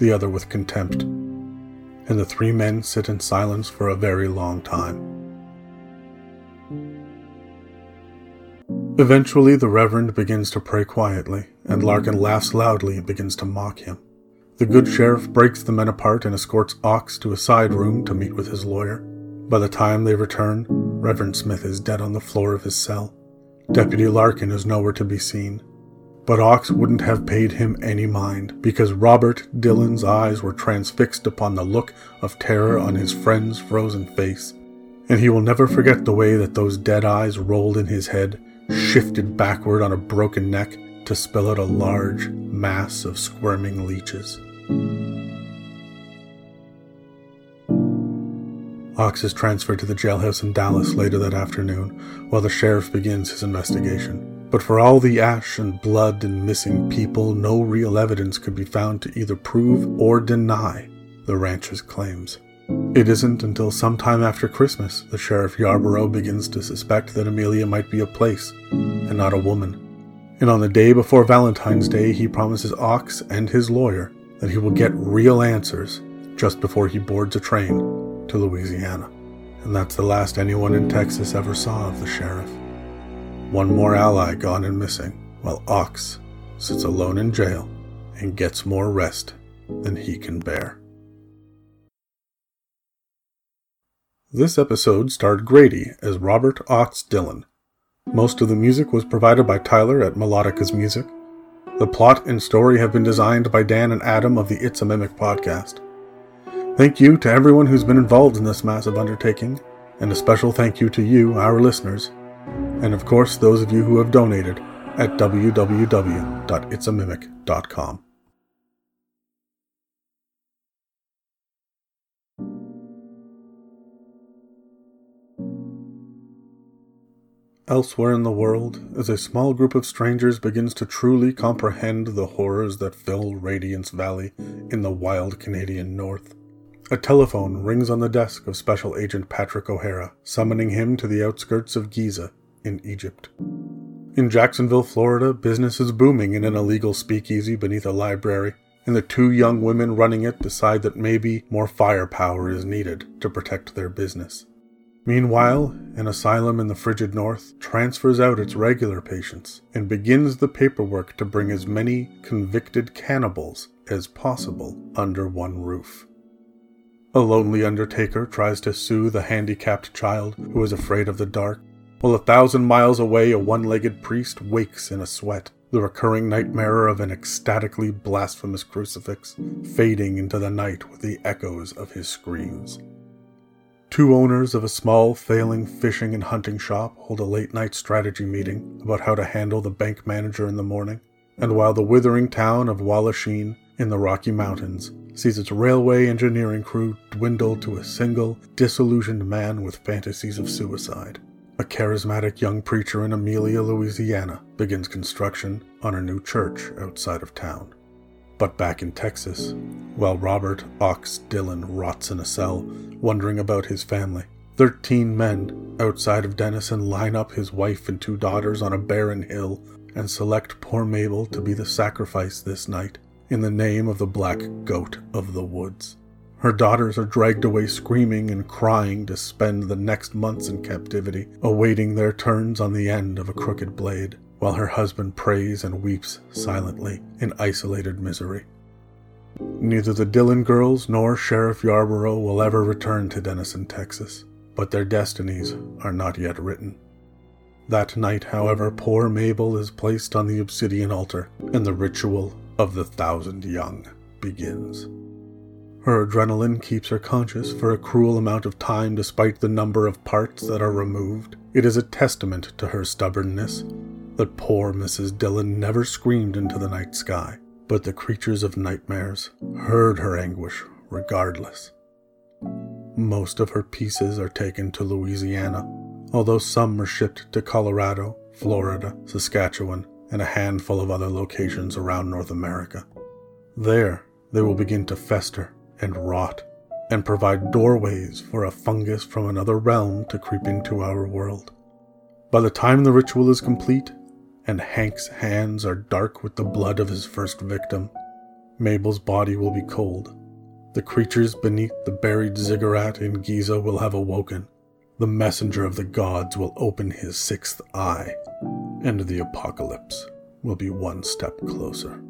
the other with contempt. And the three men sit in silence for a very long time. Eventually, the Reverend begins to pray quietly, and Larkin laughs loudly and begins to mock him. The good sheriff breaks the men apart and escorts Ox to a side room to meet with his lawyer. By the time they return, Reverend Smith is dead on the floor of his cell. Deputy Larkin is nowhere to be seen. But Ox wouldn't have paid him any mind, because Robert Dillon's eyes were transfixed upon the look of terror on his friend's frozen face. And he will never forget the way that those dead eyes rolled in his head, shifted backward on a broken neck to spill out a large, mass of squirming leeches. Ox is transferred to the jailhouse in Dallas later that afternoon while the sheriff begins his investigation. But for all the ash and blood and missing people, no real evidence could be found to either prove or deny the rancher's claims. It isn't until sometime after Christmas that Sheriff Yarborough begins to suspect that Amelia might be a place and not a woman. And on the day before Valentine's Day, he promises Ox and his lawyer that he will get real answers just before he boards a train to Louisiana. And that's the last anyone in Texas ever saw of the sheriff. One more ally gone and missing, while Ox sits alone in jail and gets more rest than he can bear. This episode starred Grady as Robert Ox Dillon. Most of the music was provided by Tyler at Melodica's Music. The plot and story have been designed by Dan and Adam of the It's a Mimic podcast. Thank you to everyone who's been involved in this massive undertaking, and a special thank you to you, our listeners, and of course those of you who have donated at www.itsamimic.com. Elsewhere in the world, as a small group of strangers begins to truly comprehend the horrors that fill Radiance Valley in the wild Canadian North, a telephone rings on the desk of Special Agent Patrick O'Hara, summoning him to the outskirts of Giza in Egypt. In Jacksonville, Florida, business is booming in an illegal speakeasy beneath a library, and the two young women running it decide that maybe more firepower is needed to protect their business. Meanwhile, an asylum in the frigid north transfers out its regular patients and begins the paperwork to bring as many convicted cannibals as possible under one roof. A lonely undertaker tries to soothe a handicapped child who is afraid of the dark, while a thousand miles away a one legged priest wakes in a sweat, the recurring nightmare of an ecstatically blasphemous crucifix fading into the night with the echoes of his screams. Two owners of a small, failing fishing and hunting shop hold a late night strategy meeting about how to handle the bank manager in the morning, and while the withering town of Wallachine in the Rocky Mountains sees its railway engineering crew dwindle to a single, disillusioned man with fantasies of suicide. A charismatic young preacher in Amelia, Louisiana, begins construction on a new church outside of town. But back in Texas, while Robert Ox Dillon rots in a cell, wondering about his family, thirteen men outside of Denison line up his wife and two daughters on a barren hill and select poor Mabel to be the sacrifice this night in the name of the black goat of the woods. Her daughters are dragged away screaming and crying to spend the next months in captivity, awaiting their turns on the end of a crooked blade, while her husband prays and weeps silently in isolated misery. Neither the Dillon girls nor Sheriff Yarborough will ever return to Denison, Texas, but their destinies are not yet written. That night, however, poor Mabel is placed on the obsidian altar, and the ritual of the thousand young begins. Her adrenaline keeps her conscious for a cruel amount of time despite the number of parts that are removed. It is a testament to her stubbornness that poor Mrs. Dillon never screamed into the night sky, but the creatures of nightmares heard her anguish regardless. Most of her pieces are taken to Louisiana, although some are shipped to Colorado, Florida, Saskatchewan, and a handful of other locations around North America. There, they will begin to fester and rot and provide doorways for a fungus from another realm to creep into our world. By the time the ritual is complete, and Hank's hands are dark with the blood of his first victim, Mabel's body will be cold. The creatures beneath the buried ziggurat in Giza will have awoken. The messenger of the gods will open his sixth eye and the apocalypse will be one step closer.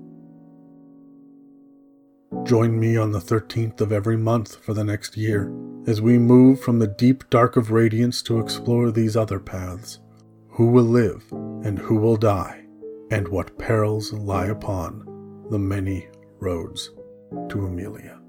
Join me on the 13th of every month for the next year as we move from the deep dark of radiance to explore these other paths. Who will live and who will die, and what perils lie upon the many roads to Amelia.